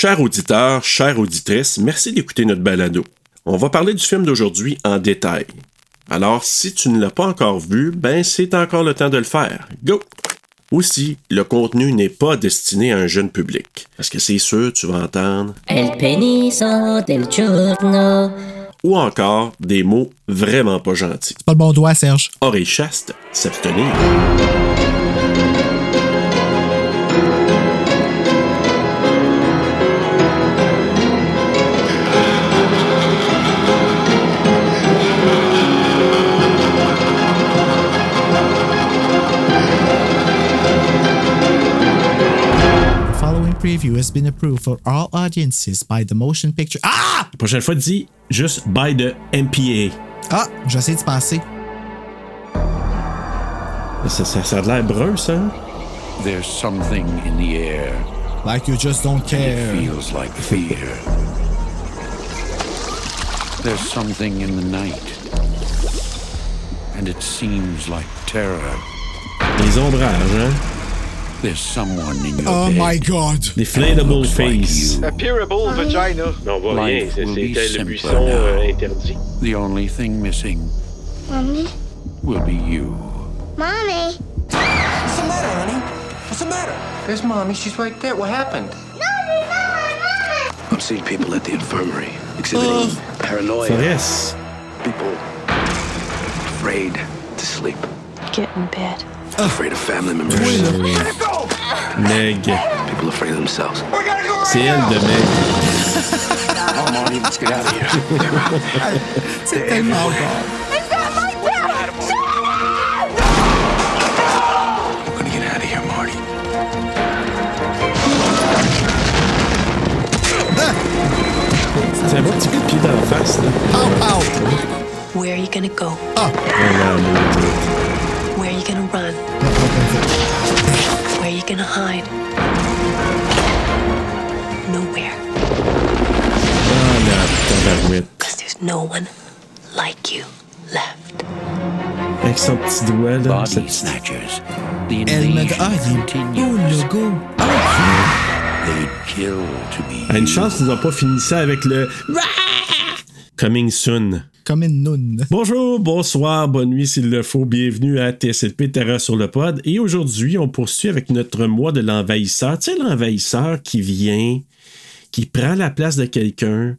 Chers auditeurs, chères auditrices, merci d'écouter notre balado. On va parler du film d'aujourd'hui en détail. Alors, si tu ne l'as pas encore vu, ben c'est encore le temps de le faire. Go! Aussi, le contenu n'est pas destiné à un jeune public. Parce que c'est sûr, tu vas entendre? El peniso del giorno. Ou encore des mots vraiment pas gentils. C'est pas le bon doigt, Serge. Oreille chaste, s'abstenir. Preview has been approved for all audiences by the Motion Picture. Ah! La prochaine fois, dis juste by the MPA. Ah! J'essaie de passer. Ça, ça, ça a l'air brun, ça. hein? There's something in the air. Like you just don't care. It care. feels like fear. There's something in the night. And it seems like terror. Les ombrages, hein? There's someone in your Oh bed. my god! Inflatable Looks like face. you. Appearable vagina. Non, on voit rien. Life will be C'était le simpler buisson now. euh, interdit. The only thing missing Mommy? will be you. Mommy? What's the matter, honey? What's the matter? There's mommy. She's right there. What happened? Mommy, mommy, mommy! I'm seeing people at the infirmary exhibiting paranoia. Yes. People afraid to sleep, Get in bed. Afraid of family members, Meg. people afraid of themselves. C'est elle de Meg. Oh, Marty, let's get out of here. C'est tellement bon. We're gonna get out of here, Marty. C'est un bon petit coup de pied dans la face, là. Pow, pow! Where are you gonna go? Oh, non, maudit. Where are you gonna run? Where are you gonna hide? Nowhere. Ah, la tabarouette. Because there's no one like you left. Avec son petit doigt, là. Body cette- snatchers. The Elle me dit, invasion ah, il est beau, continues. le go. They'd kill to be Ah, une you. chance qu'ils n'ont pas fini ça avec le. Coming soon. Comme une noune. Bonjour, bonsoir, bonne nuit s'il le faut. Bienvenue à TSLP Terreur sur le pod. Et aujourd'hui, on poursuit avec notre mois de l'envahisseur. Tu sais, l'envahisseur qui vient, qui prend la place de quelqu'un,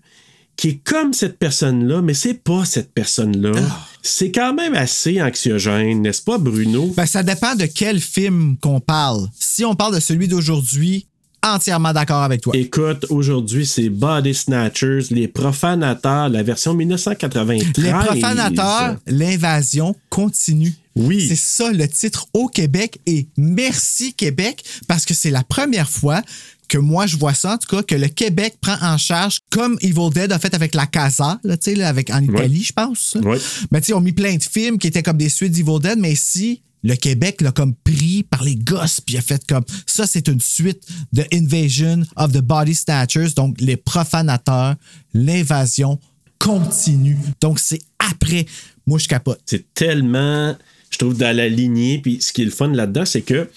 qui est comme cette personne-là, mais c'est pas cette personne-là. C'est quand même assez anxiogène, n'est-ce pas, Bruno? Ben, ça dépend de quel film qu'on parle. Si on parle de celui d'aujourd'hui, entièrement d'accord avec toi. Écoute, aujourd'hui, c'est Body Snatchers, les profanateurs, la version 1993. Les profanateurs, l'invasion continue. Oui. C'est ça le titre au Québec et merci Québec parce que c'est la première fois que moi je vois ça en tout cas que le Québec prend en charge comme Evil Dead a fait avec la Casa là, tu sais là, avec en Italie je pense. Ouais. Mais tu sais on mis plein de films qui étaient comme des suites d'Evil Dead mais ici le Québec l'a comme pris par les gosses puis a fait comme ça c'est une suite de Invasion of the Body Snatchers donc les profanateurs l'invasion continue donc c'est après moi je capote c'est tellement, je trouve, dans la lignée. Puis ce qui est le fun là-dedans, c'est que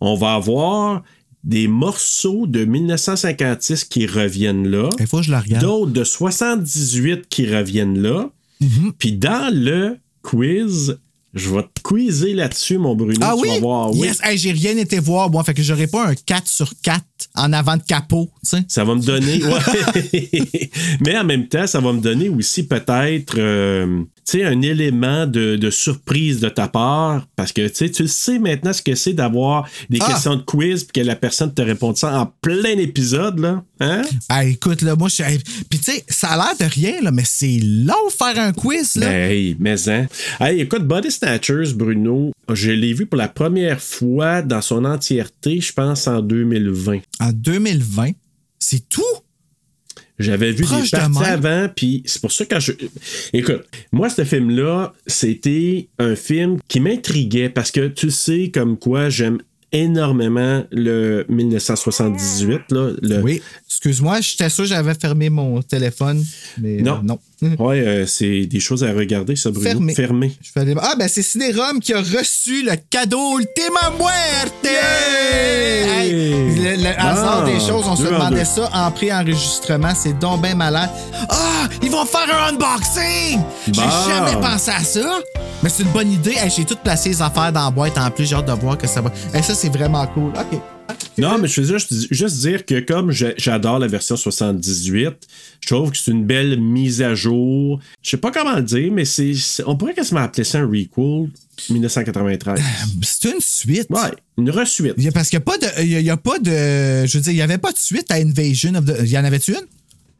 on va avoir des morceaux de 1956 qui reviennent là. il faut que je la regarde D'autres de 78 qui reviennent là. Mm-hmm. Puis dans le quiz, je vais te quizer là-dessus, mon Bruno. Ah tu oui? vas voir. Oui. Yes, Hey, j'ai rien été voir. Bon, fait que j'aurais pas un 4 sur 4 en avant de capot, tu sais. Ça va me donner. ouais. Mais en même temps, ça va me donner aussi peut-être euh, tu sais, un élément de, de surprise de ta part. Parce que tu sais, tu le sais maintenant ce que c'est d'avoir des Ah! questions de quiz puis que la personne te répond ça en plein épisode. Là. Hein? Ah, écoute, là, moi, je suis. Puis, tu sais, ça a l'air de rien, là, mais c'est long faire un quiz, là. Ben, hey, mais hein. Hey, écoute, Body Snatchers, Bruno, je l'ai vu pour la première fois dans son entièreté, je pense, en 2020. En 2020, c'est tout? J'avais vu Proche des de parties avant, puis c'est pour ça que je. Écoute, moi, ce film-là, c'était un film qui m'intriguait parce que tu sais, comme quoi j'aime énormément le 1978. Là, le... Oui. Excuse-moi, j'étais sûr que j'avais fermé mon téléphone, mais Non. euh, non. Ouais, euh, c'est des choses à regarder, ça, Bruno. Fermé. Fermé. Je fais aller- Ah, ben c'est Cinérum qui a reçu le cadeau Ultima Muerte! Hey, le, le hasard Ah, des choses, on se demandait ça en pré-enregistrement. C'est donc bien malade. Ah, ils vont faire un unboxing! J'ai jamais pensé à ça. Mais c'est une bonne idée. Hey, J'ai tout placé les affaires dans la boîte en plus. J'ai hâte de voir que ça va. Hey, ça, c'est vraiment cool. OK. Non, mais je veux juste, juste dire que comme j'adore la version 78, je trouve que c'est une belle mise à jour. Je sais pas comment le dire, mais c'est, c'est- on pourrait quasiment appeler ça un requel 1993. C'est une suite. Ouais, une resuite. Il y a- parce qu'il n'y a pas de. Il y a, il y a pas de. Je veux dire, il n'y avait pas de suite à Invasion of the. Il y en avait-tu une?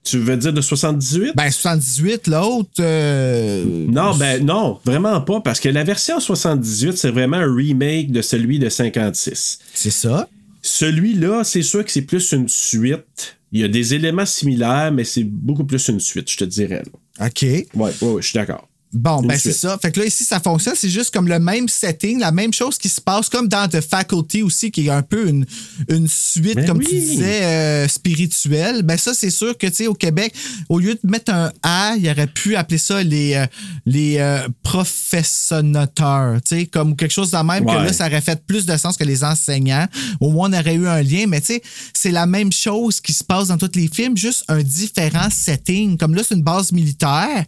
Tu veux dire de 78? Ben, 78, l'autre. euh, non, ben non, vraiment pas, parce que la version 78, c'est vraiment un remake de celui de 56. C'est ça. Celui-là, c'est sûr que c'est plus une suite. Il y a des éléments similaires, mais c'est beaucoup plus une suite, je te dirais. là. OK. Ouais, ouais, ouais, je suis d'accord. Bon, ben c'est ça. Fait que là, ici, ça fonctionne. C'est juste comme le même setting, la même chose qui se passe, comme dans The Faculty aussi, qui est un peu une, une suite, Ben comme tu disais, euh, spirituelle. Ben ça, c'est sûr que, tu sais, au Québec, au lieu de mettre un A, il aurait pu appeler ça les, euh, les euh, professionnateurs, tu sais, comme quelque chose de même, que là, ça aurait fait plus de sens que les enseignants. Au moins, on aurait eu un lien, mais tu sais, c'est la même chose qui se passe dans tous les films, juste un différent setting. Comme là, c'est une base militaire.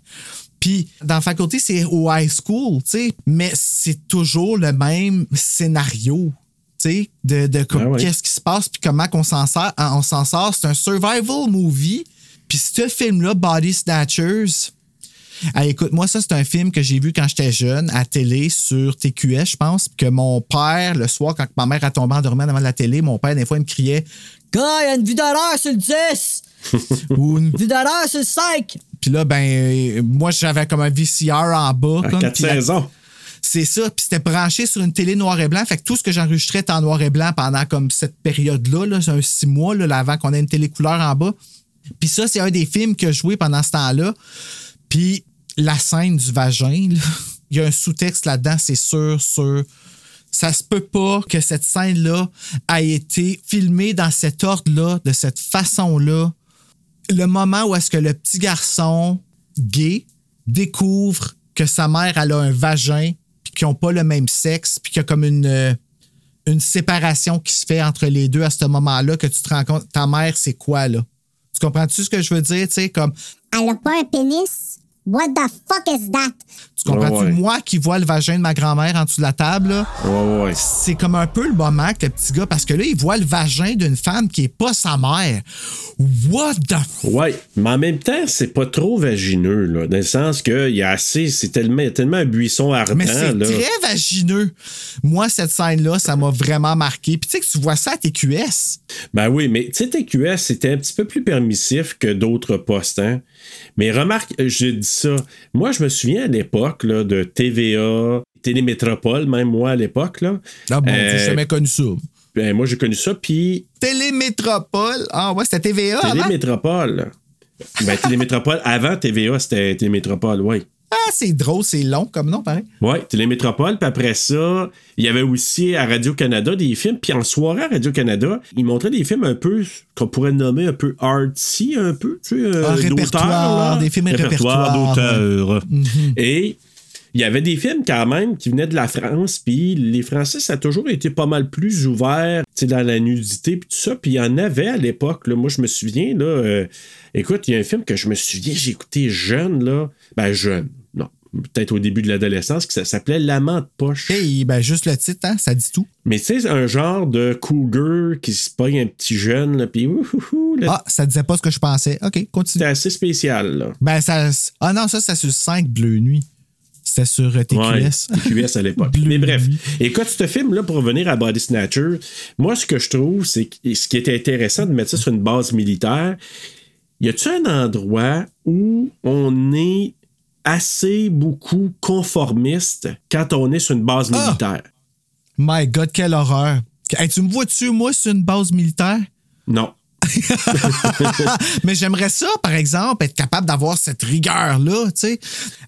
Puis dans la faculté, c'est au high school, tu sais, mais c'est toujours le même scénario, tu sais, de, de Ah ouais. qu'est-ce qui se passe puis comment qu'on s'en sort. On s'en sort. C'est un survival movie. Puis ce film-là, Body Snatchers, ah, écoute, moi, ça, c'est un film que j'ai vu quand j'étais jeune, à télé, sur TQS, je pense. Puis que mon père, le soir, quand ma mère a tombé endormie devant la télé, mon père, des fois, il me criait Gars, il y a une vue d'horreur sur le 10! ou une Vue d'horreur sur le 5! Puis là, ben, moi, j'avais comme un VCR en bas. Comme, quatre saisons. C'est ça. Puis c'était branché sur une télé noir et blanc. Fait que tout ce que j'enregistrais était en noir et blanc pendant comme cette période-là, là, c'est un six mois, là, avant qu'on ait une télé couleur en bas. Puis ça, c'est un des films que je jouais pendant ce temps-là. Puis la scène du vagin, là, il y a un sous-texte là-dedans, c'est sûr, sûr. Ça se peut pas que cette scène-là ait été filmée dans cet ordre-là, de cette façon-là. Le moment où est-ce que le petit garçon gay découvre que sa mère elle a un vagin, puis qu'ils n'ont pas le même sexe, puis qu'il y a comme une, euh, une séparation qui se fait entre les deux à ce moment-là, que tu te rends compte, ta mère, c'est quoi, là? Tu comprends-tu ce que je veux dire? Tu sais, comme, Elle a pas un pénis? What the fuck is that? tu comprends-tu? Ouais, ouais. Moi qui vois le vagin de ma grand-mère en dessous de la table, là, Ouais, ouais. c'est comme un peu le moment que le petit gars, parce que là, il voit le vagin d'une femme qui est pas sa mère. What the f... Ouais, mais en même temps, c'est pas trop vagineux, là, dans le sens que il y a assez, c'est tellement, tellement un buisson ardent, Mais c'est là. très vagineux. Moi, cette scène-là, ça m'a vraiment marqué. Puis tu sais que tu vois ça à TQS. Ben oui, mais tu sais, TQS, c'était un petit peu plus permissif que d'autres postes, hein. Mais remarque, je dis ça. Moi, je me souviens à l'époque, là, de TVA, Télémétropole, même moi à l'époque, là. Ah bon, Euh, j'ai jamais connu ça. Ben, moi, j'ai connu ça, puis Télémétropole? Ah ouais, c'était TVA avant? Télémétropole. Ben, Télémétropole, avant TVA, c'était Télémétropole, oui. Ah, c'est drôle, c'est long comme nom, pareil. Oui, Télémétropole. Puis après ça, il y avait aussi à Radio-Canada des films. Puis en soirée à Radio-Canada, ils montraient des films un peu, qu'on pourrait nommer un peu artsy, un peu, tu sais, euh, Ah, d'auteur, des films répertoire. d'auteur. Et il y avait des films quand même qui venaient de la France. Puis les Français, ça a toujours été pas mal plus ouvert, tu sais, dans la nudité, puis tout ça. Puis il y en avait à l'époque. Moi, je me souviens, là, euh, écoute, il y a un film que je me souviens, j'ai écouté jeune, là. Ben, jeune. Peut-être au début de l'adolescence, qui ça s'appelait L'amant de poche. Hey, ben juste le titre, hein, ça dit tout. Mais tu sais, un genre de cougar qui se pogne un petit jeune, là, puis ouhouhou, là, Ah, ça disait pas ce que je pensais. OK, continue. c'était assez spécial, là. Ben, ça. Ah non, ça, c'est sur 5 Bleu Nuit. C'était sur euh, TQS. Ouais, TQS à l'époque. Mais bref, écoute, ce film-là, pour revenir à Body Snatcher, moi, ce que je trouve, c'est que ce qui était intéressant de mettre ça sur une base militaire, y a-tu un endroit où on est assez beaucoup conformiste quand on est sur une base Ah! militaire? My God, quelle horreur. Hey, tu me vois-tu, moi, sur une base militaire? Non. Mais j'aimerais ça, par exemple, être capable d'avoir cette rigueur-là, tu sais.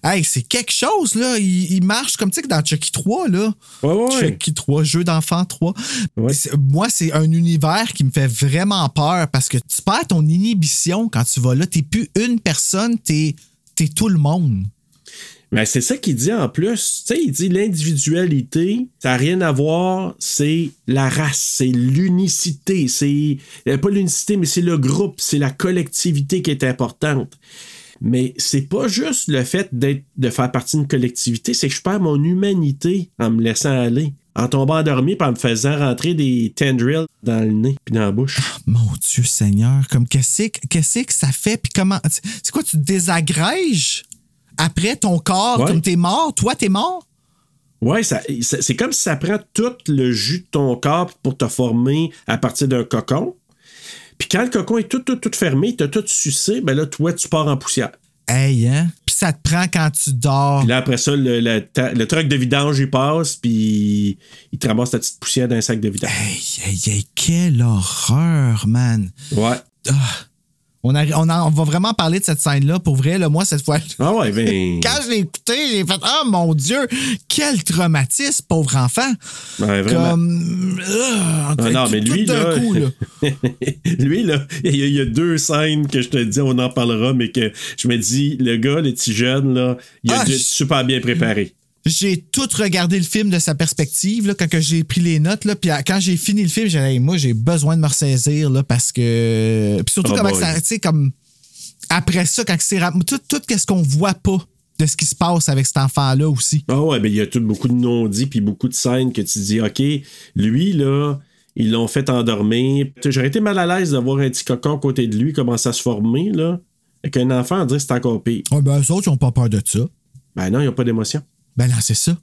Hey, c'est quelque chose, là. Il, il marche comme, tu sais, que dans Chucky 3, là. Ouais, ouais. Chucky 3, jeu d'enfant 3. Ouais. Moi, c'est un univers qui me fait vraiment peur parce que tu perds ton inhibition quand tu vas là. T'es plus une personne, t'es es tout le monde. Mais c'est ça qu'il dit en plus. Tu il dit l'individualité, ça n'a rien à voir, c'est la race, c'est l'unicité, c'est pas l'unicité, mais c'est le groupe, c'est la collectivité qui est importante. Mais c'est pas juste le fait de faire partie d'une collectivité, c'est que je perds mon humanité en me laissant aller. En tombant endormi puis en me faisant rentrer des tendrils dans le nez puis dans la bouche. Mon Dieu Seigneur, comme qu'est-ce que qu'est-ce que ça fait? Puis comment. C'est quoi, tu te désagrèges après ton corps, Ouais. comme t'es mort? Toi, t'es mort? Ouais, ça, ça- c'est comme si ça prend tout le jus de ton corps pour te former à partir d'un cocon. Puis quand le cocon est tout, tout, tout fermé, t'as tout sucé, ben là, toi, tu pars en poussière. Hey, hein? Puis ça te prend quand tu dors. Puis là, après ça, le, le, truc de vidange, il passe, puis il te ramasse ta petite poussière dans un sac de vidange. Hey, hey, hey, quelle horreur, man. Ouais. On, a- on, a- on va vraiment parler de cette scène-là. Pour vrai, là, moi, cette fois Ah ouais, ben. Quand je l'ai écouté, j'ai fait Oh mon Dieu, quel traumatisme, pauvre enfant. Ouais, vraiment. Comme. ah, Ah non, mais tout lui, là, coup, là. lui, là, il y, a, il y a deux scènes que je te dis, on en parlera, mais que je me dis, le gars, le petit jeune, là, il a Ah, dû être super bien préparé. J'ai tout regardé le film de sa perspective là, quand j'ai pris les notes. Là, puis quand j'ai fini le film, j'ai dit Hey, moi, j'ai besoin de me ressaisir là, parce que. Puis surtout, Oh comment ça. Tu sais, comme. Après ça, quand c'est. Tout, tout ce qu'on voit pas de ce qui se passe avec cet enfant-là aussi. Ah ouais, ben il y a tout, beaucoup de non-dits puis beaucoup de scènes que tu dis, OK, lui, là, ils l'ont fait endormir. J'aurais été mal à l'aise de voir un petit cocon à côté de lui commencer à se former, là. Avec un enfant, on dirait que c'est encore pire. Ouais, ben, eux autres, ils ont pas peur de ça. Ben non, ils n'ont pas d'émotion. Ben non, c'est ça.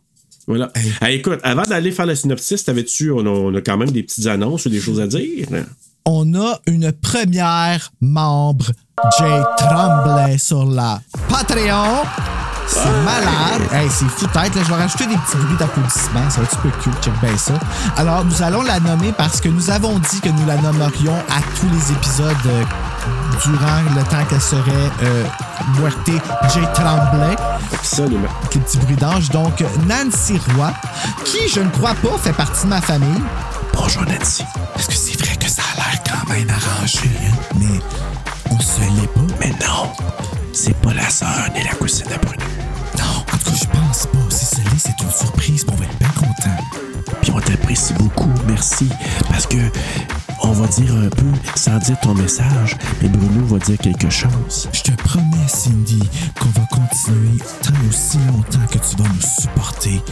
Voilà. Hey, écoute, avant d'aller faire le synopsis, t'avais-tu, on a, on a quand même des petites annonces ou des choses à dire? on a une première membre, Jay Tremblay, sur la Patreon. C'est malade. Hey, c'est fou tête. Là. Je vais rajouter des petits bruits d'applaudissements. Ça va être super cute. Check bien ça. Alors, nous allons la nommer parce que nous avons dit que nous la nommerions à tous les épisodes euh, durant le temps qu'elle serait euh, muertée Jay Tremblay. Absolument. Avec les petits bruits d'ange. Donc, Nancy Roy, qui, je ne crois pas, fait partie de ma famille. Bonjour, Nancy. Parce que c'est vrai que ça a l'air quand même arrangé, hein? mais on se l'est pas. Mais non, c'est pas la sœur ni la cousine de Bruno. Pense pas. Si ce l'est, c'est une surprise, on va être bien content. Puis on t'apprécie beaucoup, merci. Parce que on va dire un peu, sans dire ton message, mais Bruno va dire quelque chose. Je te promets, Cindy, qu'on va continuer tant aussi longtemps que tu vas nous supporter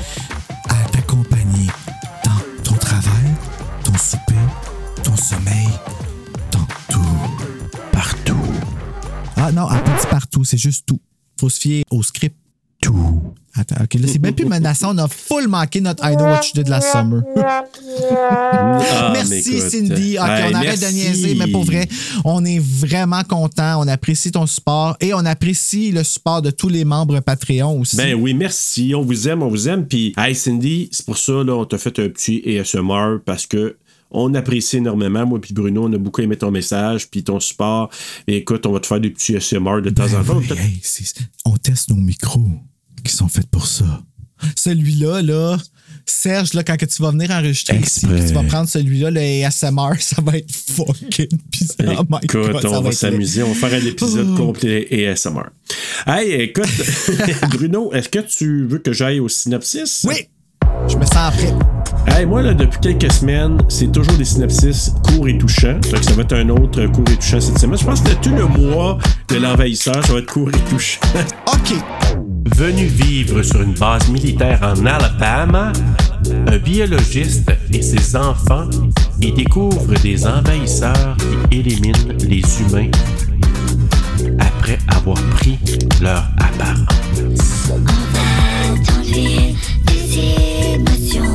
à t'accompagner dans ton travail, ton souper, ton sommeil, dans tout. Partout. Ah non, elle pas dit partout, c'est juste tout. Faut se fier au script. Tout. Attends, ok, là, c'est bien plus menaçant. On a full manqué notre I know what you did last summer. Ah, merci. Cindy. Ok, Hey, on arrête de niaiser, mais pour vrai, on est vraiment content. On apprécie ton support et on apprécie le support de tous les membres Patreon aussi. Ben oui, merci. On vous aime, on vous aime. Puis, hey Cindy, c'est pour ça, là, on t'a fait un petit ASMR parce que on apprécie énormément. Moi puis Bruno, on a beaucoup aimé ton message puis ton support. Et écoute, on va te faire des petits ASMR de temps Ben en temps. hey, on teste nos micros qui sont faits pour ça. Celui-là, là, Serge, là, quand que tu vas venir enregistrer Exprès. tu vas prendre celui-là, le ASMR, ça va être fucking bizarre. Oh Écoute, God, on va être s'amuser. On va faire un épisode Oh. complet ASMR. Hey, écoute, Bruno, est-ce que tu veux que j'aille au synopsis? Oui! Je me sens prêt. Hey, moi, là, depuis quelques semaines, c'est toujours des synopsis courts et touchants. Donc, ça va être un autre court et touchant cette semaine. Je pense que tout le mois de l'envahisseur, ça va être court et touchant. OK. Venu vivre sur une base militaire en Alabama, un biologiste et ses enfants y découvrent des envahisseurs qui éliminent les humains après avoir pris leur apparence. Émotions, des émotions,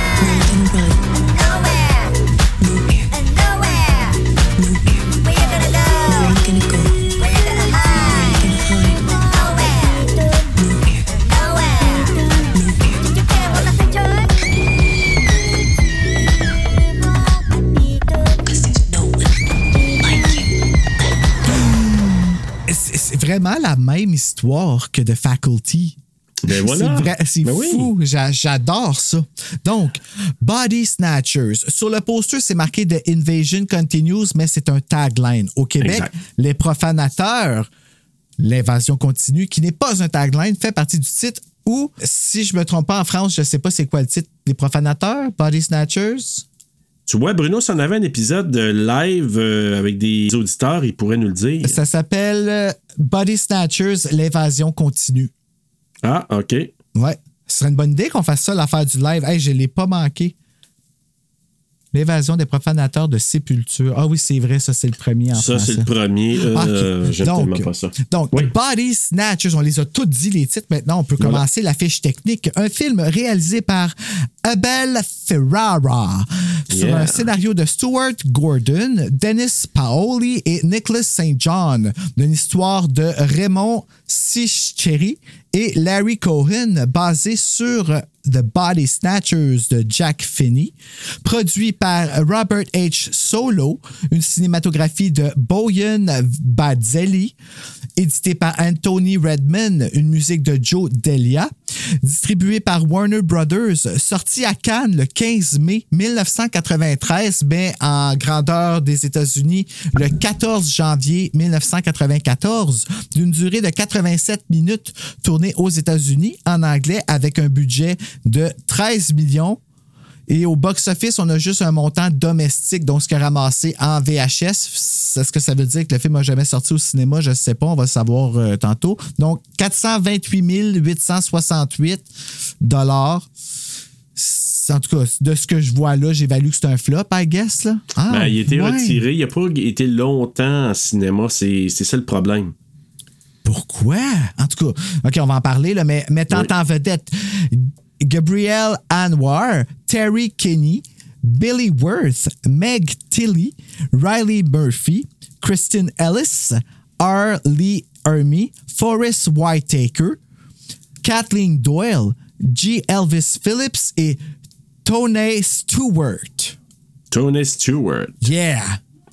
vraiment la même histoire que The Faculty. Ben voilà. C'est Ben fou. J'a- J'adore ça. Donc, Body Snatchers. Sur le poster, c'est marqué The Invasion Continues, mais c'est un tagline. Au Québec, Exact. les profanateurs, l'invasion continue, qui n'est pas un tagline, fait partie du titre. Ou, si je me trompe pas, en France, je sais pas c'est quoi le titre. Les profanateurs, Body Snatchers? Tu vois, Bruno, si on avait un épisode de live euh, avec des auditeurs, il pourrait nous le dire. Ça s'appelle euh, Body Snatchers, l'invasion continue. Ah, OK. Ouais. Ce serait une bonne idée qu'on fasse ça, l'affaire du live. Hey, je ne l'ai pas manqué. L'évasion des profanateurs de sépulture. Ah oui, c'est vrai, ça, c'est le premier en Ça, c'est le premier. Euh, Ah, ok. J'aime Donc, pas ça. Donc, Oui. Body Snatchers, on les a tous dit les titres. Maintenant, on peut Voilà. commencer la fiche technique. Un film réalisé par Abel Ferrara sur un scénario de Stuart Gordon, Dennis Paoli et Nicholas St. John, d'une histoire de Raymond Sicheri et Larry Cohen, basé sur The Body Snatchers de Jack Finney, produit par Robert H. Solo, une cinématographie de Boyan Badzelli, édité par Anthony Redman, une musique de Joe Delia, distribué par Warner Brothers, sorti à Cannes le 15 mai 1993, mais en grandeur des États-Unis le 14 janvier 1994, d'une durée de 87 minutes, tournée aux États-Unis en anglais avec un budget de 13 millions. Et au box-office, on a juste un montant domestique, donc ce qui a ramassé en VHS. Est-ce que ça veut dire que le film n'a jamais sorti au cinéma? Je ne sais pas, on va le savoir euh, tantôt. Donc, 428 868 dollars. En tout cas, de ce que je vois là, j'évalue que c'est un flop, I guess. Là. Ah, Ben, il a été ouais. retiré. Il n'a pas été longtemps en cinéma. C'est c'est ça le problème. Pourquoi? En tout cas, OK, on va en parler, là, mais mettant Oui. en vedette Gabriel Anwar, Terry Kinney, Billy Worth, Meg Tilly, Riley Murphy, Kristen Ellis, R. Lee Ermey, Forrest Whitaker, Kathleen Doyle, G. Elvis Phillips et Tony Stewart. Tony Stewart. Yeah!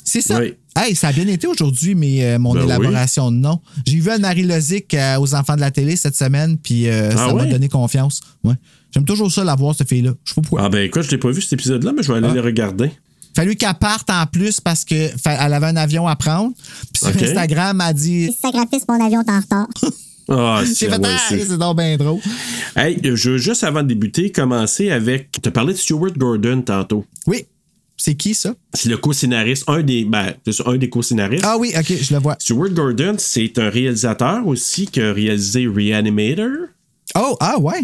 C'est ça. Oui. Hey, ça a bien été aujourd'hui, mais euh, mon Ben élaboration de nom. J'ai vu Anne-Marie Lozic euh, aux enfants de la télé cette semaine, puis euh, Ah ça m'a donné confiance. Ouais. J'aime toujours ça, la voir, cette fille-là. Je sais pas pourquoi. Ah ben écoute, je l'ai pas vu cet épisode-là, mais je vais aller Ah. le regarder. Fallu qu'elle parte en plus parce que fa- elle avait un avion à prendre. Puis sur Ok. Instagram, elle a dit. Sacrifice, mon avion est en retard. Ah, c'est Ah, c'est- donc bien drôle. Hey, je veux juste avant de débuter, commencer avec. Tu as parlé de Stuart Gordon tantôt. Oui. C'est qui ça? C'est le co-scénariste, un des, ben, un des co-scénaristes. Ah oui, ok, je le vois. Stuart Gordon, c'est un réalisateur aussi qui a réalisé Reanimator. Oh, ah ouais.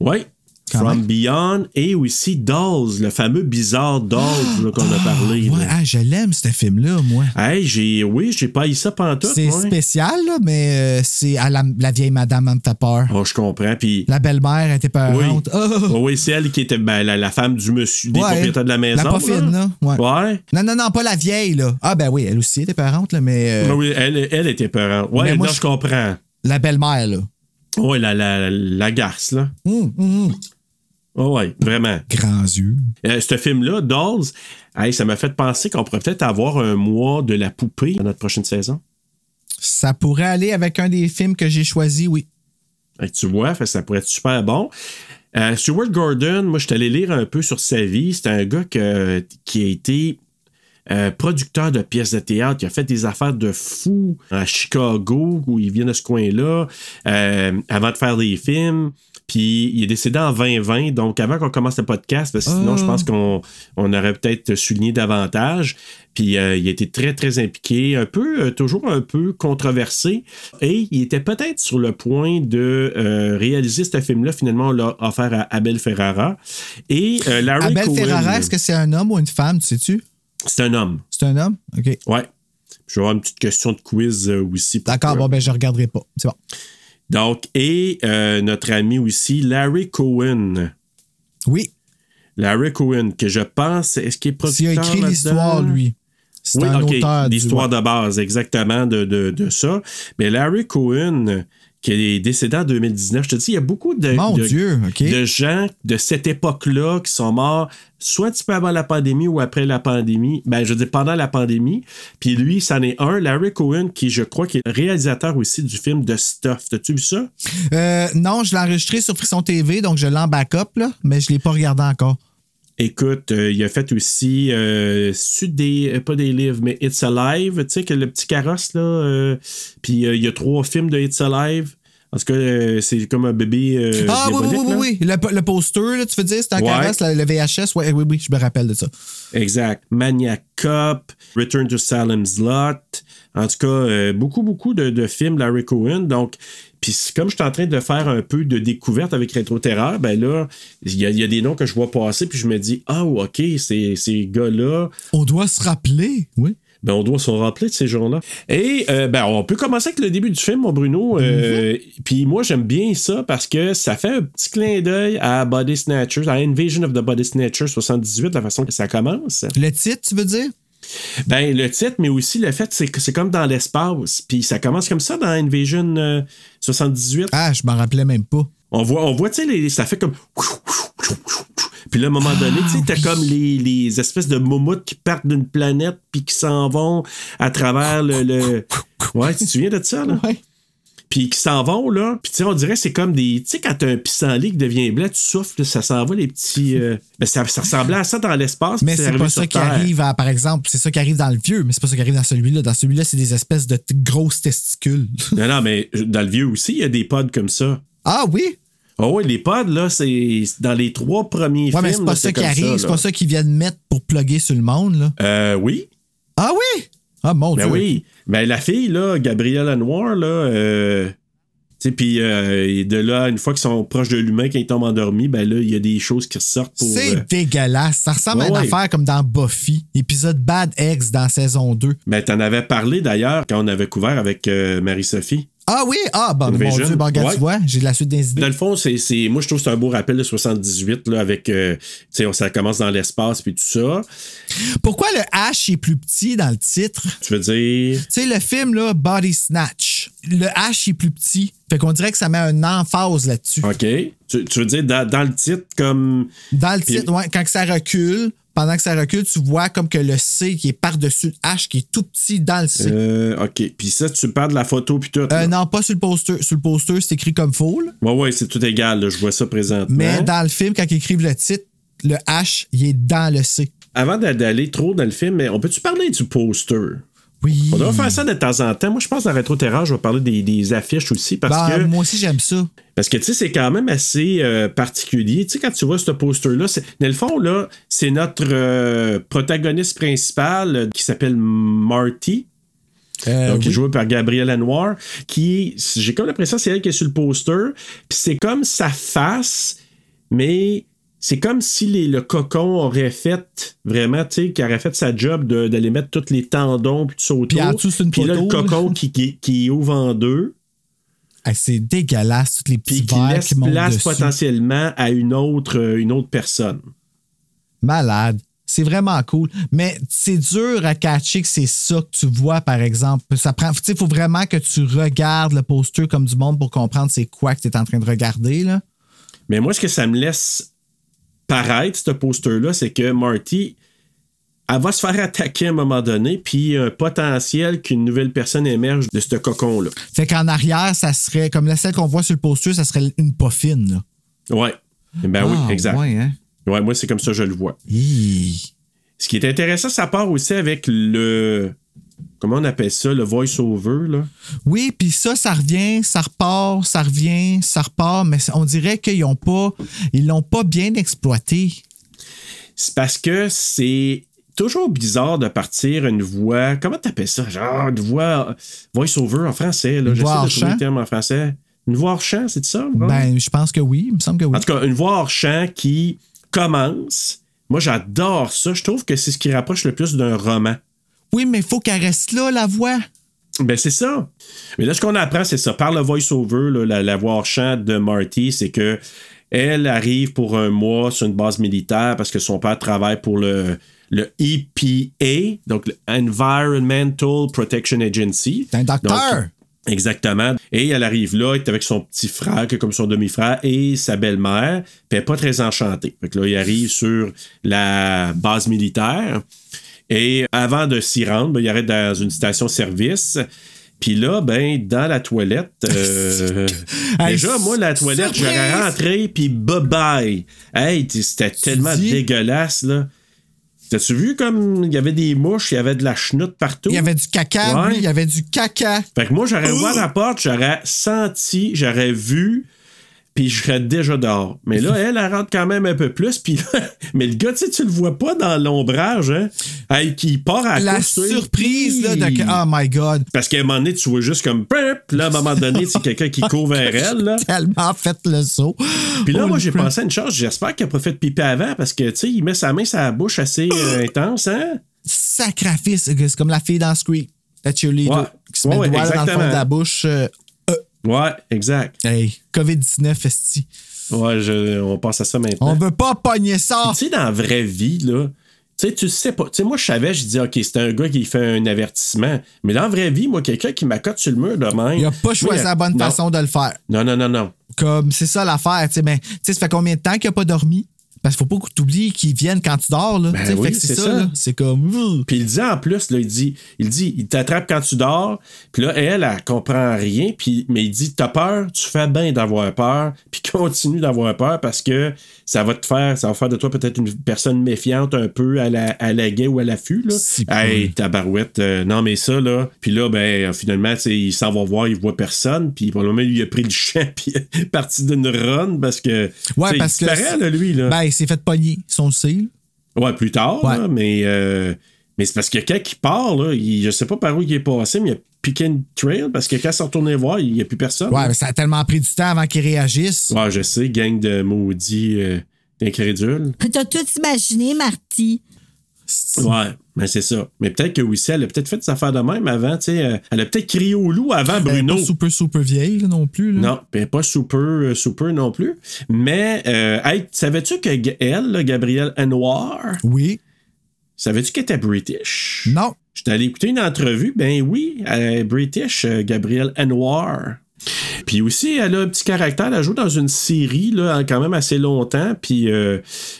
Ouais. Quand From même. Beyond et aussi Dolls, le fameux bizarre Dolls là, qu'on a parlé. Ouais, ah, je l'aime, ce film-là, moi. Hey, j'ai, oui, j'ai pas eu ça pantoute. C'est ouais. spécial, là, mais euh, c'est à la, la vieille madame, me fait peur. Oh, je comprends. Puis, La belle-mère était oui. peurante. Oh! Oh, oui, c'est elle qui était ben, la, la femme du monsieur, des Ouais. propriétaires de la maison. La pas fine, là. Ouais. Ouais. Non, non, non, pas la vieille, là. Ah, ben oui, elle aussi était peurante, là, mais euh, oui, elle, elle était peurante. Ouais, Mais moi, non, je- comprends. la belle-mère, là. Ouais, la, la, la garce, là. Hum, hum, hum. Oh, ouais, vraiment. Grands yeux. Euh, ce film-là, Dolls, hey, ça m'a fait penser qu'on pourrait peut-être avoir un mois de la poupée dans notre prochaine saison. Ça pourrait aller avec un des films que j'ai choisi, oui. Tu vois, ça pourrait être super bon. Euh, Stuart Gordon, moi, je suis allé lire un peu sur sa vie. C'est un gars que- qui a été euh, producteur de pièces de théâtre, qui a fait des affaires de fou à Chicago, où il vient de ce coin-là, euh, avant de faire des films. Puis il est décédé en 2020, donc avant qu'on commence le podcast, parce que sinon Ah. je pense qu'on on aurait peut-être souligné davantage. Puis euh, il a été très, très impliqué, un peu, euh, toujours un peu controversé. Et il était peut-être sur le point de euh, réaliser ce film-là. Finalement, on l'a offert à Abel Ferrara. Et euh, Larry Abel Cohen, Ferrara, est-ce que c'est un homme ou une femme, tu sais-tu? c'est un homme. C'est un homme? OK. Ouais. Je vais avoir une petite question de quiz aussi. D'accord, bon, ben, je regarderai pas. C'est bon. Donc, et euh, notre ami aussi, Larry Cohen. Oui, Larry Cohen, que je pense, est-ce qu'il est producteur a écrit l'histoire, lui. C'est Oui, un OK, l'histoire de base, exactement, de, de, de ça. Mais Larry Cohen, qui est décédé en 2019. Je te dis, il y a beaucoup de, de, Dieu, de gens de cette époque-là qui sont morts soit un petit peu avant la pandémie ou après la pandémie. Ben, je veux dire, pendant la pandémie. Puis lui, c'en est un, Larry Cohen, qui, je crois, qui est réalisateur aussi du film The Stuff. T'as-tu vu ça? Euh, non, je l'ai enregistré sur Frisson TV, donc je l'ai en backup, là, mais je ne l'ai pas regardé encore. Écoute, euh, il a fait aussi euh, des, euh, pas des livres, mais It's Alive, tu sais, que le petit carrosse, là. euh, puis il y a trois films de It's Alive. En tout cas, euh, c'est comme un bébé ah oui, oui, oui, oui, oui. Le, le poster, là, tu veux dire, c'est un Ouais. carrosse, le, le VHS. Ouais, oui, oui, je me rappelle de ça. Exact. Maniac Cop, Return to Salem's Lot. En tout cas, beaucoup, beaucoup de, de films Larry Cohen. Donc, puis comme je suis en train de faire un peu de découverte avec Rétro Terreur, ben là, il y, a- il y a des noms que je vois passer, puis je me dis, ah, OK, ces, ces gars-là, On doit se rappeler, oui. ben, on doit s'en rappeler de ces gens-là. Et euh, ben, on peut commencer avec le début du film, mon Bruno. Euh, Puis moi, j'aime bien ça parce que ça fait un petit clin d'œil à Body Snatchers, à Invasion of the Body Snatchers 78, la façon que ça commence. Le titre, tu veux dire? Ben, le titre, mais aussi le fait c'est que c'est comme dans l'espace. Puis ça commence comme ça dans Invasion euh, 78. Ah, je m'en rappelais même pas. On voit, on voit tu sais, ça fait comme. Puis là, à un moment donné, tu sais, t'as comme les, les espèces de moumoutes qui partent d'une planète puis qui s'en vont à travers le. le... Ouais, tu te souviens de ça, là? Ouais. Puis qui s'en vont, là. Puis tu sais, on dirait que c'est comme des. Tu sais, quand t'as un pissenlit qui devient blanc, tu souffles, ça s'en va, les petits. euh, Ben, ça, ça ressemblait à ça dans l'espace. Mais c'est pas ça qui arrive, à- par exemple, c'est ça qui arrive dans le vieux, mais c'est pas ça qui arrive dans celui-là. Dans celui-là, c'est des espèces de grosses testicules. Non, non, mais dans le vieux aussi, il y a des pods comme ça. ah oui? Oh oui, les pods, là, c'est dans les trois premiers Ouais, mais films. c'est pas là, ça qui arrive, c'est pas ça qu'ils viennent mettre pour plugger sur le monde, là. Euh, oui. Ah oui? Ah mon Ben Dieu. oui. Ben la fille, là, Gabrielle Noir, là, euh, tu sais, puis euh, de là, une fois qu'ils sont proches de l'humain, quand ils tombent endormis, ben là, il y a des choses qui ressortent pour. C'est euh, dégueulasse. Ça ressemble à une ouais. affaire comme dans Buffy, épisode Bad Eggs dans saison 2. Ben, t'en avais parlé d'ailleurs quand on avait couvert avec euh, Marie-Sophie. Ah oui? Ah, bon, mon. Dieu, bon, regarde, Ouais. tu vois, j'ai de la suite des idées. Dans le fond, c'est, moi, je trouve que c'est un beau rappel de 78, là, avec, euh, tu sais, ça commence dans l'espace, puis tout ça. Pourquoi le H est plus petit dans le titre? Tu veux dire? Tu sais, le film, là, Body Snatch, le H est plus petit. Fait qu'on dirait que ça met un emphase là-dessus. OK. Tu, tu veux dire dans, dans le titre, comme. Dans le titre, ouais, quand que ça recule, pendant que ça recule, tu vois comme que le C qui est par-dessus le H qui est tout petit dans le C. Euh, OK. Puis ça, tu parles de la photo, puis tout. Euh, non, pas sur le poster. Sur le poster, c'est écrit comme faux. là. Ouais, ouais, c'est tout égal, là, je vois ça présentement. Mais dans le film, quand ils écrivent le titre, le H, il est dans le C. Avant d'a- d'aller trop dans le film, mais on peut-tu parler du poster? Oui. On devrait faire ça de temps en temps. Moi, je pense dans Rétro Terreur, je vais parler des, des affiches aussi parce Ben, que. Moi aussi, j'aime ça. Parce que, tu sais, c'est quand même assez euh, particulier. Tu sais, quand tu vois ce poster-là, dans le fond, là, c'est notre euh, protagoniste principal euh, qui s'appelle Marty. Donc, oui. joué par Gabrielle Lenoir, qui, j'ai comme l'impression que c'est elle qui est sur le poster. Puis c'est comme sa face, mais c'est comme si les- le cocon aurait fait vraiment, tu sais, qui aurait fait sa job d'aller mettre tous les tendons puis tout ça autour. Puis là, le cocon qui, qui, qui ouvre en deux, c'est dégueulasse, tous les petits puis qui laisse qui place potentiellement à une autre, euh, une autre personne. Malade. C'est vraiment cool. Mais c'est dur à catcher que c'est ça que tu vois, par exemple. Ça prend. Tu sais, il faut vraiment que tu regardes le poster comme du monde pour comprendre c'est quoi que tu es en train de regarder. Là. Mais moi, ce que ça me laisse paraître, ce poster-là, c'est que Marty, elle va se faire attaquer à un moment donné, puis il y a un potentiel qu'une nouvelle personne émerge de ce cocon-là. Fait qu'en arrière, ça serait, comme la celle qu'on voit sur le poster, ça serait une poffine. là. Ouais. Ben Ah, oui, exact. Ouais, hein? Ouais, moi, c'est comme ça que je le vois. Hi. Ce qui est intéressant, ça part aussi avec le. Comment on appelle ça, le voice-over, là? Oui, puis ça, ça revient, ça repart, ça revient, ça repart, mais on dirait qu'ils ont pas, ils l'ont pas bien exploité. C'est parce que c'est toujours bizarre de partir une voix. Comment t'appelles ça? Genre une voix voice-over en français. Là. J'essaie de trouver le terme en français. Une voix hors champ, c'est ça? Ben, je pense que oui, il me semble que oui. En tout cas, une voix hors champ qui commence. Moi, j'adore ça. Je trouve que c'est ce qui rapproche le plus d'un roman. Oui, mais il faut qu'elle reste là, la voix. Ben, c'est ça. Mais là, ce qu'on apprend, c'est ça. Par le voice-over, là, la, la voix champ de Marty, c'est que elle arrive pour un mois sur une base militaire parce que son père travaille pour le, le EPA, donc le Environmental Protection Agency. C'est un docteur. Donc, Exactement. Et elle arrive là, elle est avec son petit frère, qui est comme son demi-frère, et sa belle-mère, puis elle n'est pas très enchantée. Fait que là, il arrive sur la base militaire, et avant de s'y rendre, ben, il arrête dans une station-service. Puis là, ben, dans la toilette, euh, déjà, moi, la toilette, j'aurais rentré, puis bye-bye. Hey, c'était tellement dis? dégueulasse, là. T'as-tu vu comme il y avait des mouches, il y avait de la chenoute partout? Il y avait du caca, Ouais. oui, il y avait du caca. Fait que moi, j'aurais ouvert la porte, j'aurais senti, j'aurais vu, puis je serais déjà dehors. Mais là, elle, elle rentre quand même un peu plus, puis mais le gars, tu sais, tu le vois pas dans l'ombrage, hein? Hey, qui part à La course, surprise, là, de oh my god. Parce qu'à un moment donné, tu vois juste comme, puis là, à un moment donné, c'est quelqu'un qui court vers elle, là. Tellement fait le saut. Puis là, Holy moi, j'ai pensé à une chose, j'espère qu'il a pas fait de pipi avant, parce que, tu sais, il met sa main sur la bouche assez euh, intense, hein? Sacrifice, c'est comme la fille dans Scream, la cheerleader, Ouais. qui se met Ouais, le doigt dans le fond exactement. de la bouche. euh, Ouais, exact. hey, COVID-19, esti. Ouais, je- on passe à ça maintenant. On veut pas pogner ça. Tu sais, dans la vraie vie, là, tu sais, tu sais pas. Tu sais, moi, je savais, je dis, OK, c'est un gars qui fait un avertissement. Mais dans la vraie vie, moi, quelqu'un qui m'accote sur le mur de même. Il a pas choisi la bonne non. façon de le faire. Non, non, non, non. Comme, c'est ça l'affaire, tu sais, mais, tu sais, ça fait combien de temps qu'il a pas dormi? Parce qu'il faut pas que tu oublies qu'ils viennent quand tu dors, là. Ben oui, c'est ça. C'est comme. Puis il dit en plus, là, il dit, il dit, il t'attrape quand tu dors. Puis là, elle, elle comprend rien. Puis, mais il dit, t'as peur, tu fais bien d'avoir peur. Puis continue d'avoir peur parce que ça va te faire, ça va faire de toi peut-être une personne méfiante un peu à la, à la guet ou à l'affût, là. Hey, tabarouette, euh, non, mais ça, là. Puis là, ben, finalement, il s'en va voir, il voit personne. Puis pour le moment, lui, il a pris le champ, puis parti d'une run parce que. Ouais, parce il que. là, lui, là. Ben, il s'est fait pogner, son cil. Ouais, plus tard, Ouais. là, mais, euh, mais c'est parce que quand il part, là, il, je sais pas par où il est passé, mais il a une trail parce que quand il s'est retourné voir, il n'y a plus personne. Ouais, mais ça a tellement pris du temps avant qu'il réagisse. Ouais, je sais, gang de maudits euh. T'as tout imaginé, Marty? Ouais, mais c'est ça. Mais peut-être que aussi, elle a peut-être fait des affaires de même avant, tu sais. euh, Elle a peut-être crié au loup avant Elle est Bruno. pas super, super vieille, là, non plus. Là. Non, pas super, super non plus. Mais, euh, hey, savais-tu que elle, là, Gabrielle Anwar, Oui. Savais-tu qu'elle était British? Non. J'étais allé écouter une entrevue. Ben oui, est British, euh, Gabrielle Anwar. Puis aussi, elle a un petit caractère. Elle joue dans une série, là, quand même assez longtemps. Puis euh,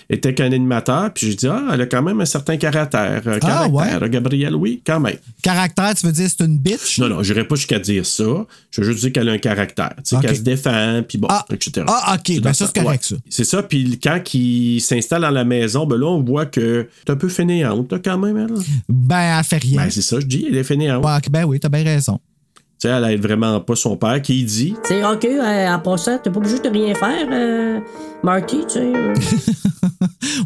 était qu'un animateur. Puis j'ai dit, ah, elle a quand même un certain caractère. euh, Ah, caractère, euh, Gabrielle, oui, quand même. Caractère, tu veux dire c'est une bitch? Non, non, j'irai pas jusqu'à dire ça. Je veux juste dire qu'elle a un caractère. Tu sais, qu'elle se défend, puis bon, Ah. etc. Ah, ok. Ben, ça, c'est correct, ça. C'est ça. Puis quand il s'installe dans la maison, ben là, on voit que c'est un peu fainéante, là, quand même, elle. Ben, elle fait rien. Ben, c'est ça, je dis, elle est fainéante. Ouais, ok, ben oui, t'as bien raison. Tu sais, elle aide vraiment pas son père qui dit. C'est ok, euh, en passant, t'es pas obligé de rien faire, euh, Marty, tu sais. euh.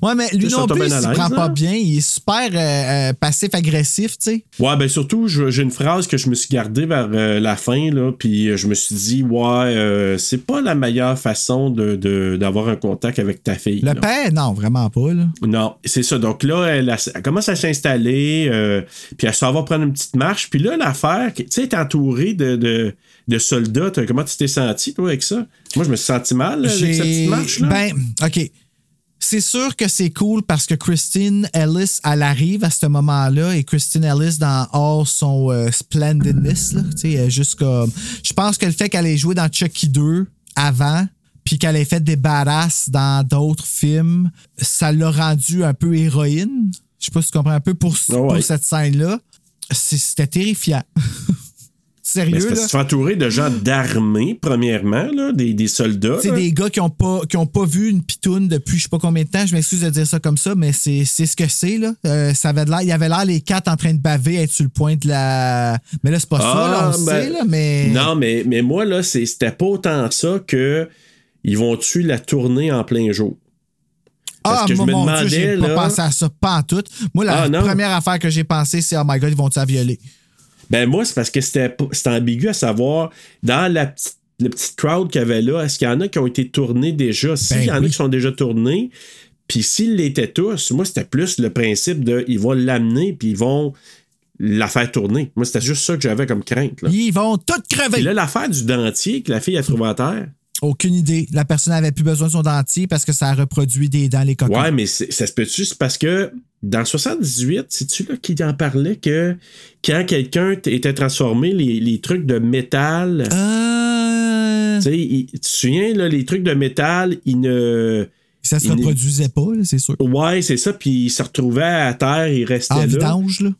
Ouais, mais lui non plus, il l'aise, prend pas là. bien. Il est super euh, euh, passif-agressif, tu sais. Ouais, ben surtout, j'ai une phrase que je me suis gardée vers euh, la fin, là, puis je me suis dit, ouais, euh, c'est pas la meilleure façon de, de- d'avoir un contact avec ta fille. Le là. père, non, vraiment pas, là. Non, c'est ça. Donc là, elle, commence à s'installer, euh, puis elle s'en va prendre une petite marche. Puis là, l'affaire, tu sais, elle est de, de, de soldats. Comment tu t'es senti, toi, avec ça? Moi, je me suis senti mal là, avec cette J'ai- petite marche. Là. Ben, OK. C'est sûr que c'est cool parce que Christine Ellis, elle arrive à ce moment-là et Christine Ellis, dans all son euh, splendidness, là, juste comme. Je pense que le fait qu'elle ait joué dans Chucky 2 avant, puis qu'elle ait fait des badass dans d'autres films, ça l'a rendu un peu héroïne. Je sais pas si tu comprends un peu pour, Ah ouais. pour cette scène-là. C'était terrifiant. Sérieux, parce là? que tu entourer de gens d'armée, premièrement, là, des, des soldats. C'est là. des gars qui ont pas qui ont pas vu une pitoune depuis je sais pas combien de temps. Je m'excuse de dire ça comme ça, mais c'est ce que c'est là. Euh, ça avait de l'air, il y avait l'air les quatre en train de baver, être sur le point de la. Mais là c'est pas ça, là, on le ben, sait là, mais. Non, mais, mais moi, là, c'était pas autant ça que ils vont tuer la tournée en plein jour? Parce ah que je mon, me Dieu, demandais, j'ai pas là- pensé à ça, pas en tout. Moi la Ah, première affaire que j'ai pensé c'est oh my god ils vont-tu la violer? Ben moi, c'est parce que c'était ambigu à savoir, dans la petite, le petit crowd qu'il y avait là, est-ce qu'il y en a qui ont été tournés déjà? S'il Ben y en a oui. qui sont déjà tournés, puis s'ils l'étaient tous, moi, c'était plus le principe de ils vont l'amener, puis ils vont la faire tourner. Moi, c'était juste ça que j'avais comme crainte. Là. Ils vont toutes crever. Puis là, l'affaire du dentier que la fille a trouvé à terre. Aucune idée. La personne n'avait plus besoin de son dentier parce que ça a reproduit des dents, les cocons. Ouais, mais ça se peut-tu? C'est parce que dans 78, c'est-tu là qui en parlait que quand quelqu'un était transformé, les, les trucs de métal. Euh, Tu sais, il- tu te souviens, là, les trucs de métal, ils ne. ça se reproduisait pas, c'est sûr. Ouais, c'est ça, puis ils se retrouvaient à terre, ils restaient En là. vidange, là.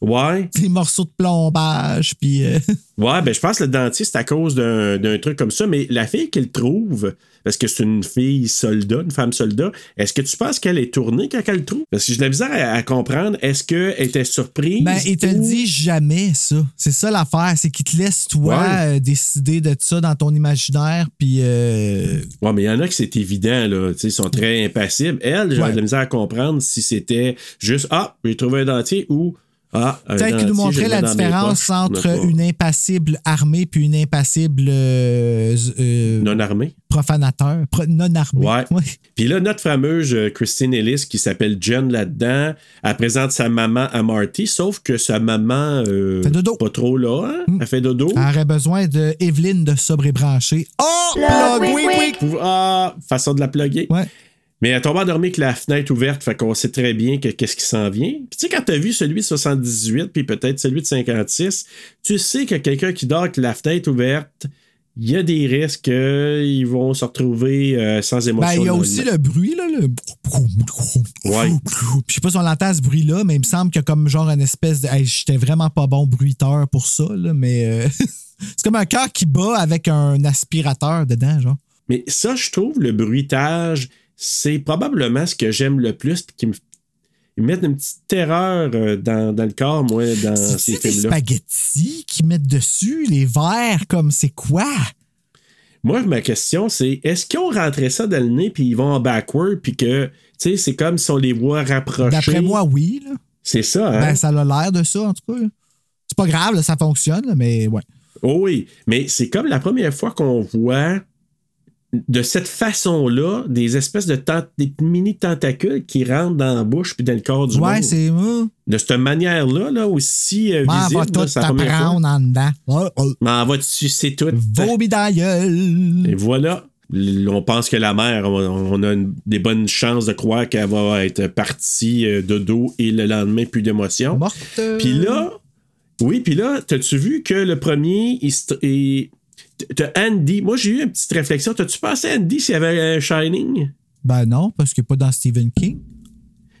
Ouais. Des morceaux de plombage, puis... euh, Ouais, ben je pense que le dentiste, c'est à cause d'un truc comme ça, mais la fille qu'il trouve, parce que c'est une fille soldat, une femme soldat, est-ce que tu penses qu'elle est tournée quand elle le trouve? Parce que j'ai de la misère à, à comprendre, est-ce qu'elle était surprise? Ben, il te le dit jamais, ça. C'est ça l'affaire, c'est qu'il te laisse, toi, Ouais. euh, décider de ça dans ton imaginaire, puis... euh, Ouais, mais il y en a que c'est évident, là. Tu sais, ils sont très impassibles. Elle, j'ai Ouais. de la misère à comprendre si c'était juste Ah, j'ai trouvé un dentier ou Ah, un Peut-être qu'il nous le la différence poches. entre une impassible armée puis une impassible euh, euh, non armée. profanateur, pro- non armée. Ouais. Puis là, notre fameuse euh, Christine Ellis, qui s'appelle Jen là-dedans, elle présente sa maman à Marty, sauf que sa maman. euh, Fait dodo. Pas trop là, hein? Elle fait dodo. Elle aurait besoin de Evelyne de sobre et branché. Oh! Plug, oui, oui. Pour- Ah, façon de la plugger. Ouais. Mais elle tombe endormie avec la fenêtre ouverte, fait qu'on sait très bien que qu'est-ce qui s'en vient. Puis tu sais, quand t'as vu celui de 78, puis peut-être celui de 56, tu sais que quelqu'un qui dort avec la fenêtre ouverte, il y a des risques qu'ils vont se retrouver euh, sans émotion. Ben, il y a aussi le bruit, là. Le... Ouais. Je sais pas si on l'entend ce bruit-là, mais il me semble qu'il y a comme genre une espèce de. Hey, J'étais vraiment pas bon bruiteur pour ça, là, mais euh, c'est comme un cœur qui bat avec un aspirateur dedans, genre. Mais ça, je trouve, le bruitage, c'est probablement ce que j'aime le plus, qui me ils mettent une petite terreur euh, dans, dans le corps, moi, dans ces C'est des films-là. spaghettis qui mettent dessus, les verres, comme c'est quoi? Moi, ma question, c'est est-ce qu'ils ont rentré ça dans le nez puis ils vont en backward puis que, tu sais, c'est comme si on les voit rapprocher? D'après moi, oui. Là. C'est ça, hein? Ben, ça a l'air de ça, en tout cas. C'est pas grave, là, ça fonctionne, là, mais ouais. Oh oui, mais c'est comme la première fois qu'on voit de cette façon-là des espèces de tent- des mini tentacules qui rentrent dans la bouche puis dans le corps du ouais, monde. c'est. euh, De cette manière-là, là, aussi euh, visible, va tout t'apprendre en dedans. Ouais, ouais. M'en va c'est tout. Et voilà. On pense que la mère, on a une- des bonnes chances de croire qu'elle va être partie euh, de dos et le lendemain, plus d'émotion. Morte. Puis là, oui, puis là, t'as-tu vu que le premier, il- t'as Andy. Moi, j'ai eu une petite réflexion. T'as-tu pensé à Andy s'il y avait un Shining? Ben non, parce qu'il n'est pas dans Stephen King.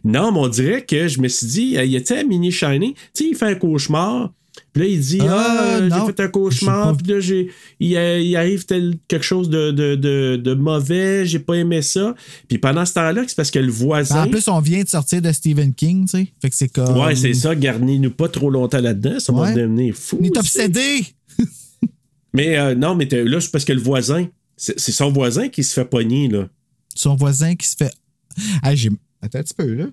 Non, mais on dirait que je me suis dit, euh, il était un mini Shining. Tu sais, il fait un cauchemar. Puis là, il dit, Euh, ah, non, j'ai fait un cauchemar. Puis là, j'ai, il, euh, il arrive tel, quelque chose de, de, de, de mauvais. J'ai pas aimé ça. Puis pendant ce temps-là, c'est parce que le Ben, voisin. en plus, on vient de sortir de Stephen King, tu sais. Fait que c'est comme. ouais, c'est ça. Garnis-nous pas trop longtemps là-dedans. Ça va Ouais. devenir fou. On est obsédé. Mais euh, non, mais là, c'est parce que le voisin, c'est son voisin qui se fait pogner, là. Son voisin qui se fait. Ah, j'ai. Attends un petit peu, là.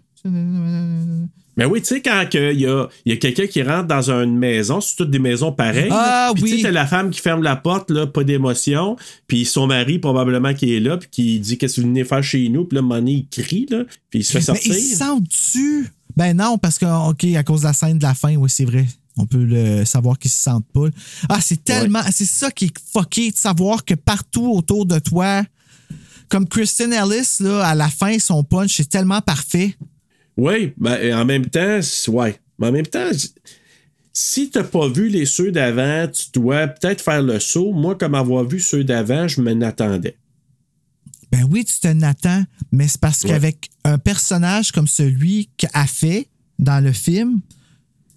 Mais oui, tu sais, quand il y a, il y a quelqu'un qui rentre dans une maison, c'est toutes des maisons pareilles. Ah. Puis tu oui. sais, t'as la femme qui ferme la porte, là, pas d'émotion. Puis son mari, probablement, qui est là, puis qui dit Qu'est-ce que vous venez faire chez nous? Puis là, donné, il crie, là. Puis il se fait Mais sortir. ils se sentent-tu? Ben non, parce que, OK, à cause de la scène de la fin, oui, c'est vrai. On peut le savoir qu'ils se sentent pas. Ah, c'est tellement. C'est ça qui est fucké de savoir que partout autour de toi, comme Kristen Ellis, là, à la fin, son punch, c'est tellement parfait. Oui, ben, en même temps, ouais. Mais en même temps, si t'as pas vu les ceux d'avant, tu dois peut-être faire le saut. Moi, comme avoir vu ceux d'avant, je m'en attendais. Ben oui, tu t'en attends, mais c'est parce Ouais. qu'avec un personnage comme celui qu'a fait dans le film,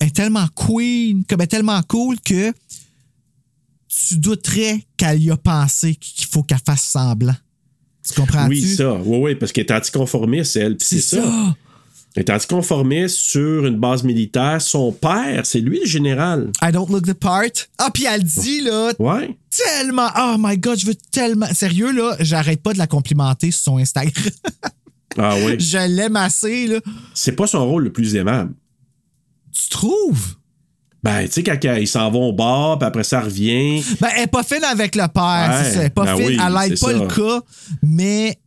est tellement queen, comme elle est tellement cool que tu douterais qu'elle y a pensé qu'il faut qu'elle fasse semblant. Tu comprends-tu? Oui, ça. Oui, oui, parce qu'elle est anticonformiste, elle. C'est ça. Elle est anticonformiste sur une base militaire. Son père, c'est lui le général. I don't look the part. Ah, puis elle dit, là, Ouais. tellement. Oh my God, je veux tellement. Sérieux, là, j'arrête pas de la complimenter sur son Instagram. Ah oui. je l'aime assez, là. C'est pas son rôle le plus aimable. Tu trouves? Ben, tu sais, quand il s'en va au bar, puis après ça revient. Ben, elle n'est pas fine avec le père, Ouais, c'est ça. Elle est pas ben fine. oui, elle n'aide pas ça. le cas, mais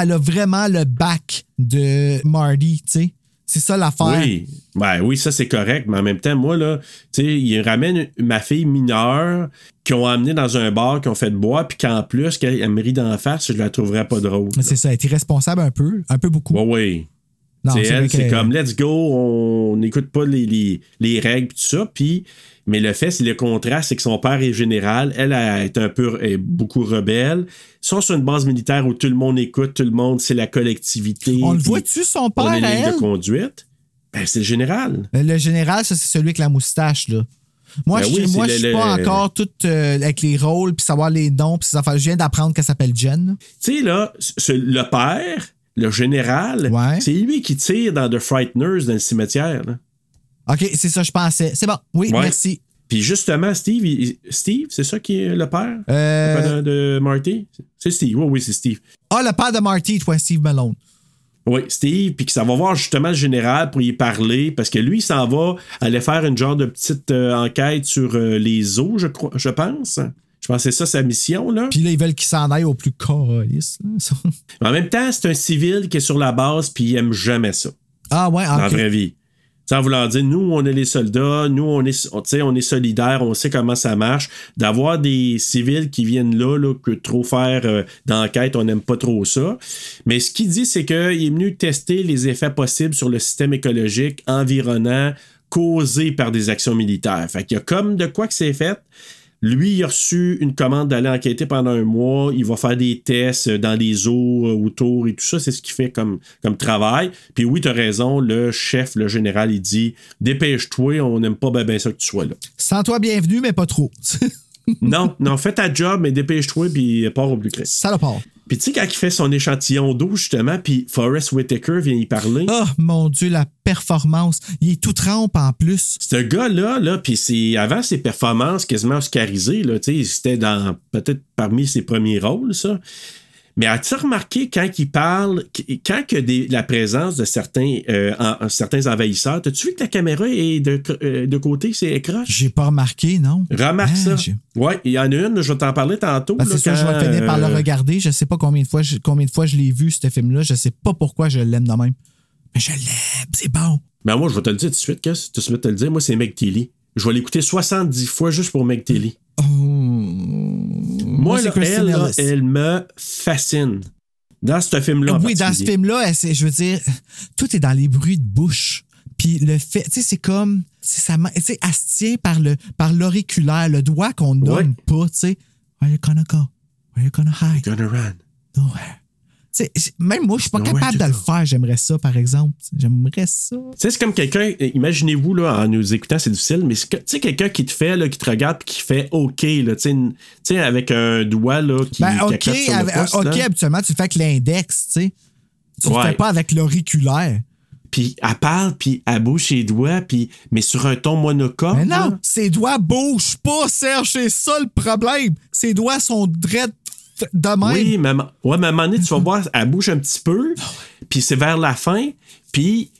elle a vraiment le back de Marty, tu sais. C'est ça l'affaire. Oui, ben oui, ça c'est correct, mais en même temps, moi, là, tu sais, il ramène ma fille mineure qui ont amené dans un bar, qui ont fait boire, puis qu'en plus, qu'elle elle me rit d'en face, je la trouverais pas drôle. Mais C'est ça, elle est irresponsable un peu, un peu beaucoup. Oui, oui. Elle, c'est comme let's go, on n'écoute pas les, les, les règles tout ça. Puis, mais le fait, c'est le contraste, c'est que son père est général, elle elle est un peu est beaucoup rebelle. Ils sont sur une base militaire où tout le monde écoute, tout le monde, c'est la collectivité. On le voit-tu, son père, On a une à ligne elle? de conduite? Ben, c'est le général. Euh, Le général, ça, c'est celui avec la moustache, là. Moi, Ben je oui, moi, je suis pas le- encore tout euh, avec les rôles, puis savoir les noms, puis ces affaires. Je viens d'apprendre qu'elle s'appelle Jen. Tu sais, là, le père, le général, Ouais. c'est lui qui tire dans The Frighteners dans le cimetière. là. OK, c'est ça, je pensais. C'est bon. Oui, Ouais. merci. Puis justement, Steve, il- Steve, c'est ça qui est le père? Euh, Le père de, de Marty? C'est Steve, oui, oui, c'est Steve. Ah, le père de Marty, toi, Steve Malone. Oui, Steve, puis que ça va voir justement le général pour y parler, parce que lui, il s'en va aller faire une genre de petite euh, enquête sur euh, les eaux, je crois, je pense. Je pense que c'est ça sa mission, là. Puis là, ils veulent qu'il s'en aille au plus. Mais en même temps, c'est un civil qui est sur la base, puis il aime jamais ça, ah, ouais, dans la OK. vraie vie. Sans vouloir dire, nous, on est les soldats, nous, on est, on, tu sais, on est solidaires, on sait comment ça marche. D'avoir des civils qui viennent là, là que trop faire euh, d'enquête, on n'aime pas trop ça. Mais ce qu'il dit, c'est qu'il est venu tester les effets possibles sur le système écologique environnant causés par des actions militaires. Fait qu'il y a comme de quoi que c'est fait. Lui, il a reçu une commande d'aller enquêter pendant un mois. Il va faire des tests dans les eaux euh, autour et tout ça. C'est ce qu'il fait comme, comme travail. Puis oui, tu as raison. Le chef, le général, il dit Dépêche-toi, on n'aime pas bien ben ça que tu sois là. Sens-toi bienvenu, mais pas trop. non, non, fais ta job, mais dépêche-toi, puis pars au plus près. Ça le part. Puis tu sais, quand il fait son échantillon d'eau, justement, puis Forrest Whitaker vient y parler. Oh, mon Dieu, la performance. Il est tout trempe en plus. Ce gars-là, là, puis c'est avant ses performances quasiment oscarisées, là, tu sais, c'était dans peut-être parmi ses premiers rôles, ça. Mais as-tu remarqué quand il parle, qu- quand des- la présence de certains, euh, en- certains envahisseurs, as-tu vu que la caméra est de, euh, de côté, c'est écran? J'ai pas remarqué, non? Remarque Ah, ça. Ouais, il y en a une, je vais t'en parler tantôt. Ben, c'est je vais finir par le euh, regarder. Je sais pas combien de fois je, combien de fois je l'ai vu, ce film-là. Je sais pas pourquoi je l'aime de même. Mais je l'aime, c'est bon. Ben moi, je vais te le dire tout de suite, qu'est-ce que tu te te le dire? Moi, c'est Meg Tilly. Je vais l'écouter 70 fois juste pour Meg Tilly. Oh. Moi, c'est là, elle, là, elle me fascine. Dans ce film-là. Oui, dans ce film-là, je veux dire, tout est dans les bruits de bouche. Puis le fait, tu sais, c'est comme, c'est ça, tu sais, elle se tient par le, par l'auriculaire, le doigt qu'on nomme pas, tu sais. Where you gonna go? Where you gonna hide? Gonna run. Nowhere. Même moi, je suis pas capable de le faire. J'aimerais ça, par exemple. J'aimerais ça. Tu sais, c'est comme quelqu'un, imaginez-vous, là, en nous écoutant, c'est difficile, mais tu sais, quelqu'un qui te fait, là, qui te regarde puis qui fait OK, là, tu sais, avec un doigt, là, qui, Ben, qui OK, sur avec- OK, là. habituellement, tu le fais avec l'index, tu sais. Tu le fais pas avec l'auriculaire. Puis elle parle, puis elle bouge ses doigts, puis mais sur un ton monocorde. Mais là. non, ses doigts bougent pas, Serge, c'est ça le problème. Ses doigts sont dread f- de même. Oui, mais, à un- ouais, mais à un moment donné, tu vas voir, elle bouge un petit peu, puis c'est vers la fin, puis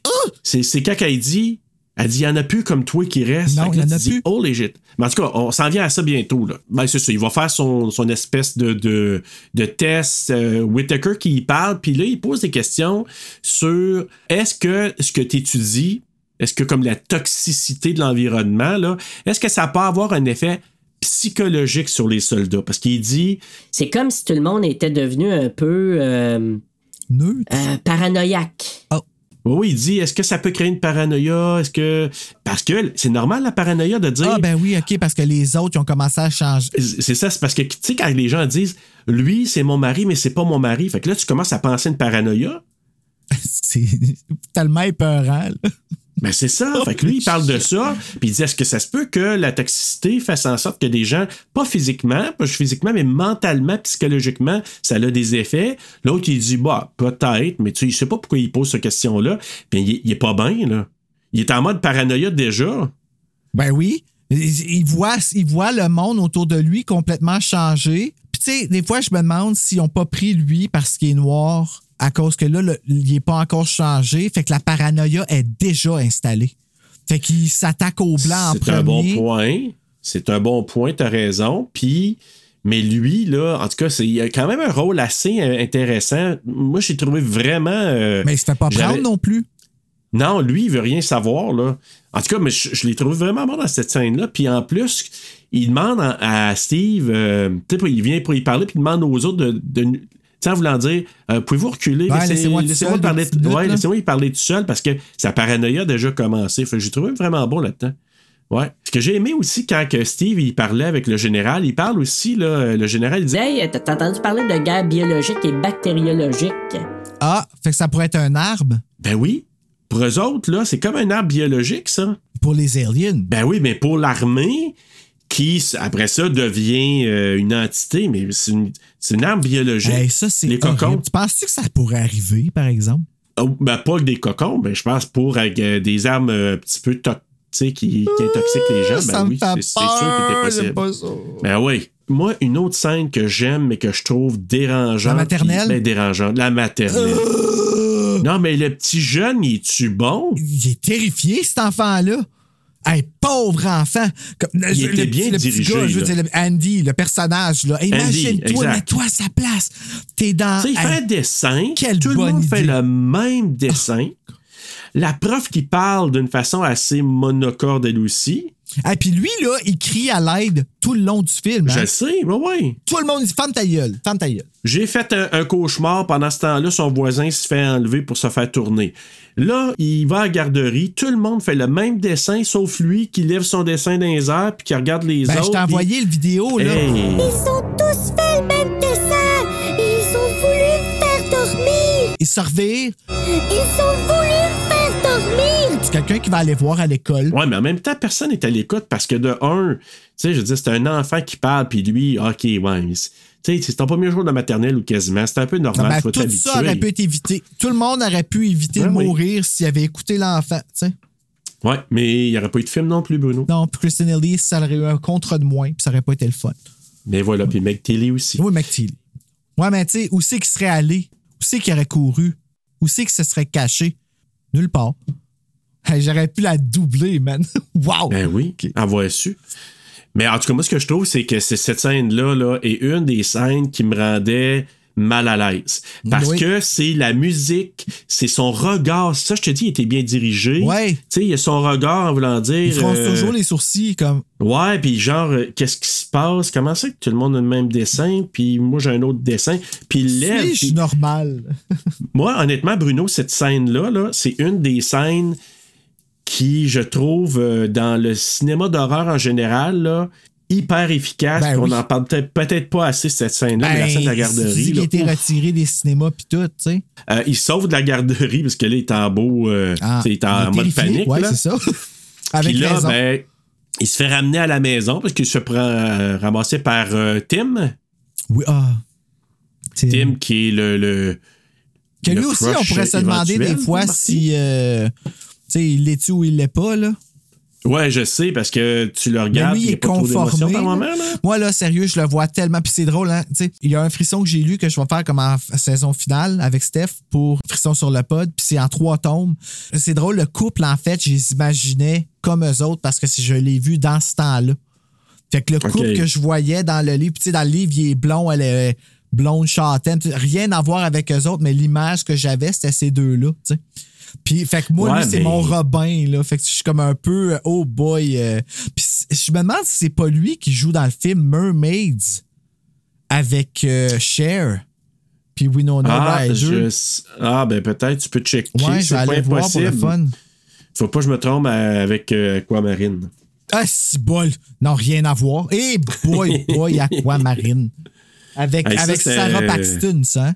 c'est c'est quand qu'elle dit, elle dit, il y en a plus comme toi qui reste. Non, il y là, en a dis, plus. Oh, legit. Mais en tout cas, on s'en vient à ça bientôt. Là. Ben, c'est ça, il va faire son, son espèce de, de, de test. euh, Whitaker qui y parle, puis là, il pose des questions sur est-ce que ce que tu étudies, est-ce que comme la toxicité de l'environnement, là, est-ce que ça peut avoir un effet psychologique sur les soldats? Parce qu'il dit, C'est comme si tout le monde était devenu un peu euh, Neutre. euh, paranoïaque. Oui, oui, il dit est-ce que ça peut créer une paranoïa? Est-ce que. Parce que c'est normal la paranoïa de dire. Ah, ben oui, OK, parce que les autres, ils ont commencé à changer. C'est ça, c'est parce que, tu sais, quand les gens disent lui, c'est mon mari, mais c'est pas mon mari. Fait que là, tu commences à penser une paranoïa. C'est tellement épeurant, là. Ben, c'est ça. Fait que lui, il parle de ça. Puis il dit est-ce que ça se peut que la toxicité fasse en sorte que des gens, pas physiquement, pas physiquement, mais mentalement, psychologiquement, ça a des effets? L'autre, il dit bah, peut-être, mais tu sais, il sait pas pourquoi il pose cette question-là. Puis il, est- il est pas bien, là. Il est en mode paranoïa déjà. Ben oui. Il il voit, il voit le monde autour de lui complètement changer. Puis tu sais, des fois, je me demande s'ils n'ont pas pris lui parce qu'il est noir, à cause que là, le- il n'est pas encore changé. Fait que la paranoïa est déjà installée. Fait qu'il s'attaque au blanc en C'est premier. un bon point. C'est un bon point, t'as raison. Puis, mais lui, là, en tout cas, c'est, il a quand même un rôle assez intéressant. Moi, j'ai trouvé vraiment. euh, Mais il se fait pas prendre non plus. Non, lui, il veut rien savoir, là. En tout cas, mais je, je l'ai trouvé vraiment bon dans cette scène-là. Puis en plus, il demande à, à Steve, euh, tu sais, il vient pour y parler, puis il demande aux autres de. de en voulant dire, euh, pouvez-vous reculer? Ouais, Laissez- laissez-moi parler, ouais, laissez-moi y parler tout seul parce que sa paranoïa a déjà commencé. Fait que j'ai trouvé vraiment bon là-dedans. Ouais. Ce que j'ai aimé aussi quand que Steve il parlait avec le général, il parle aussi, là, le général, il dit Hey, t'as t'as entendu parler de guerre biologique et bactériologique? Ah, fait que ça pourrait être un arbre? Ben oui. Pour eux autres, là, c'est comme un arbre biologique, ça. pour les aliens. Ben oui, mais pour l'armée, qui après ça devient euh, une entité, mais c'est une, arme biologique. Hey, ça, c'est Les cocons. horrible. Tu penses-tu que ça pourrait arriver, par exemple? Oh, ben pas que des cocons, mais je pense pour avec, euh, des armes euh, un petit peu toxiques qui, qui intoxiquent les gens. ça Ben me oui, fait c'est sûr que c'était possible. pas ça. Ben oui. Moi, une autre scène que j'aime, mais que je trouve dérangeante. La maternelle? Ben, dérangeante. La maternelle. Non, mais le petit jeune, il est-tu bon? Il est terrifié, cet enfant-là. Hey, pauvre enfant. Comme, le, Il le était bien le petit gars, je veux dire, Andy, le personnage, là. Imagine-toi, mets-toi à sa place. T'es dans. Tu sais, il fait un dessin. quelle Tout le monde fait le même dessin. La prof qui parle d'une façon assez monocorde, elle aussi. Hey, puis lui, là, il crie à l'aide tout le long du film. hein. Je sais, ouais, ouais. Tout le monde dit Ferme ta gueule, ferme ta gueule. J'ai fait un, un cauchemar. Pendant ce temps-là, son voisin se fait enlever pour se faire tourner. Là, il va à la garderie. Tout le monde fait le même dessin, sauf lui qui lève son dessin dans les airs puis qui regarde les Ben, autres. je t'ai envoyé le vidéo, là. Hey. Ils ont tous fait le même Il se revire. Ils ont voulu faire dormir. C'est quelqu'un qui va aller voir à l'école. Ouais, mais en même temps, personne n'est à l'écoute parce que de un, tu sais, je veux dire, c'est un enfant qui parle, puis lui, OK, ouais, mais c'est- tu sais, c'est ton premier jour de maternelle ou quasiment, c'est un peu normal, Ben, tu vas tout ça aurait pu être évité. Tout le monde aurait pu éviter Ben de oui. mourir s'il avait écouté l'enfant. tu sais. Ouais, mais il n'y aurait pas eu de film non plus, Bruno. Non, puis Kristen Ellis, ça aurait eu un contre de moins, puis ça aurait pas été le fun. Mais voilà, puis Meg Tilly aussi. Oui, McTeely. Ouais, mais tu sais, où c'est qu'il serait allé? Où c'est qu'il aurait couru? Où c'est qu'il se serait caché? Nulle part. Hey, J'aurais pu la doubler, man. wow! Ben oui, avoir su. Mais en tout cas, moi, ce que je trouve, c'est que cette scène-là là, est une des scènes qui me rendait mal à l'aise. Parce Oui. que c'est la musique, c'est son regard. Ça, je te dis, il était bien dirigé. Ouais. Tu sais, il y a son regard en voulant dire. Il fronce euh, toujours les sourcils comme. Ouais, puis genre, euh, qu'est-ce qui se passe? Comment ça que tout le monde a le même dessin? Puis moi, j'ai un autre dessin. Puis il lève. Suis-je puis- normal? Moi, honnêtement, Bruno, cette scène-là, là, c'est une des scènes qui, je trouve, euh, dans le cinéma d'horreur en général, là, hyper efficace. Ben puis oui. on n'en parle peut-être peut-être pas assez, cette scène-là, mais la scène de la Ben, garderie. là, a été retiré des cinémas puis tout, tu sais. Euh, il sauve de la garderie parce que là, il est en beau. euh, Ah, il est en il est mode panique. Ouais, là. c'est ça. Avec là, raison. ben, il se fait ramener à la maison parce qu'il se prend euh, ramasser par euh, Tim. Oui, ah. Tim. Tim, qui est le. le Que le lui aussi, on pourrait se demander des fois Marty. si. tu sais, il l'est-tu ou il l'est pas, là? Ouais, je sais, parce que tu le Mais regardes, lui, il est conformé. par là. moment, là. Moi, là, sérieux, je le vois tellement. Puis c'est drôle, hein. Il y a un frisson que j'ai lu que je vais faire comme en saison finale avec Steph pour Frisson sur le pod. Puis c'est en trois tomes. C'est drôle, le couple, en fait, je les imaginais comme eux autres parce que si je l'ai vu dans ce temps-là. Fait que le couple que je voyais dans le livre, tu sais, dans le livre, il est blond, elle est blonde châtaine. Rien à voir avec eux autres, mais l'image que j'avais, c'était ces deux-là, tu sais. Puis, fait que moi, Ouais, lui, c'est mais- mon Robin, là. Fait que je suis comme un peu, euh, oh boy. euh. Puis, je me demande si c'est pas lui qui joue dans le film Mermaids avec euh, Cher. Puis Winona Ah, Ryder. je- ah, ben peut-être, tu peux checker. Ouais, je c'est vais pas voir pour le impossible. fun. Faut pas que je me trompe avec euh, Aquamarine. Ah, si bol. Non, rien à voir. Eh boy, boy, Aquamarine. Avec, Hey, ça, avec Sarah Paxton, ça.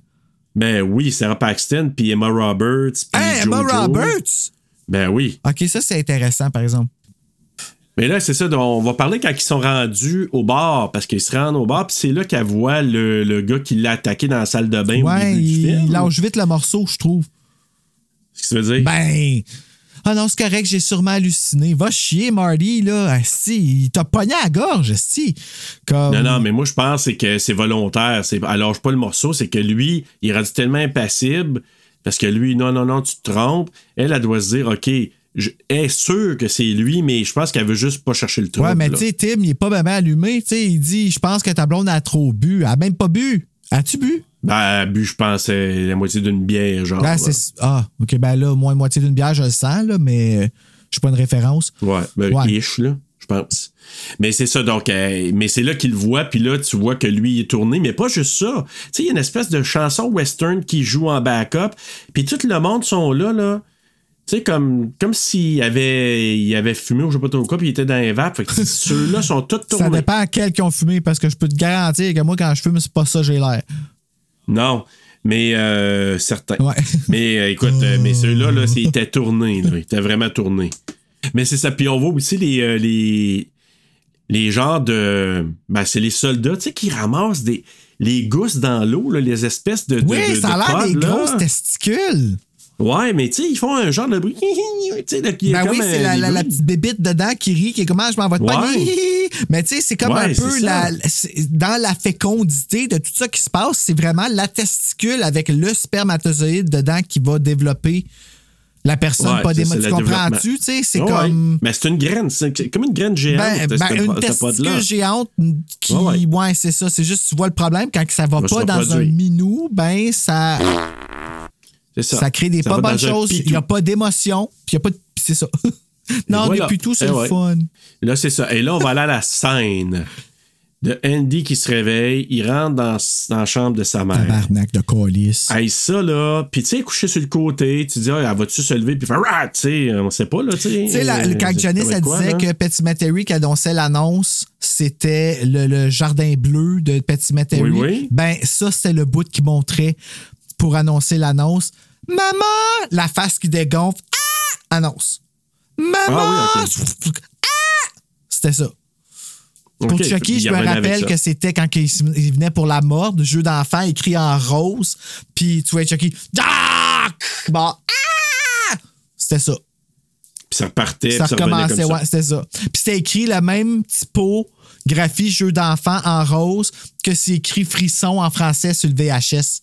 Ben oui, Sarah Paxton, puis Emma Roberts, puis Hey, Emma. Roberts! Ben oui. OK, ça, c'est intéressant, par exemple. Mais là, c'est ça, donc, on va parler quand ils sont rendus au bar, parce qu'ils se rendent au bar, puis c'est là qu'elle voit le, le gars qui l'a attaqué dans la salle de bain au ouais, début du il, film. il lâche vite le morceau, je trouve. Qu'est-ce que ça veut dire? Ben. Ah non, c'est correct, j'ai sûrement halluciné. Va chier, Marty, là. Asti, il t'a pogné à la gorge, Asti. Comme... Non, non, mais moi, je pense c'est que c'est volontaire. C'est, elle lâche pas le morceau, c'est que lui, il est rendu tellement impassible, parce que lui, non, non, non, tu te trompes. Elle, elle doit se dire, OK, je est sûre que c'est lui, mais je pense qu'elle veut juste pas chercher le truc. Ouais, mais tu sais, Tim, il est pas vraiment allumé. Tu sais, il dit Je pense que ta blonde a trop bu. Elle a même pas bu. As-tu bu? Ben, bu, je pense, euh, la moitié d'une bière, genre. Ben, c'est- ah, OK, ben là, moins moitié d'une bière, je le sens, là, mais euh, je suis pas une référence. Ouais, ben, Ouais. ish, là, je pense. Mais c'est ça, donc, euh, mais c'est là qu'il le voit, puis là, tu vois que lui, il est tourné, mais pas juste ça. Tu sais, il y a une espèce de chanson western qui joue en backup, puis tout le monde sont là, là. Tu sais, comme, comme s'il avait, il avait fumé ou je sais pas trop quoi, puis il était dans les vapes. Fait que ceux-là sont tous tournés. Ça dépend à quel qui ont fumé, parce que je peux te garantir que moi, quand je fume, c'est pas ça, j'ai l'air. Non, mais euh, certains. Ouais. Mais euh, écoute, euh, mais ceux-là, là, c'est- ils étaient tournés. Là, ils étaient vraiment tournés. Mais c'est ça. Puis on voit aussi les, les, les genres de. Ben, c'est les soldats, tu sais, qui ramassent des, les gousses dans l'eau, les espèces de. de- Oui, de- ça a l'air des là. grosses testicules. Ouais, mais tu sais, ils font un genre de bruit. Là, qui Ben comme oui, c'est la, petite bébite dedans qui rit, qui est comment je m'en vais te Ouais. Mais tu sais, c'est comme Ouais, un peu la, dans la fécondité de tout ça qui se passe, c'est vraiment la testicule avec le spermatozoïde dedans qui va développer la personne Ouais, pas des Tu comprends-tu? Tu sais, c'est comme. ouais. Mais c'est une graine, c'est comme une graine géante. Ben, ben, une testicule géante qui. Ouais, Ouais, ouais. c'est ça. C'est juste, tu vois le problème, quand ça va pas dans un minou, ben, ça, ça. ça crée des Ça pas bonnes choses. Il n'y a pas d'émotion, puis il n'y a pas de. C'est ça. non, voilà. des pitous, c'est Eh le ouais. fun. Là, c'est ça. Et là, on va aller à la scène de Andy qui se réveille. Il rentre dans, dans la chambre de sa mère. Tabarnak de colis. Hey, ça, là. Puis, tu sais, couché sur le côté, tu dis, ah, elle va-tu se lever? Puis, faire, ah, tu sais, on sait pas, là, tu sais. Tu sais, Euh, quand Janice elle quoi, disait que Petit Materi qui annonçait l'annonce, c'était le, le jardin bleu de Petit Materi. Oui, oui. Ben, ça, c'était le bout qui montrait pour annoncer l'annonce. Maman! La face qui dégonfle. Ah! Annonce. Maman! Ah Ah! C'était ça. Pour Chucky, je me rappelle que c'était quand il, venait pour la morde, jeu d'enfant écrit en rose, puis tu vois Chucky. Ah! Bon, ah! C'était ça. Puis ça repartait, Ça puis ça revenait recommençait, comme ouais, c'était ça. Puis c'était écrit le même typographie jeu d'enfant en rose que c'est écrit frisson en français sur le VHS.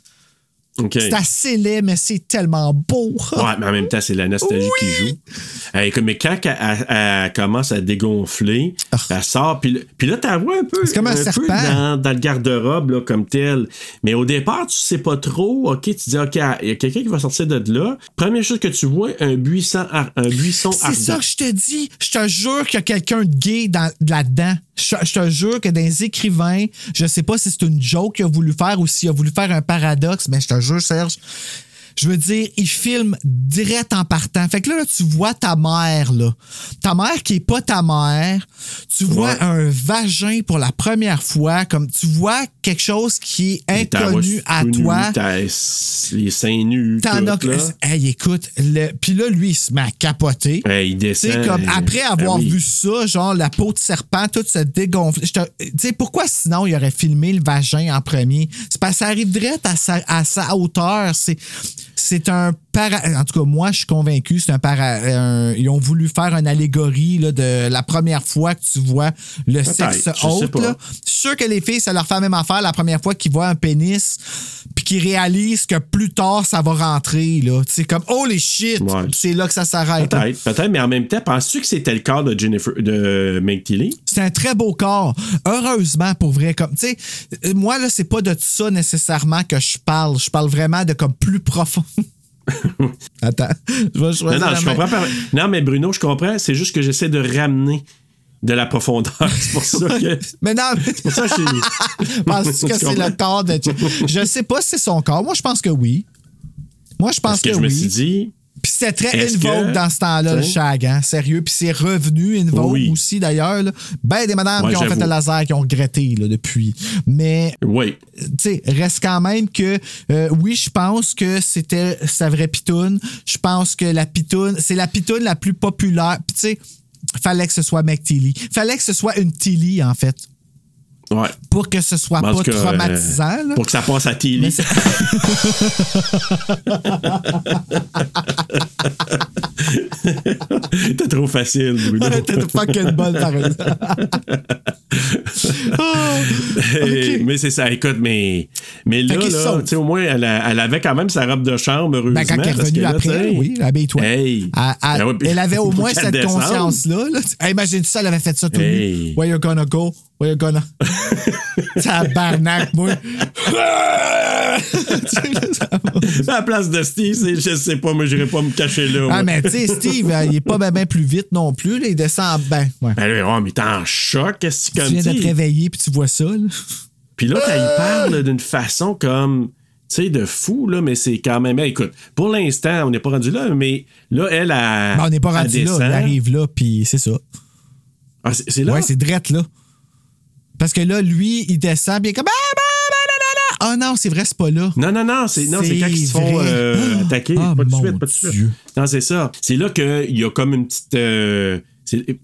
C'est assez laid, mais c'est tellement beau. Ouais, mais en même temps, c'est la nostalgie qui joue. Mais quand elle, elle- elle commence à dégonfler, elle sort, puis, puis là, tu la vois un peu, Ah. Comme un peu serpent. dans, dans le garde-robe, comme tel. Mais au départ, tu sais pas trop. OK, tu dis, OK, il y a quelqu'un qui va sortir de là. Première chose que tu vois, un buisson, un buisson C'est ça que je te dis. Je te jure qu'il y a quelqu'un de gay dans- là-dedans. Je, je te jure que les écrivains, je sais pas si c'est une joke qu'il a voulu faire ou s'il a voulu faire un paradoxe, mais je te jure, Serge, je veux dire, il filme direct en partant. Fait que là, là, tu vois ta mère, là. Ta mère qui est pas ta mère. Tu vois Ouais. un vagin pour la première fois. Comme tu vois quelque chose qui est inconnu à nu, toi. les seins nus. T'en as. Hey, écoute, le... puis là, lui, il se met à capoter. Hey, il Tu descend. sais, comme après avoir Ah oui. vu ça, genre la peau de serpent, tout se te- Tu sais, pourquoi sinon il aurait filmé le vagin en premier? C'est parce que ça arrive direct à sa, à sa hauteur. C'est, c'est un para... En tout cas, moi, je suis convaincu, c'est un para... un- Ils ont voulu faire une allégorie là, de la première fois que tu vois le sexe là. Je suis sûr que les filles, ça leur fait la même affaire la première fois qu'ils voient un pénis, qu'ils réalisent que plus tard, ça va rentrer. Là. Sais, comme, holy shit! Ouais. C'est là que ça s'arrête. Peut-être, peut-être, mais en même temps, penses-tu que c'était le cas de Jennifer, de Meg Tilly? C'est un très beau corps. Heureusement, pour vrai. Comme, tu sais, euh, moi, là, c'est pas de ça nécessairement que je parle. Je parle vraiment de comme plus profond. Attends, je vais Non, choisir. non, je comprends. par- Non, mais Bruno, je comprends. C'est juste que j'essaie de ramener de la profondeur. C'est pour ça que. Mais non, mais- C'est pour ça que j'ai. penses-tu Tu que c'est le corps de. Je sais pas si c'est son corps. Moi, je pense que oui. Moi, je pense Parce que, que, je me oui. suis dit. Puis c'était très Est-ce in vogue que- dans ce temps-là, le shag, hein, sérieux. Puis c'est revenu in vogue Oui. aussi, d'ailleurs. là. Ben des madames Ouais, qui ont fait le laser, qui ont regretté là, depuis. Mais Oui. tu sais, reste quand même que euh, oui, je pense que c'était sa vraie pitoune. Je pense que la pitoune, c'est la pitoune la plus populaire. Puis tu sais, fallait que ce soit McTilly. Fallait que ce soit une Tilly, en fait. Ouais. Pour que ce soit pas cas, traumatisant. euh, pour que ça passe à Tilly. T'es trop facile, Bruno. T'es fucking bonne, par exemple. Ah, Mais c'est ça, écoute, mais, mais là, là saute. tu sais, au moins, elle, a- elle avait quand même sa robe de chambre, heureusement. Ben, quand elle est revenue après, oui, habille-toi. Hey. Elle, elle- Ben elle avait au moins cette conscience-là. là. Hey, Imagine ça, elle avait fait ça tout Hey. nu. Where you gonna go? Ouais, gonna. Tabarnak, moi. À la place de Steve, c'est- je sais pas, moi, j'irai pas me cacher là. ah, moi. mais tu sais, Steve, euh, il est pas bien plus vite non plus. Là, il descend ben. Ouais. Ben là, oh, mais t'es en choc, qu'est-ce que Tu viens de tu te réveiller puis tu vois ça. Là. Puis là, quand il parle d'une façon comme, tu sais, de fou, là, mais c'est quand même. Écoute, pour l'instant, on n'est pas rendu là, mais là, elle, a. Ben, on n'est pas rendu là. Il arrive là, puis c'est ça. Ah, c'est c'est là? Ouais, c'est drette là. Parce que là, lui, il descend, puis il est comme. Ah, bah, bah. Ah non, c'est vrai, c'est pas là. Non, non, non, c'est non, c'est C'est quand ils se font euh, attaquer. Ah, pas de suite, pas de suite. Non, c'est ça. C'est là qu'il y a comme une petite. euh,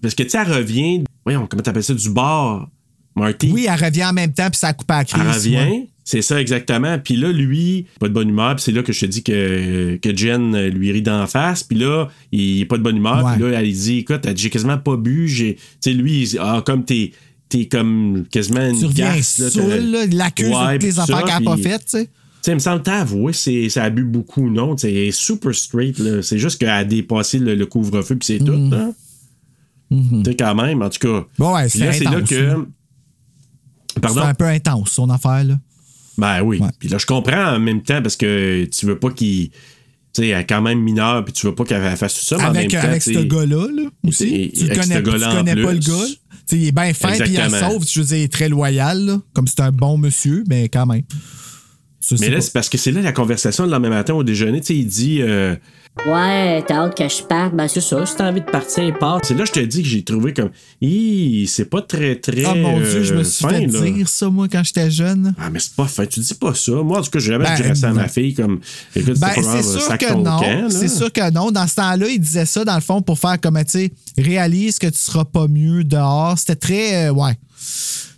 parce que tu sais, elle revient. Voyons, comment t'appelles ça? Du bar, Marty? Oui, elle revient en même temps, puis ça coupe à la crise. Elle revient. ouais. C'est ça, exactement. Puis là, lui, pas de bonne humeur. Puis c'est là que je te dis que, que Jen euh, lui rit d'en face. Puis là, il est pas de bonne humeur. Puis là, elle dit Écoute, j'ai quasiment pas bu. J'ai... Tu sais, lui, il ah, comme t'es, t'es comme quasiment une Tu reviens garce, là, saoul, Ouais, de toutes les affaires qu'elle n'a pas faites, tu sais. tu sais, il me semble t'avouer, c'est, ça a bu beaucoup, non? Tu est super straight, là. C'est juste qu'elle a dépassé le, le couvre-feu, puis c'est tout, hein? Tu sais, quand même, en tout cas. Bon, ouais, Puis c'est là, c'est là que. Pardon? C'est un peu intense, son affaire, là. Ben oui. Puis là, je comprends en même temps parce que tu veux pas qu'il. Tu sais, elle est quand même mineure, puis tu veux pas qu'elle fasse tout ça, mais en même Avec, temps. avec ce gars-là, là, aussi. Tu connais, tu pas le gars. là. Tu sais, il est bien fin, puis il sauve. Je veux dire, il est très loyal, là, comme c'est un bon monsieur, mais quand même. Ça, Mais c'est là, c'est parce que c'est là la conversation le lendemain matin au déjeuner. Tu sais, il dit. euh, Ouais, t'as hâte que je parte. Ben, c'est ça. Si t'as envie de partir, part. c'est là que je te dis que j'ai trouvé comme. Hi, c'est pas très, très. Ah mon Dieu, je me euh, suis fin, fait là. dire ça, moi, quand j'étais jeune. Ah, mais c'est pas fin. Tu dis pas ça. Moi, en tout cas, j'ai jamais Ben, ça à ma fille comme. Écoute, Ben, c'est sûr sac que ton non. C'est sûr que non. Dans ce temps-là, il disait ça, dans le fond, pour faire comme, tu sais, réalise que tu seras pas mieux dehors. C'était très, euh, ouais.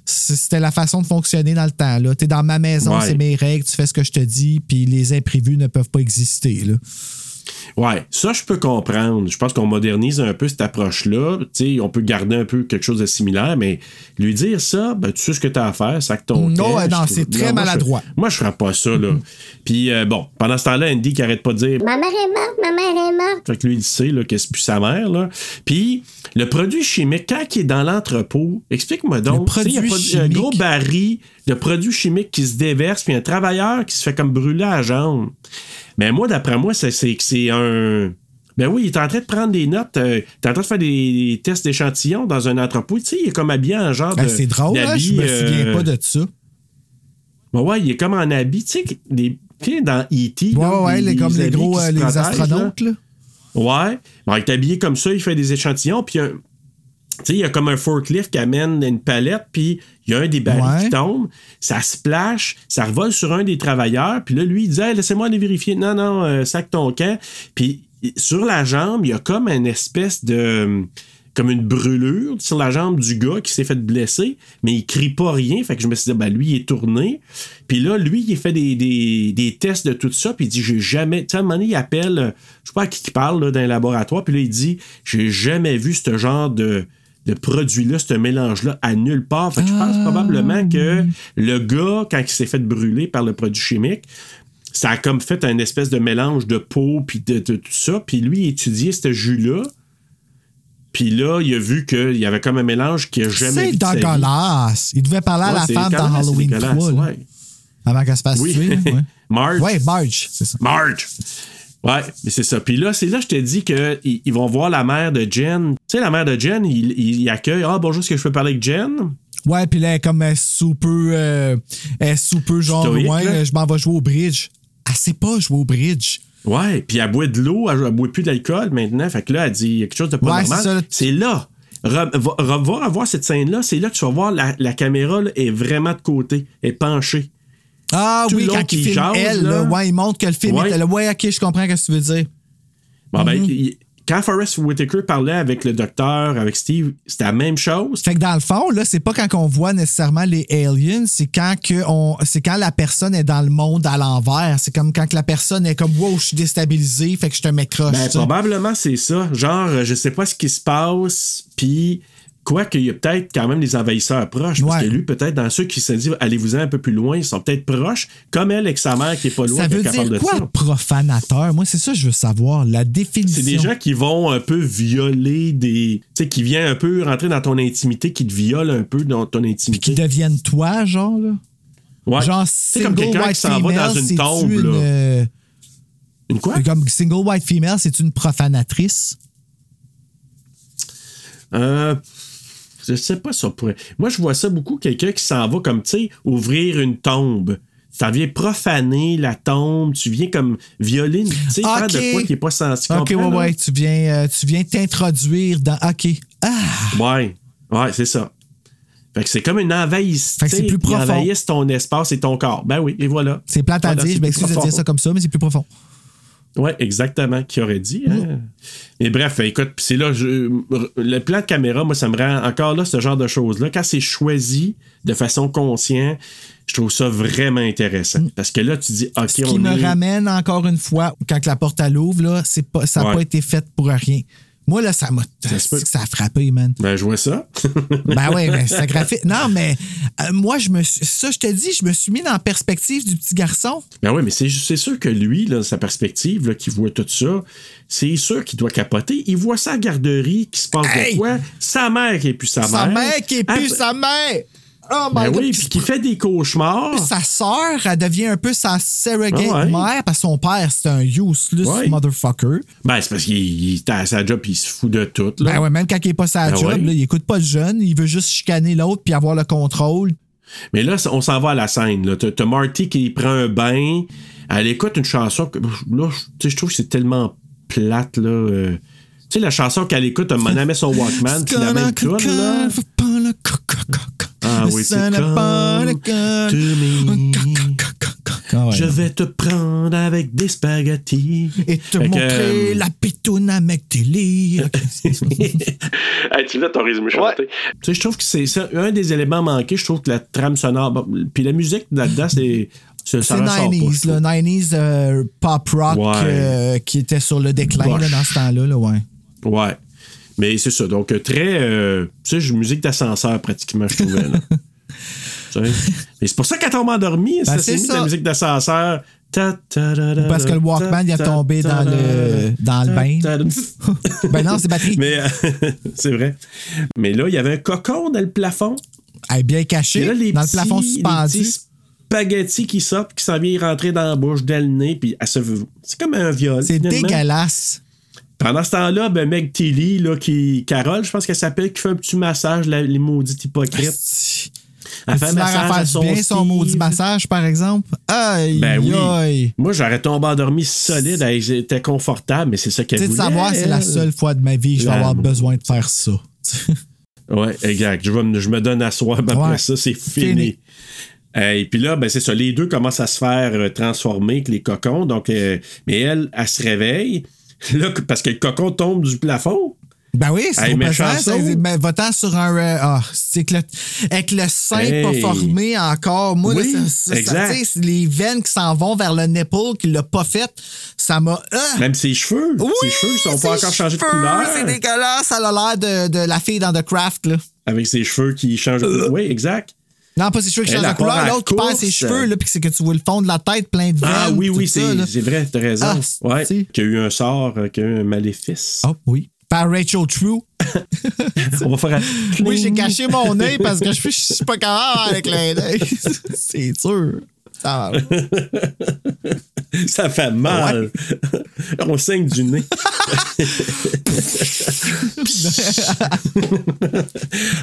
C'était la façon de fonctionner dans le temps. là. T'es dans ma maison, Ouais. c'est mes règles, tu fais ce que je te dis, puis les imprévus ne peuvent pas exister. Là. Ouais, ça, je peux comprendre. Je pense qu'on modernise un peu cette approche-là. Tu sais, on peut garder un peu quelque chose de similaire, mais lui dire ça, ben, tu sais ce que tu as à faire, sac ton Non, je non, c'est très moi, je- maladroit. Moi, je ferais pas ça, là. Puis, euh, bon, pendant ce temps-là, Andy qui arrête pas de dire. Ma mère est morte, ma mère est morte. Fait que lui, il sait là, que c'est plus sa mère. Là. Puis, le produit chimique, quand il est dans l'entrepôt, explique-moi donc. Le sais, il y a produit un gros baril de produits chimiques qui se déverse, puis un travailleur qui se fait comme brûler à la jambe. Mais moi, d'après moi, c'est, c'est que c'est un. Ben oui, il est en train de prendre des notes. euh, il est en train de faire des tests d'échantillons dans un entrepôt. Tu sais, il est comme habillé en genre de. c'est drôle, hein? je me souviens euh, pas de ça. ben ouais, il est comme en habit. Tu sais, des. Dans E.T. Ouais, là, ouais, des- les, comme les gros euh, les là. astronautes. Là. Ouais. Bon, il est habillé comme ça, il fait des échantillons, puis un- il y a comme un forklift qui amène une palette, puis il y a un des barils Ouais. qui tombe, ça splash, ça revole sur un des travailleurs, puis là, lui, il dit Hey, laissez-moi aller vérifier. Non, non, euh, sac ton camp. Puis sur la jambe, il y a comme une espèce de. comme une brûlure sur la jambe du gars qui s'est fait blesser, mais il crie pas rien. Fait que je me suis dit, ben lui, il est tourné. Puis là, lui, il fait des, des, des tests de tout ça, puis il dit, j'ai jamais. Tu sais, à un moment donné, il appelle, je sais pas à qui il parle là, dans laboratoire, puis là, il dit, j'ai jamais vu ce genre de de produit-là, ce mélange-là, à nulle part. Fait que je pense probablement que le gars, quand il s'est fait brûler par le produit chimique, ça a comme fait un espèce de mélange de peau puis de, de tout ça. Puis lui, il étudiait ce jus-là. Puis là, il a vu qu'il y avait comme un mélange qu'il n'a jamais C'est dégueulasse. Il devait parler à la femme dans Halloween dégueulasse, 3, là, ouais. avant qu'elle se fasse Oui. tuer. Ouais. Marge. ouais, Marge, c'est ça. Marge. Ouais, mais c'est ça. Puis là, c'est là que je te dis qu'ils ils vont voir la mère de Jen. Tu sais, la mère de Jen, il, il, il accueille. Ah, bonjour, est-ce que je peux parler avec Jen? Ouais, puis là, elle est comme elle est super, euh, elle genre, Stoïque, ouais, là. je m'en vais jouer au bridge. Elle sait pas jouer au bridge. Ouais, puis elle boit de l'eau, elle, elle boit plus d'alcool maintenant. Fait que là, elle dit il y a quelque chose de pas Ouais, normal. c'est là. Re- va, re- va revoir cette scène-là, c'est là que tu vas voir la, la caméra là, est vraiment de côté, est penchée. Ah Tout oui, quand il qu'il filme jase, elle, là. ouais, il montre que le film Ouais. était là. Ouais, ok, je comprends ce que tu veux dire. Bon, ben, Mhm. il- quand Forrest Whitaker parlait avec le docteur, avec Steve, c'était la même chose? Fait que dans le fond, là, c'est pas quand on voit nécessairement les aliens, c'est quand que on, c'est quand la personne est dans le monde à l'envers. C'est comme quand que la personne est comme wow, je suis déstabilisé, fait que je te m'écroche. Ben, tu sais. probablement, c'est ça. Genre, je sais pas ce qui se passe, puis Quoique, il y a peut-être quand même des envahisseurs proches. Parce que lui, peut-être, dans ceux qui se disent, allez-vous-en un peu plus loin, ils sont peut-être proches, comme elle avec sa mère qui est pas loin, Ça qui est veut capable dire de quoi, ça? profanateur? Moi, c'est ça que je veux savoir. La définition. C'est des gens qui vont un peu violer des. Tu sais, qui viennent un peu rentrer dans ton intimité, qui te violent un peu dans ton qui intimité. deviennent toi, genre, là? Ouais. Genre, C'est comme quelqu'un qui s'en va dans une tombe, une, là. euh, Une quoi? Comme single white female, c'est une profanatrice? Euh, je sais pas ça pourrait. Moi, je vois ça beaucoup, quelqu'un qui s'en va comme, tu sais, ouvrir une tombe. Ça vient profaner la tombe, tu viens comme violer, une- tu sais, faire Ok. de quoi qui est pas Ok, ouais, ouais. Tu viens, euh, tu viens t'introduire dans. Ok. Ah! Ouais, ouais, c'est ça. Fait que c'est comme une envahisse. Fait que c'est plus profond. ton espace et ton corps. Ben oui, et voilà. C'est plate à Voilà, dire, je m'excuse de dire ça comme ça, mais c'est plus profond. Oui, exactement, qui aurait dit. Hein? Mais bref, écoute, pis c'est là, je- le plan de caméra, moi, ça me rend encore là ce genre de choses-là. Quand c'est choisi de façon consciente, je trouve ça vraiment intéressant. Parce que là, tu dis, OK, Ce qui on me est- ramène encore une fois, quand la porte elle ouvre, là, c'est pas, ça n'a Ouais. pas été fait pour rien. Moi, là, ça m'a. Ça. Ça a frappé, man. Ben, je vois ça. Ben oui, ben, c'est graphique. Non, mais euh, moi, je me suis- ça, je te dis, je me suis mis dans la perspective du petit garçon. Ben oui, mais c'est c'est sûr que lui, là, sa perspective, là, qui voit tout ça, c'est sûr qu'il doit capoter. Il voit sa garderie qui se passe Hey! de quoi? Sa mère qui est plus sa, Sa mère qui est plus Après- sa mère. Oh my Ben God. oui, puis qui fait des cauchemars. Sa sœur, elle devient un peu sa surrogate Ah ouais. mère parce que son père, c'est un useless Ouais. motherfucker. Ben, c'est parce qu'il il est à sa job puis il se fout de tout. Là. Ben ouais, même quand il est pas sa Ben job, ouais. là, il écoute pas le jeune, il veut juste chicaner l'autre puis avoir le contrôle. Mais là, on s'en va à la scène. T'as Marty qui prend un bain. Elle écoute une chanson. que- Là, je- trouve que c'est tellement plate. là. euh. Tu sais, la chanson qu'elle écoute, elle met son Walkman, puis la même tune, là. Ah oui, c'est. Ah ouais. Je vais te prendre avec des spaghettis. Et te Fait montrer euh, la pitoune avec tes hey, tu l'as ton résumé chanté. Tu sais, je trouve que c'est ça, un des éléments manqués. Je trouve que la trame sonore. bon, puis la musique là-dedans, c'est. C'est ressort pas, 90s, je le 90s euh, pop rock Ouais. euh, qui était sur le déclin là, dans ce temps-là. Là, ouais. Ouais. Mais c'est ça. Donc, euh, très. euh, tu sais, musique d'ascenseur, pratiquement, je trouvais. là. Mais c'est pour ça qu'elle tombe endormie. ça, Ben, c'est ça. la musique d'ascenseur. Parce que le Walkman, il a tombé dans da, le- dans le bain. Ben non, c'est batterie. Mais euh, c'est vrai. Mais là, il y avait un cocon dans le plafond. Elle est bien cachée là, les dans le petits- plafond les suspendu. petits spaghettis qui sortent, qui s'en viennent rentrer dans la bouche, dès le nez, puis elle se... c'est comme un viol. C'est dégueulasse. Pendant ce temps-là, ben, Meg Tilly, là, qui, Carole, je pense qu'elle s'appelle, qui fait un petit massage, la- les maudites hypocrites. Elle fait un Tu massage à son bien son maudit massage, par exemple. Aïe, Ben oui. aïe. Moi, j'aurais tombé endormi solide, elle était confortable, mais c'est ça qu'elle Tu sais, voulait. savoir, c'est la seule fois de ma vie que je vais La- avoir besoin de faire ça. Ouais, exact. Je, vais me- je me donne à soi, mais après Ouais. ça, c'est fini. Fini. Euh, et puis là, ben, c'est ça. Les deux commencent à se faire euh, transformer avec les cocons. Donc, euh, mais elle, elle se réveille. Là, parce que le cocon tombe du plafond. Ben oui, c'est Hey, trop Ben, va-t'en sur un. euh, Ah, c'est que le, avec le sein Hey. pas formé encore. Moi, Oui, ça- exact. les veines qui s'en vont vers le nipple, qui l'a pas fait, ça m'a. Ah! Même ses cheveux. Oui, ses cheveux sont ses pas encore changés de couleur. C'est dégueulasse. Ça a l'air de, de la fille dans The Craft, là. Avec ses cheveux qui changent de Euh. couleur. Oui, exact. Non, pas ses cheveux qui changent de couleur, l'autre qui perd ses cheveux, là, puis c'est que tu vois le fond de la tête plein de veines. Ah oui, oui, c'est vrai, t'as raison. Ah, ouais. y a eu un sort, euh, qu'il y a eu un maléfice. Oh, oui. Par Rachel True. On va faire un. Oui, j'ai caché mon œil parce que je suis pas capable avec l'œil. C'est sûr. Ça va. Ça fait mal. On saigne du nez.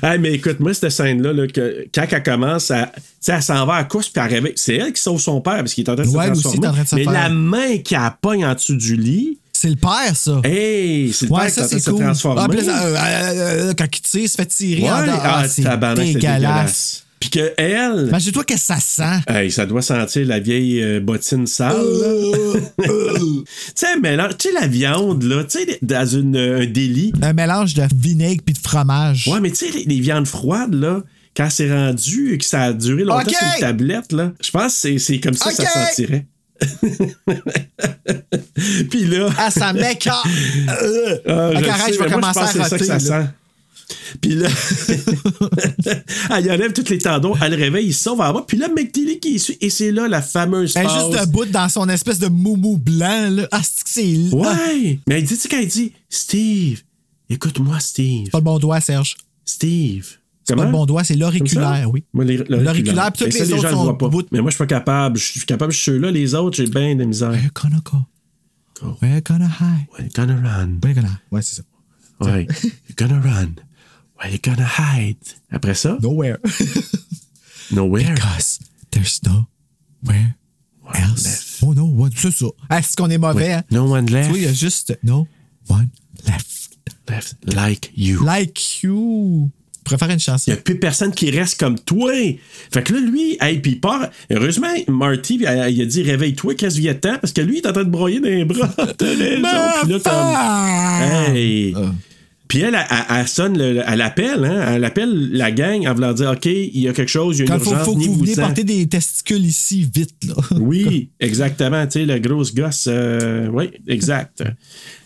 hey, mais écoute, moi, cette scène-là, là, que, quand elle commence, à, elle s'en va à la course, puis elle. C'est elle qui sauve son père parce qu'il est en train de Ouais, se aussi, transformer. de se mais faire- la main qui a pogne en dessous du lit, C'est le père, ça. hey, c'est le Ouais, père qui ça, en train de c'est se cool. transformer. Ah, là, euh, euh, euh, quand il tire, il se fait tirer Ouais, en ah, Ah, c'est tabarnak, c'est dégueulasse. dégueulasse. Puis que elle, Imagine-toi que ça sent. Hey, ça doit sentir la vieille euh, bottine sale. Euh, là. tu sais, mélange- tu sais, la viande, là, tu sais, dans une, un délit. Un mélange de vinaigre puis de fromage. Ouais, mais tu sais, les, les viandes froides, là, quand c'est rendu et que ça a duré longtemps sur une tablette, là, je pense que c'est- comme ça que ça sentirait. Puis là. Ah, ça m'écarte. Ah, je sais, vais moi, commencer pense à c'est ça que ça roter, là. sent. Puis là, elle enlève tous les tendons, elle le réveille, il sauve en bas. Puis là, McTeely qui suit. Et c'est là la fameuse Elle est phrase. juste debout dans son espèce de moumou blanc, là. Ah, c'est que c'est. Ouais! Mais elle dit, tu sais, quand elle dit Steve, écoute-moi, Steve. pas le bon doigt, Serge. Steve. C'est pas le bon doigt, c'est ça? l'auriculaire, oui. L'auriculaire, puis Mais toutes ça, les gens autres le sont voient pas. bout- Mais moi, je suis pas capable. Je suis capable, je suis là. Les autres, j'ai bien de misère. We're gonna go. Go. We're gonna hide. We're gonna run. We're gonna. Ouais, c'est ça. Ouais. You're gonna run. Where you gonna hide? Après ça? Nowhere. Nowhere. Because there's nowhere else. left. Oh no, what? C'est ça. Ah, c'est qu'on est mauvais, hein? No one left. vois, il y a juste no one left. Left. Like you. Like you. Je préfère une Il chanson. n'y a plus personne qui reste comme toi. Fait que là, lui, hey, puis il part. Heureusement, Marty, puis elle- il a dit réveille-toi, qu'est-ce qu'il y a de temps? Parce que lui, il est en train de broyer dans les bras. de raison. Puis là, comme. Hey! Ah. Puis elle, elle, elle- sonne, le- elle appelle, hein? Elle appelle la gang en voulant dire OK, il y a quelque chose, il y a une Quand il faut, urgence, faut que vous venez-vous-en. porter des testicules ici, vite, là. Oui, exactement. Tu sais, la grosse gosse. euh, oui, exact.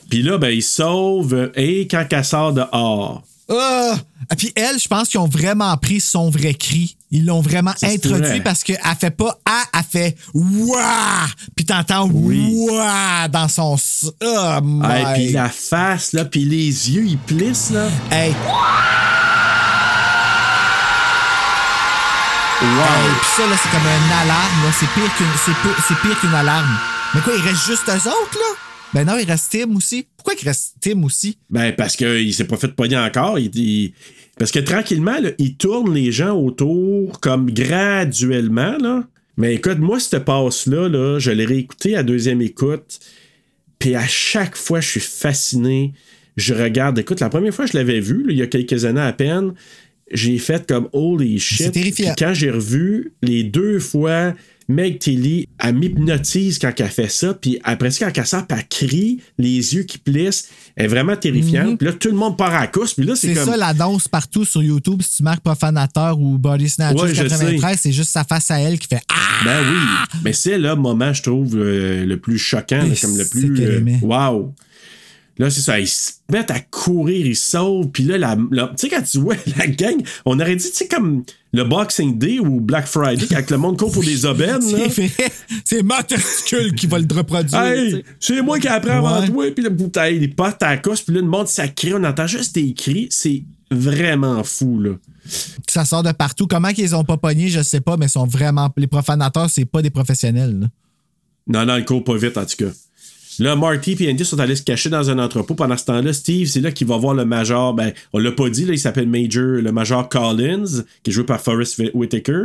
Puis là, ben, il sauve. Et quand elle sort dehors. Ah! Et puis elle, je pense qu'ils ont vraiment pris son vrai cri. Ils l'ont vraiment Ça introduit parce qu'elle fait pas A, elle fait Ouah! Puis t'entends Oui. Ouah dans son. Oh my. Et puis la face, là, puis les yeux, ils plissent, là. Hey. Wow! Hey, puis ça, là, c'est comme une alarme, là. C'est pire qu'une, c'est pire qu'une alarme. Mais quoi, il reste juste eux autres, là? Ben non, il reste Tim aussi. Pourquoi il reste Tim aussi? Ben, parce qu'il s'est pas fait pogner encore. Il, il- parce que tranquillement, là, il tourne les gens autour comme graduellement, là. Mais écoute, moi, cette passe-là, là, je l'ai réécouté à deuxième écoute. Puis à chaque fois, je suis fasciné. Je regarde. Écoute, la première fois que je l'avais vu, là, il y a quelques années à peine, j'ai fait comme holy shit. C'est terrifiant. Puis quand j'ai revu les deux fois, Meg Tilly, elle m'hypnotise quand elle fait ça. Puis après ça, quand elle sort, elle crie, les yeux qui plissent. Elle est vraiment terrifiante. Puis là, tout le monde part à la course. Puis là, c'est Mhm. C'est comme. ça la danse partout sur YouTube. Si tu marques Profanateur ou Body Snatchers Ouais, je 93, c'est juste sa face à elle qui fait Ah! Ben oui. Mais c'est le moment, je trouve, euh, le plus choquant, là, comme le plus. aimait. Wow. Là, c'est ça. Ils se mettent à courir, ils sauvent. Puis là, la, la- tu sais, quand tu vois la gang, on aurait dit, tu sais, comme le Boxing Day ou Black Friday, quand le monde court pour des aubaines. là. C'est vrai. C'est ma testicule qui va le reproduire. Hey, c'est moi qui apprends avant Ouais. toi. Puis la bouteille, les potes à la cosse. Puis là, le monde, ça crie. On entend juste des cris. C'est vraiment fou, là. Ça sort de partout. Comment qu'ils ont pas pogné, je sais pas, mais ils sont vraiment. Les profanateurs, c'est pas des professionnels. là. Non, non, il court pas vite, en tout cas. Là, Marty et Andy sont allés se cacher dans un entrepôt. Pendant ce temps-là, Steve, c'est là qu'il va voir le major. Ben, on l'a pas dit, là, il s'appelle Major, le major Collins, qui est joué par Forrest Whitaker.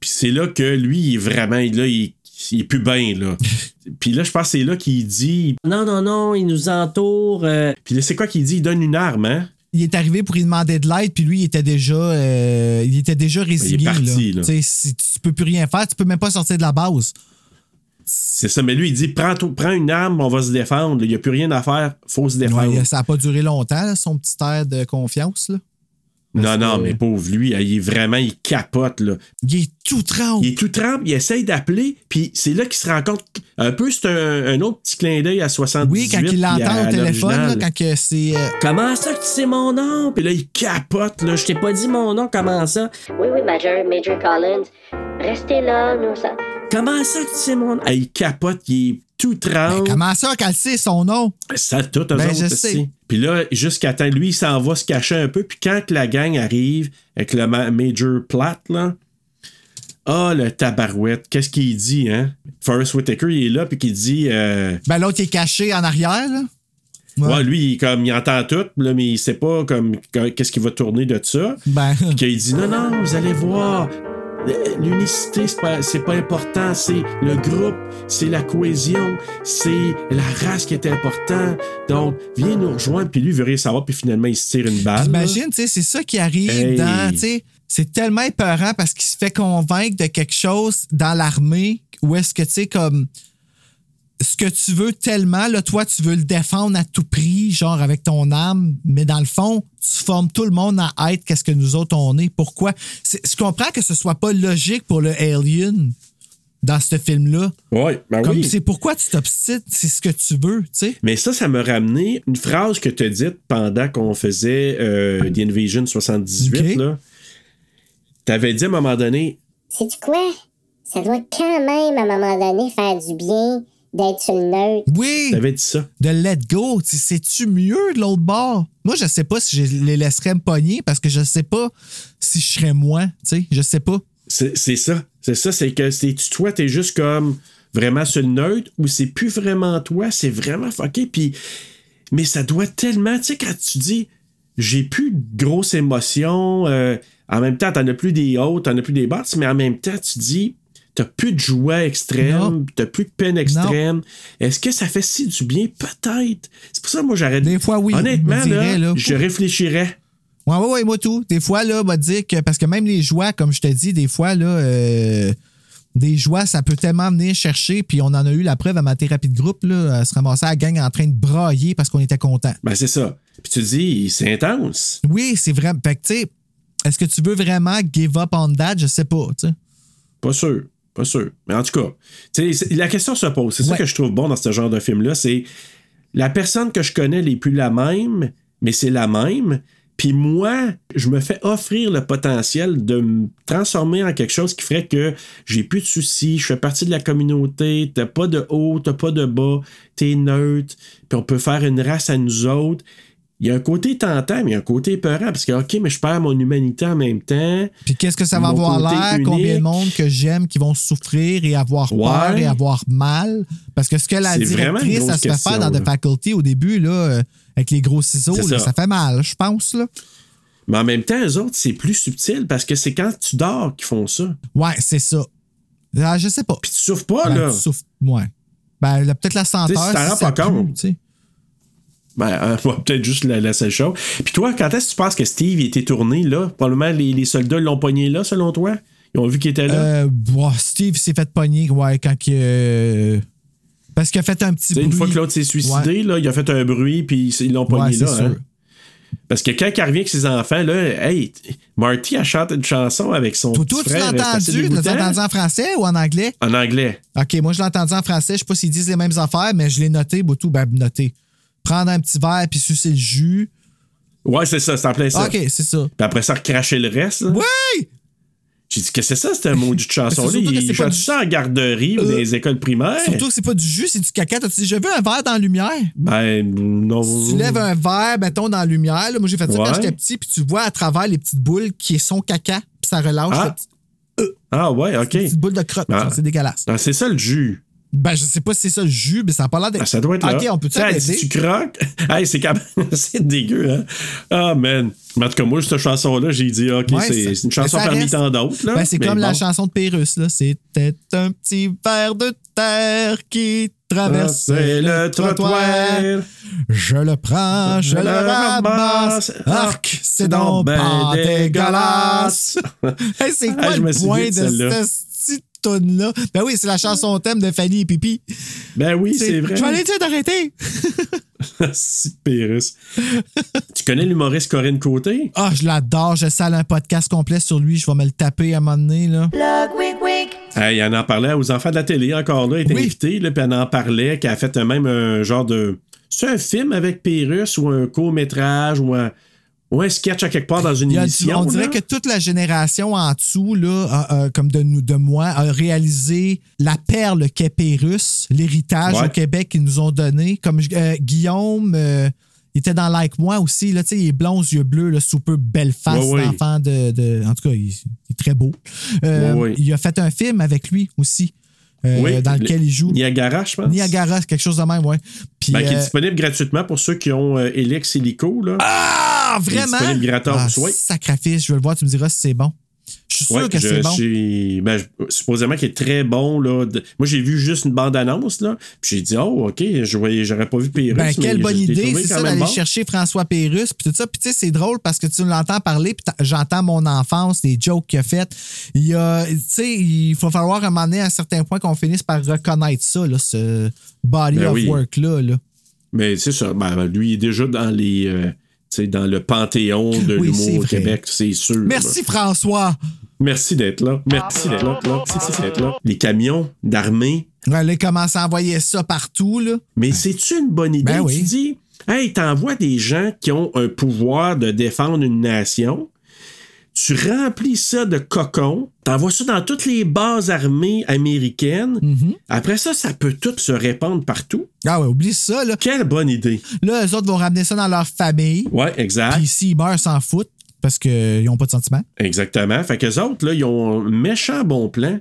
Puis c'est là que lui, il est vraiment, là, il, il est plus bien, là. Puis là, je pense que c'est là qu'il dit. Non, non, non, il nous entoure. euh, Puis là, c'est quoi qu'il dit? Il donne une arme, hein? Il est arrivé pour lui demander de l'aide, puis lui, il était déjà, euh, il était déjà résigné. parti, là. Tu sais, si tu peux plus rien faire, tu peux même pas sortir de la base. C'est ça. Mais lui, il dit prends, tout- prends une arme, on va se défendre. Il n'y a plus rien à faire, faut se défendre. Ouais, ça a pas duré longtemps, là, son petit air de confiance. Là. non, non, que- mais pauvre lui, il est vraiment, il capote, là. Il est tout trempe. Il est tout trempe, il essaye d'appeler, puis c'est là qu'il se rend compte. Un peu, c'est un, un autre petit clin d'œil à 78. Oui, quand il l'entend au téléphone, là, quand que c'est. euh, Comment ça que tu sais mon nom? Puis là, il capote, là. Je t'ai pas dit mon nom, comment ça? Oui, oui, Major, Major Collins. Restez là, nous, ça. Comment ça que tu sais mon nom? Ah, il capote, il est tout trempe. comment ça qu'elle sait son nom? Ça, tout, eux Ben, je sais. Puis là, jusqu'à temps, lui, il s'en va se cacher un peu. Puis quand que la gang arrive avec le ma- Major Platt, là, ah, le tabarouette, qu'est-ce qu'il dit, hein? Forrest Whitaker, il est là, puis qu'il dit, euh, Ben, l'autre, il est caché en arrière, là. ouais. lui, il, comme, il entend tout, là, mais il sait pas, comme, qu'est-ce qui va tourner de ça. Ben, Puis qu'il dit, non, non, vous allez voir. L'unicité, c'est pas, c'est pas important, c'est le groupe, c'est la cohésion, c'est la race qui est important. Donc, viens nous rejoindre, puis lui, il veut rien savoir, puis finalement, il se tire une balle. là. Imagine, tu sais, c'est ça qui arrive Hey. dans, tu sais, c'est tellement épeurant parce qu'il se fait convaincre de quelque chose dans l'armée où est-ce que, tu sais, comme, ce que tu veux tellement, là, toi, tu veux le défendre à tout prix, genre avec ton âme, mais dans le fond, tu formes tout le monde à être qu'est-ce que nous autres on est. Pourquoi? C'est- Je comprends que ce soit pas logique pour le alien, dans ce film-là. Ouais, ben Comme oui. c'est pourquoi tu t'obstines, c'est ce que tu veux, tu sais. Mais ça, ça m'a ramené une phrase que tu as dite pendant qu'on faisait euh, The Invasion 78. Ok. là. Tu avais dit à un moment donné, Sais-tu quoi? Ça doit quand même, à un moment donné, faire du bien d'être sur le neutre. Oui, tu avais dit ça. de let go. Tu sais, C'est-tu mieux de l'autre bord? Moi, je sais pas si je les laisserais me pogner parce que je sais pas si je serais moi, tu sais. Je sais pas. C'est c'est ça. C'est ça, c'est que c'est toi, t'es juste comme vraiment sur le neutre ou c'est plus vraiment toi, c'est vraiment fucké. Puis, mais ça doit tellement, tu sais, quand tu dis j'ai plus de grosses émotions, euh, en même temps, t'en as plus des hautes, t'en as plus des basses, mais en même temps, tu dis t'as plus de joie extrême, t'as plus de peine extrême. Est-ce que ça fait si du bien? Peut-être. C'est pour ça, moi, j'arrête. Des fois, oui, Honnêtement, dirais, là, là. je réfléchirais. Ouais, ouais, ouais, moi tout. Des fois, là, va dire que. Parce que même les joies, comme je te dis, des fois, là, euh, des joies, ça peut tellement venir chercher. Puis on en a eu la preuve à ma thérapie de groupe, là, se ramasser à la gang en train de brailler parce qu'on était content. Ben, c'est ça. Puis tu dis, c'est intense. Oui, c'est vrai. Fait que, tu sais, est-ce que tu veux vraiment give up on that? Je sais pas, tu sais. Pas sûr. Pas sûr. Mais en tout cas, la question se pose. C'est ça que je trouve bon dans ce genre de film-là. C'est la personne que je connais n'est plus la même, mais c'est la même. Puis moi, je me fais offrir le potentiel de me transformer en quelque chose qui ferait que j'ai plus de soucis, je fais partie de la communauté, t'as pas de haut, t'as pas de bas, t'es neutre, puis on peut faire une race à nous autres. Il y a un côté tentant, mais il y a un côté peurant, parce que, OK, mais je perds mon humanité en même temps. Puis qu'est-ce que ça va avoir l'air? Combien de monde que j'aime qui vont souffrir et avoir peur et avoir mal? Parce que ce que la directrice, ça se fait faire dans là. The Faculty au début, là, euh, avec les gros ciseaux, là, ça. ça. fait mal, je pense. Là. Mais en même temps, eux autres, c'est plus subtil parce que c'est quand tu dors qu'ils font ça. Ouais, c'est ça. Ah, je sais pas. Puis tu souffres pas, Ben, là. tu souffres- Ouais. Ben, peut-être la senteur. Tu t'en rends ça pas compte. Ben, euh, ouais, peut-être juste la, la seule chose. Puis toi, quand est-ce que tu penses que Steve était tourné là? Probablement les, les soldats l'ont pogné là, selon toi? Ils ont vu qu'il était là? Euh, boah, Steve s'est fait pogner, ouais, quand il. euh, Parce qu'il a fait un petit Tu bruit. une fois que l'autre s'est suicidé, Ouais. là, il a fait un bruit, puis ils l'ont pogné Ouais, là. sûr. hein. Parce que quand il revient avec ses enfants, là, hey, Marty a chanté une chanson avec son Toi, petit toi, tu l'as entendu? dégoûtant. L'as-tu entendu en français ou en anglais? En anglais. OK, moi, je l'ai entendu en français. Je sais pas s'ils disent les mêmes affaires, mais je l'ai noté, Boutou. Ben, noté. Prendre un petit verre puis sucer le jus. Ouais, c'est ça, c'est en plein ça. OK, c'est ça. Puis après ça, recracher le reste. là. Oui! J'ai dit, que c'est ça, cette maudite chanson-là? surtout que Il c'est pas chante du- ça en garderie ou dans Euh, les écoles primaires? Surtout que c'est pas du jus, c'est du caca. T'as-tu déjà vu un verre dans la lumière? Ben, non. Tu lèves un verre, mettons, dans la lumière. là. moi, j'ai fait ça Ouais. quand j'étais petit, puis tu vois à travers les petites boules qui sont caca, puis ça relâche. Ah. petite- Ah, ouais, OK. Une petite boule de crotte. Ah. C'est dégueulasse. Ah, c'est ça le jus. Ben, je sais pas si c'est ça le jus, mais ça a pas l'air d'être. Ah, ça doit être là. OK, on peut Tu tu croques. hey, c'est quand même. c'est dégueu, hein? Ah, man. Mais en tout cas, moi, cette chanson-là, j'ai dit, OK, Ouais, c'est une chanson parmi reste- tant d'autres. là. Ben, c'est comme la chanson de Pérus, là. C'était un petit ver de terre qui Ah, traversait le trottoir. Je le prends, je le ramasse. Arc, c'est donc ben pas dégueulasse. Hey, c'est quoi Ah, je me le point de de cette Ben oui, c'est la chanson thème de Fanny et Pipi. Ben oui, c'est vrai. Je vais aller dire d'arrêter. si Pérus. tu connais l'humoriste Corinne Côté? Ah, je l'adore. Je sale un podcast complet sur lui. Je vais me le taper à un moment donné, là. Hey, elle en parlait aux enfants de la télé encore là, elle était Oui. invitée, là, puis elle en parlait, qu'elle a fait même un genre de. C'est un film avec Pérus ou un court-métrage ou un, ou un sketch à quelque part dans une du- émission. on dirait là. que toute la génération en dessous, là, comme de nous, de moi, a réalisé la perle qu'est Pérus, l'héritage Ouais. au Québec qu'ils nous ont donné. Comme euh, Guillaume, euh, il était dans Like Moi aussi. Là, il est blond, aux yeux bleus, là, super belle face Ouais, ouais. d'enfant de, de- En tout cas, il, il est très beau. Euh, Ouais, ouais. Il a fait un film avec lui aussi, euh, Oui, dans lequel le- il joue. Niagara, je pense. Niagara, quelque chose de même, ouais. Puis, Ben, qui est disponible gratuitement pour ceux qui ont euh, Elix Illico. Là. ah, Est vraiment? disponible gratos, Ah, oui. Sacrifice, je veux le voir, tu me diras si c'est bon. Je suis sûr Ouais, que c'est bon. ben, supposément qu'il est très bon. Là. Moi, j'ai vu juste une bande-annonce. là, Puis j'ai dit, oh, OK, j'aurais pas vu Pérus. Ben, mais quelle bonne idée, c'est ça, d'aller bon. chercher François Pérus, puis tout ça. Puis tu sais, c'est drôle parce que tu l'entends parler, puis j'entends mon enfance, les jokes qu'il a fait. Il a, il faut falloir à un moment donné, à un certain point, qu'on finisse par reconnaître ça, là, ce body Ben of oui. work-là. Là. Mais c'est ça. Ben, lui, il est déjà dans les. euh, dans le panthéon de Oui, l'humour c'est au. Québec, c'est sûr. Merci, François! Merci d'être là. Merci d'être là. Merci d'être là. Les camions d'armée. Ouais, là, ils commencent à envoyer ça partout, là. Mais c'est-tu une bonne idée? Ben oui. Tu dis, hey, t'envoies des gens qui ont un pouvoir de défendre une nation. Tu remplis ça de cocons, t'envoies ça dans toutes les bases armées américaines. Mm-hmm. Après ça, ça peut tout se répandre partout. Ah ouais, oublie ça, là. Quelle bonne idée. Là, eux autres vont ramener ça dans leur famille. Ouais, exact. Puis s'ils meurent, s'en foutent parce qu'ils n'ont pas de sentiments. Exactement. Fait qu'eux autres, là, ils ont un méchant bon plan.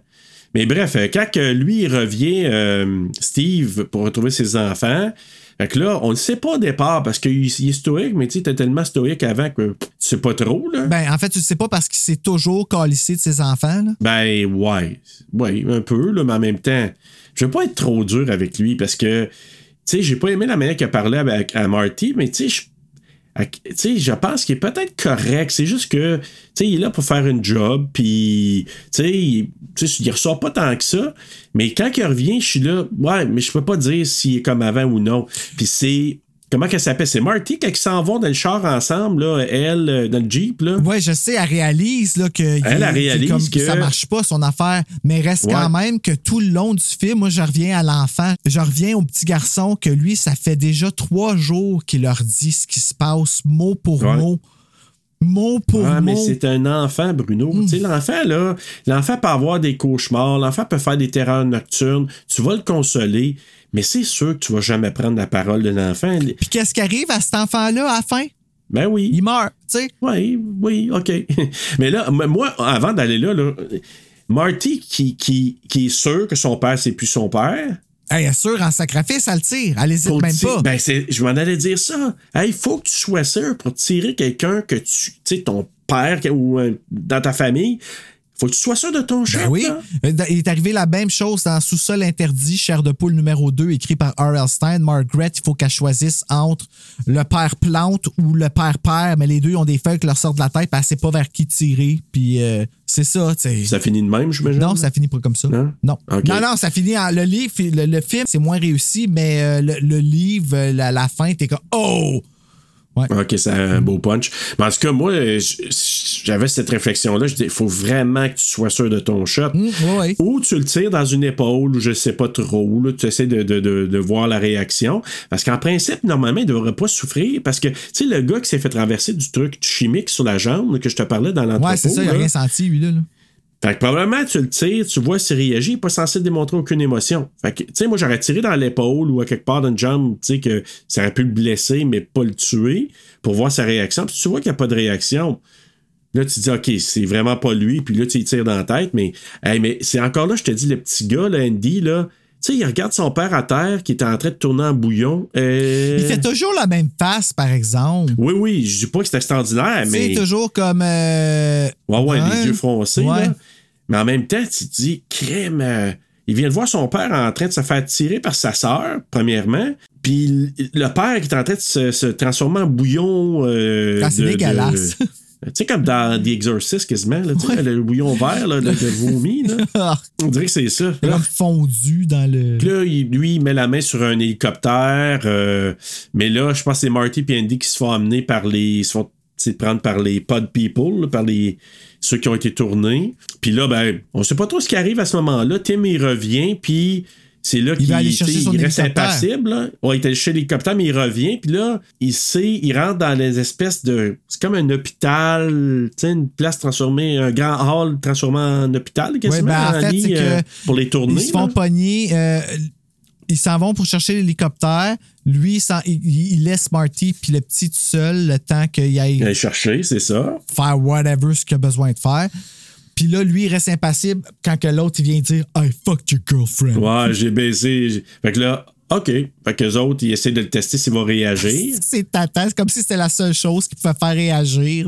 Mais bref, euh, quand lui il revient, euh, Steve, pour retrouver ses enfants, fait que là, on ne sait pas au départ parce qu'il il est stoïque, mais tu sais, t'es tellement stoïque avant que tu sais pas trop, là. Ben, en fait, tu le sais pas parce qu'il s'est toujours calissé de ses enfants, là. Ben, ouais. Ouais, un peu, là, mais en même temps, je veux pas être trop dur avec lui parce que, tu sais, j'ai pas aimé la manière qu'il a parlé avec, à Marty, mais tu sais, je pense qu'il est peut-être correct. C'est juste que, tu sais, il est là pour faire une job, puis, tu sais, il, il ressort pas tant que ça. Mais quand il revient, je suis là, ouais, mais je peux pas dire s'il est comme avant ou non. Puis c'est, comment qu'elle s'appelle? C'est Marty, quand ils s'en vont dans le char ensemble, là, elle, euh, dans le Jeep, là? Ouais, je sais, elle réalise là, que, Elle, elle réalise comme que- ça marche pas son affaire, mais reste Ouais. quand même que tout le long du film, moi je reviens à l'enfant, je reviens au petit garçon que lui, ça fait déjà trois jours qu'il leur dit ce qui se passe mot pour Ouais. mot. Mot pour Ah, mais mot. c'est un enfant, Bruno. Tu sais, l'enfant, là, l'enfant peut avoir des cauchemars, l'enfant peut faire des terreurs nocturnes, tu vas le consoler, mais c'est sûr que tu vas jamais prendre la parole de l'enfant. Puis qu'est-ce qui arrive à cet enfant-là à la fin? Ben oui. Il meurt, tu sais. Oui, oui, OK. mais là, moi, avant d'aller là, là, Marty, qui, qui, qui est sûr que son père, c'est plus son père. Elle est sûre, en sacrifice, elle le tire. Elle hésite même pas. Ben, c'est, je m'en allais dire ça. Il faut que tu sois sûr pour tirer quelqu'un que tu. Tu sais, ton père ou euh, dans ta famille. Faut que tu sois sûr de ton shot. Ben oui. là. Il est arrivé la même chose dans Sous-sol interdit, chair de poule numéro 2, écrit par R.L. Stein. Margaret, il faut qu'elle choisisse entre le père plante ou le père père, mais les deux ont des feuilles qui leur sortent de la tête, puis elle sait pas vers qui tirer. Puis euh, c'est ça. Ça finit de même, j'imagine? Non, ça finit pas comme ça. Non? Non. Non, non, ça finit en. Le livre, le, le film, c'est moins réussi, mais euh, le, le livre, euh, la, la fin, t'es comme Oh! OK, c'est un beau punch. Mais en tout cas, moi, j'avais cette réflexion-là. Je dis, il faut vraiment que tu sois sûr de ton shot. Ouais, ouais. Ou tu le tires dans une épaule, ou je sais pas trop. Là, tu essaies de, de, de, de voir la réaction. Parce qu'en principe, normalement, il devrait pas souffrir. Parce que, tu sais, le gars qui s'est fait traverser du truc chimique sur la jambe que je te parlais dans l'entrepôt. Ouais, c'est ça, il a là. rien senti, lui, là. là. Fait que probablement, tu le tires, tu vois s'il réagit, il n'est pas censé démontrer aucune émotion. Fait que, tu sais, moi, j'aurais tiré dans l'épaule ou à quelque part dans une jambe, tu sais, que ça aurait pu le blesser, mais pas le tuer, pour voir sa réaction. Puis tu vois qu'il n'y a pas de réaction. Là, tu dis, OK, c'est vraiment pas lui, puis là, tu tires dans la tête, mais, hey, mais c'est encore là, je te dis, le petit gars, là, Andy, là, tu sais, il regarde son père à terre qui est en train de tourner en bouillon. Euh, Il fait toujours la même face, par exemple. Oui, oui, je dis pas que c'est extraordinaire, C'est mais. toujours comme. euh, Ouais, ouais, les yeux froncés. Ouais. Là. Mais en même temps, tu te dis, crème. euh, il vient de voir son père en train de se faire tirer par sa sœur, premièrement. Puis le- père qui est en train de se, se transformer en bouillon. euh, Ah, c'est de- dégueulasse. Tu sais, comme dans The Exorcist, quasiment, là, tu sais, le bouillon vert là, de, de vomi. Là. On dirait que c'est ça. Comme fondu dans le. Puis là, lui, il met la main sur un hélicoptère. euh, mais là, je pense que c'est Marty et Andy qui se font amener par les. Ils se font prendre par les pod people, là, par les ceux qui ont été tournés. Puis là, ben, on sait pas trop ce qui arrive à ce moment-là. Tim, il revient, puis c'est là Il qu'il il reste impassible. Là. Ouais, il était chez l'hélicoptère, mais il revient. Puis là, il sait, il rentre dans les espèces de. C'est comme un hôpital, une place transformée, un grand hall transformé en hôpital, Ouais, quasiment, ben, en fait, lit, euh, pour les tournées. Ils se font là. pogner. euh, ils s'en vont pour chercher l'hélicoptère. Lui, il il, il laisse Marty puis le petit tout seul le temps qu'il aille Aller chercher, c'est ça. faire whatever ce qu'il a besoin de faire. Puis là, lui, il reste impassible quand que l'autre, il vient dire I fucked your girlfriend. Ouais, j'ai baisé. Fait que là, OK. Fait que les autres, ils essaient de le tester s'il va réagir. C'est tata, c'est comme si c'était la seule chose qui pouvait faire réagir.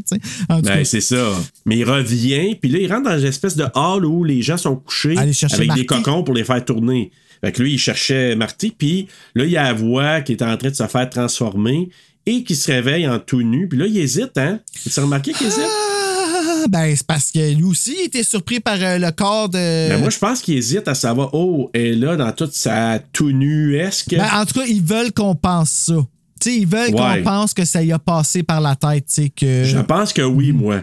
Ben, c'est ça. Mais il revient, puis là, il rentre dans une espèce de hall où les gens sont couchés avec Marty. des cocons pour les faire tourner. Fait que lui, il cherchait Marty, puis là, il y a la voix qui est en train de se faire transformer et qui se réveille en tout nu. Puis là, il hésite, hein? Tu as remarqué qu'il hésite? Ah, ben, c'est parce que lui aussi, il était surpris par euh, le corps de. Ben, moi, je pense qu'il hésite à savoir, oh, elle est là dans toute sa tout nu-esque. Ben, en tout cas, ils veulent qu'on pense ça. Tu sais, ils veulent Ouais. qu'on pense que ça y a passé par la tête, que. Je pense que oui, moi.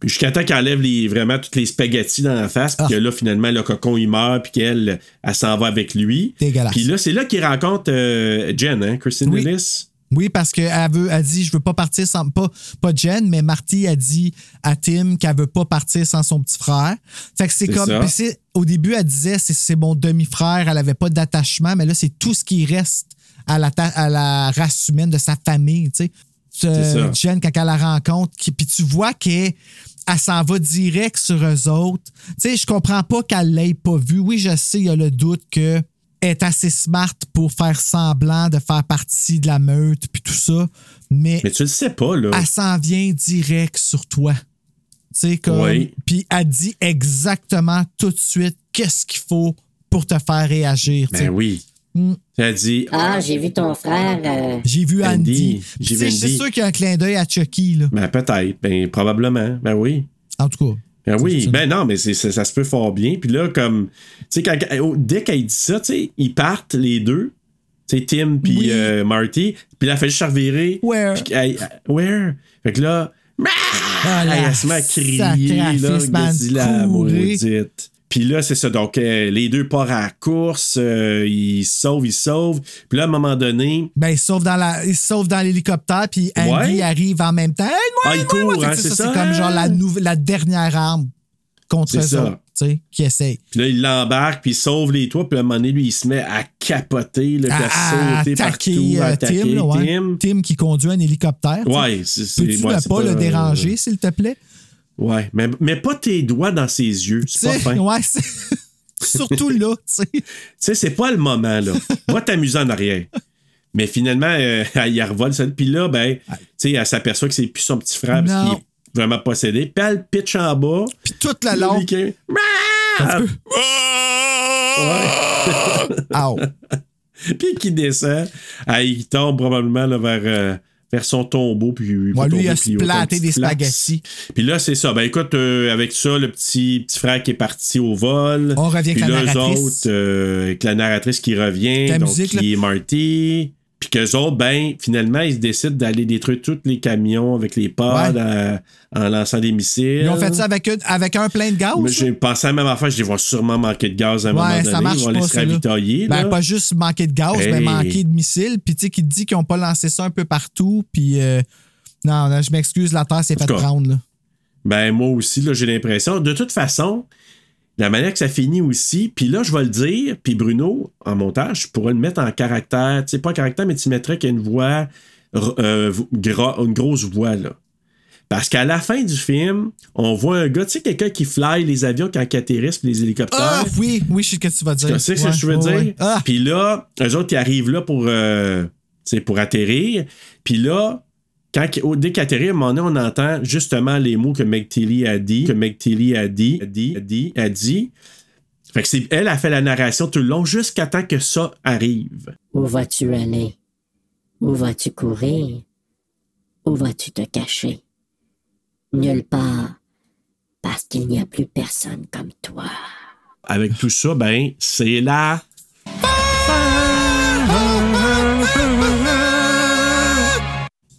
Puis jusqu'à temps qu'elle enlève les, vraiment toutes les spaghettis dans la face, puis Ah. que là, finalement, le cocon, il meurt, puis qu'elle, elle s'en va avec lui. Puis là, c'est là qu'il rencontre euh, Jen, hein, Kristen Oui. Willis. Oui, parce qu'elle veut, elle dit, je veux pas partir sans, pas, pas Jen, mais Marty a dit à Tim qu'elle veut pas partir sans son petit frère. Fait que c'est comme, au début, elle disait, c'est, mon demi-frère, elle avait pas d'attachement, mais là, c'est tout ce qui reste à la, à la race humaine de sa famille, tu sais. Euh. Jen, quand elle la rencontre, qui- puis tu vois qu'elle elle s'en va direct sur eux autres. Tu sais, je comprends pas qu'elle l'ait pas vu. Oui, je sais, il y a le doute que est assez smart pour faire semblant de faire partie de la meute puis tout ça, mais, Mais tu le sais pas, là. elle s'en vient direct sur toi. Tu sais, comme. Oui. Puis elle dit exactement tout de suite qu'est-ce qu'il faut pour te faire réagir. tu sais. Ben oui. Mm. Elle dit, Ah, j'ai vu ton frère. euh, J'ai vu Andy. Andy. C'est sûr qu'il y a un clin d'œil à Chucky, là. ben peut-être, ben probablement, ben oui. En tout cas. Ben oui, ben non, mais c'est, ça se peut fort bien. Puis là, comme, tu sais, dès qu'elle dit ça, tu sais, ils partent les deux, tu sais, Tim puis Oui. euh, Marty, puis là, elle fait juste se revirer. Where? Puis where? Fait que là, Ah, elle se met à crier, là, la courir. maudite. Puis là, c'est ça. Donc, euh, les deux partent à la course, euh, ils se sauvent, ils se sauvent. Puis là, à un moment donné, Ben, il se sauve dans la, il se sauve dans l'hélicoptère, puis Andy Ouais. arrive en même temps. Aide-moi, Ah, il court, hein, c'est ça. C'est comme genre la, la dernière arme contre ça. tu sais, qui essaye. Puis là, il l'embarque, puis il sauve les toits, puis à un moment donné, lui, il se met à capoter, là, à, À, sauter attaquer, partout, à euh, attaquer Tim, là, ouais. Tim. Tim qui conduit un hélicoptère. Ouais, c'est. Peux-tu ouais, ne c'est pas, le déranger, s'il te plaît? Ouais, mais mets pas tes doigts dans ses yeux, c'est pas fin. ouais, c'est- Surtout là, tu sais. Tu sais, c'est pas le moment, là. Va t'amuser en arrière. Mais finalement, euh, elle y revole ça. Puis là, ben, tu sais, elle s'aperçoit que c'est plus son petit frère parce Non. qu'il est vraiment possédé. Puis elle pitch en bas. Puis tout le long. Lui qui- Ah! Ow. Puis qui descend. Ah, il tombe probablement là, vers, euh, vers son tombeau. Puis, Ouais, lui, il a splatté des spaghettis. Puis là, c'est ça. Ben écoute, euh, avec ça, le petit, petit frère qui est parti au vol. On revient avec Puis la là, eux narratrice. autres, euh, avec la narratrice qui revient. La donc, musique, qui est Marty. Puis qu'eux autres, ben, finalement, ils décident d'aller détruire tous les camions avec les pods Ouais. à- en lançant des missiles. Ils ont fait ça avec, une- avec un plein de gaz. J'ai pensé à la même affaire. Je ils vont sûrement manquer de gaz à un moment donné. ça marche ils vont pas, aller se ravitailler. Ben, pas juste manquer de gaz, mais manquer de missiles. Puis, tu sais, qui te dit qu'ils n'ont pas lancé ça un peu partout. Puis, euh, non, je m'excuse, la Terre s'est En fait tout cas. prendre, là. Ben, moi aussi, j'ai l'impression. De toute façon, la manière que ça finit aussi, puis là, je vais le dire, puis Bruno, en montage, je pourrais le mettre en caractère, tu sais, pas en caractère, mais tu mettrais qu'il y a une voix, euh, une grosse voix, là. Parce qu'à la fin du film, on voit un gars, tu sais, quelqu'un qui fly les avions quand ils atterrissent, les hélicoptères. Ah, oui, oui, je sais ce que tu vas dire. Tu sais ce que je veux ouais, dire? ouais. Ah, Puis là, eux autres, ils arrivent là pour, euh, pour atterrir. Puis là, quand, au- dès qu'ils atterrissent, à un moment donné, on entend justement les mots que Meg Tilly a dit, que Meg Tilly a dit, a dit, a dit, a dit. Fait que c'est, elle a fait la narration tout le long jusqu'à temps que ça arrive. Où vas-tu aller? Où vas-tu courir? Où vas-tu te cacher? Nulle part, parce qu'il n'y a plus personne comme toi. Avec tout ça, ben, c'est la.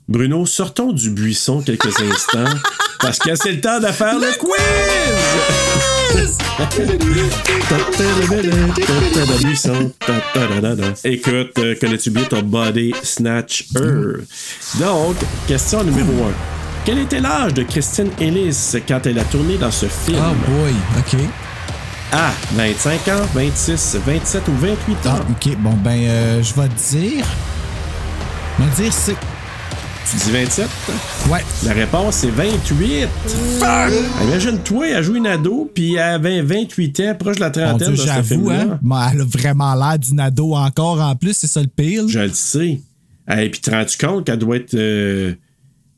Bruno, sortons du buisson quelques instants parce que c'est le temps de faire le quiz! Écoute, euh, connais-tu bien ton body snatcher? Donc, question numéro 1. Quel était l'âge de Christine Ellis quand elle a tourné dans ce film? oh boy, OK. A. 25 ans, 26, 27 ou 28 ans? Ah, OK, bon, ben, euh, je vais te dire. Je vais te dire, c'est. Tu dis 27? Ouais. La réponse, c'est 28. Imagine-toi, elle joue une ado, puis elle avait 28 ans, proche de la trentaine j'avoue, hein. Ben, elle a vraiment l'air d'une ado encore en plus, c'est ça le pire. Je le sais. Et puis, te rends-tu compte qu'elle doit être. euh,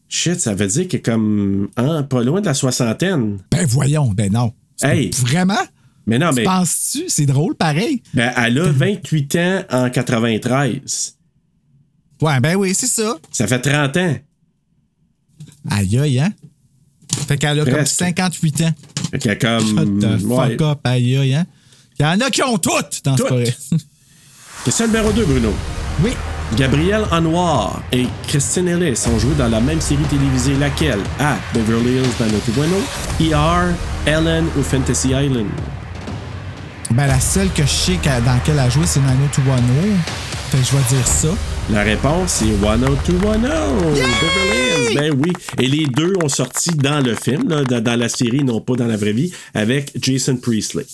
Shit, ça veut dire qu'elle est comme. hein, pas loin de la soixantaine. Ben voyons, ben non. Hey. Vraiment? Mais non, mais. penses-tu? C'est drôle, pareil. ben, elle a 28 ans en 93. Ouais, ben oui, c'est ça. Ça fait 30 ans. Aïe, aïe, hein? Fait qu'elle a comme Presque. 58 ans. Fait qu'elle a comme. Shut the ouais. fuck up, aïe, aïe, hein? Il y en a qui ont toutes dans ce Toutes. forêt. Question numéro 2, Bruno. Oui. Gabriel Anwar et Christine Ellis ont joué dans la même série télévisée, laquelle? A. Beverly Hills 90210, ER, Ellen ou Fantasy Island? Ben, la seule que je sais dans laquelle elle a joué, c'est 90210. Fait que je vais dire ça. La réponse c'est 10210, Beverly Hills. Ben oui. Et les deux ont sorti dans le film, là, dans, la série, non pas dans la vraie vie, avec Jason Priestley.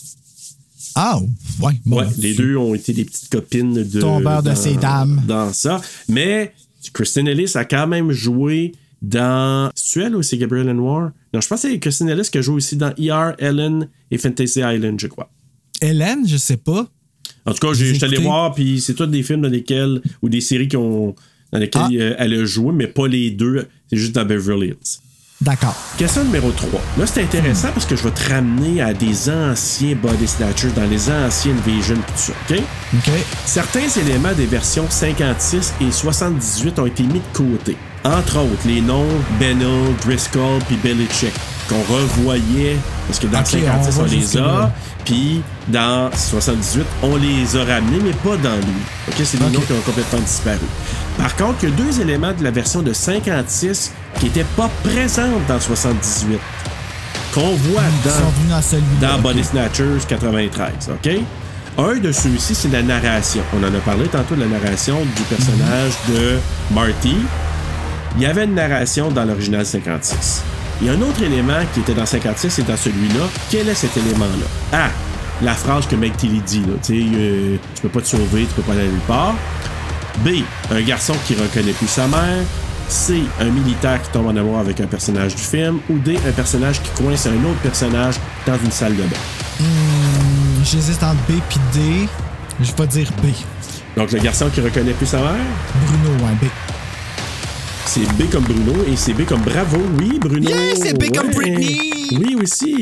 Ah, ouais. Bon, Ouais, les deux ont été des petites copines de. Tombeur de dans- ces dames. Dans ça. Mais Kristen Ellis a quand même joué dans. C'est elle ou c'est Gabriel Anwar? Non, je pense que c'est Kristen Ellis qui a joué aussi dans ER, Ellen et Fantasy Island, je crois. Hélène, je sais pas. En tout cas, je suis allé voir, puis c'est tous des films dans lesquels. ou des séries qui ont, dans lesquelles Ah. euh, elle a joué, mais pas les deux. C'est juste dans Beverly Hills. D'accord. Question numéro 3. Là, c'est intéressant parce que je vais te ramener à des anciens Body Snatchers dans les anciennes Vision, tout ça, OK? OK. Certains éléments des versions 56 et 78 ont été mis de côté. Entre autres, les noms Bennell, Driscoll puis Belichick, qu'on revoyait, parce que dans Ok, 56, on les a, puis dans 78, on les a ramenés, mais pas dans lui. OK, c'est des noms qui ont complètement disparu. Par contre, il y a deux éléments de la version de 56 qui n'étaient pas présents dans 78, qu'on voit dans dans. Body Snatchers 93, OK? Un de ceux-ci, c'est la narration. On en a parlé tantôt de la narration du personnage de Marty. Il y avait une narration dans l'original 56. Il y a un autre élément qui était dans 56 et dans celui-là. Quel est cet élément-là? A. La phrase que Meg Tilly dit, là. Tu sais, euh, tu peux pas te sauver, tu peux pas aller nulle part. B. Un garçon qui reconnaît plus sa mère. C. Un militaire qui tombe en amour avec un personnage du film. Ou D. Un personnage qui coince un autre personnage dans une salle de bain. Hmm, J'hésite entre B et D. Je vais dire B. Donc, le garçon qui reconnaît plus sa mère, Bruno, ouais, B. c'est B comme Bruno et c'est B comme Bravo. Oui, Bruno. Yeah, c'est B comme Britney. Oui, aussi.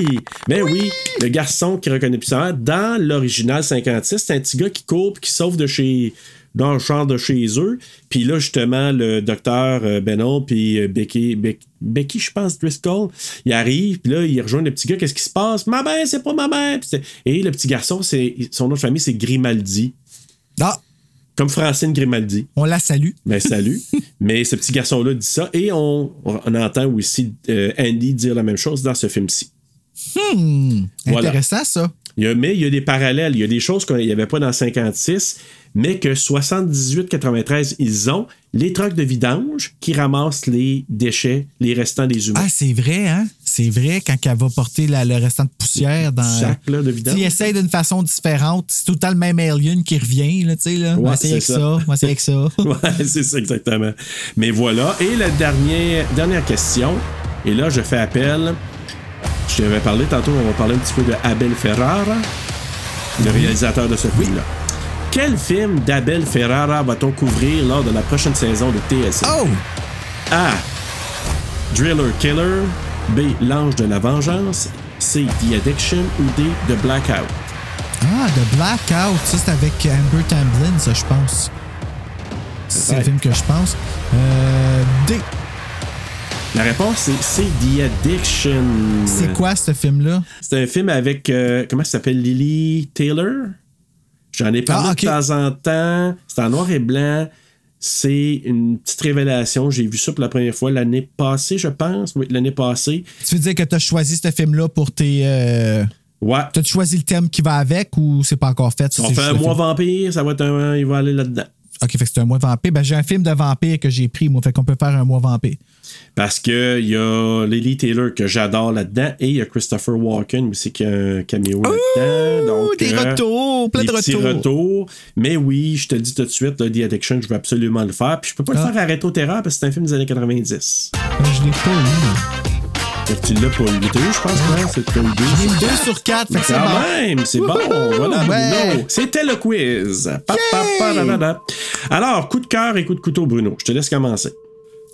Ben oui. le garçon qui reconnaît plus mère, dans l'original 56, c'est un petit gars qui court qui sauve de chez dans le champ de chez eux. Puis là, justement, le docteur euh, Bennell puis euh, Becky, Beck- Becky, je pense, Driscoll, il arrive, puis là, il rejoint le petit gars. Qu'est-ce qui se passe? Ma mère, c'est pas ma mère. Et le petit garçon, c'est son autre famille, c'est Grimaldi. Ah, Comme Francine Grimaldi. on la salue. Ben, salut. Mais ce petit garçon-là dit ça. Et on, on entend aussi euh, Andy dire la même chose dans ce film-ci. Hmm, Voilà. intéressant ça. Il y a, mais il y a des parallèles. Il y a des choses qu'il n'y avait pas dans 56, mais que 78-93, ils ont. Les trucks de vidange qui ramassent les déchets, les restants des humains. Ah, c'est vrai, hein? C'est vrai, quand elle va porter la- le restant de poussière dans. sac, là, de vidange. Il essaye d'une façon différente. C'est tout le temps le même alien qui revient, là, tu sais, là. Ouais, essayer avec c'est ça. va essayer avec ça. Ouais, c'est ça exactement. Mais voilà. Et la dernière, dernière question. Et là, je fais appel. Je t'avais parlé tantôt, on va parler un petit peu de Abel Ferrara, le réalisateur de ce film-là. Quel film d'Abel Ferrara va-t-on couvrir lors de la prochaine saison de TSA? Oh! A. Driller Killer. B. L'Ange de la Vengeance. C. The Addiction. Ou D. The Blackout? Ah, The Blackout. Ça, c'est avec Amber Tamblyn, ça, je pense. C'est le film que je pense. Euh, D. La réponse, c'est C. The Addiction. C'est quoi, ce film-là? C'est un film avec, euh, comment ça s'appelle, Lily Taylor? J'en ai parlé Ah, de temps en temps. C'est en noir et blanc. C'est une petite révélation. J'ai vu ça pour la première fois l'année passée, je pense. Oui, l'année passée. Tu veux dire que tu as choisi ce film-là pour tes. Euh... Ouais. T'as choisi le thème qui va avec ou c'est pas encore fait? ça, On fait un mois vampire, ça va être un. Il va aller là-dedans. Ok, fait que c'est un mois vampire. Ben, j'ai un film de vampire que j'ai pris, moi. Fait qu'on peut faire un mois vampire. Parce que il y a Lily Taylor que j'adore là-dedans et il y a Christopher Walken aussi qui a un caméo là-dedans. Donc, des euh, retours, plein des de retours. retours. Mais oui, je te le dis tout de suite, là, The Addiction, je veux absolument le faire. Puis je peux pas Ah. le faire à Rétro Terreur parce que c'est un film des années 90. Ben, je l'ai pas eu. Fait que tu l'as pas eu deux, je pense, c'est mis 2 sur 4, fait que c'est Quand bon. même, c'est bon. Voilà. Bruno. C'était le quiz. Alors, coup de cœur et coup de couteau, Bruno. Je te laisse commencer.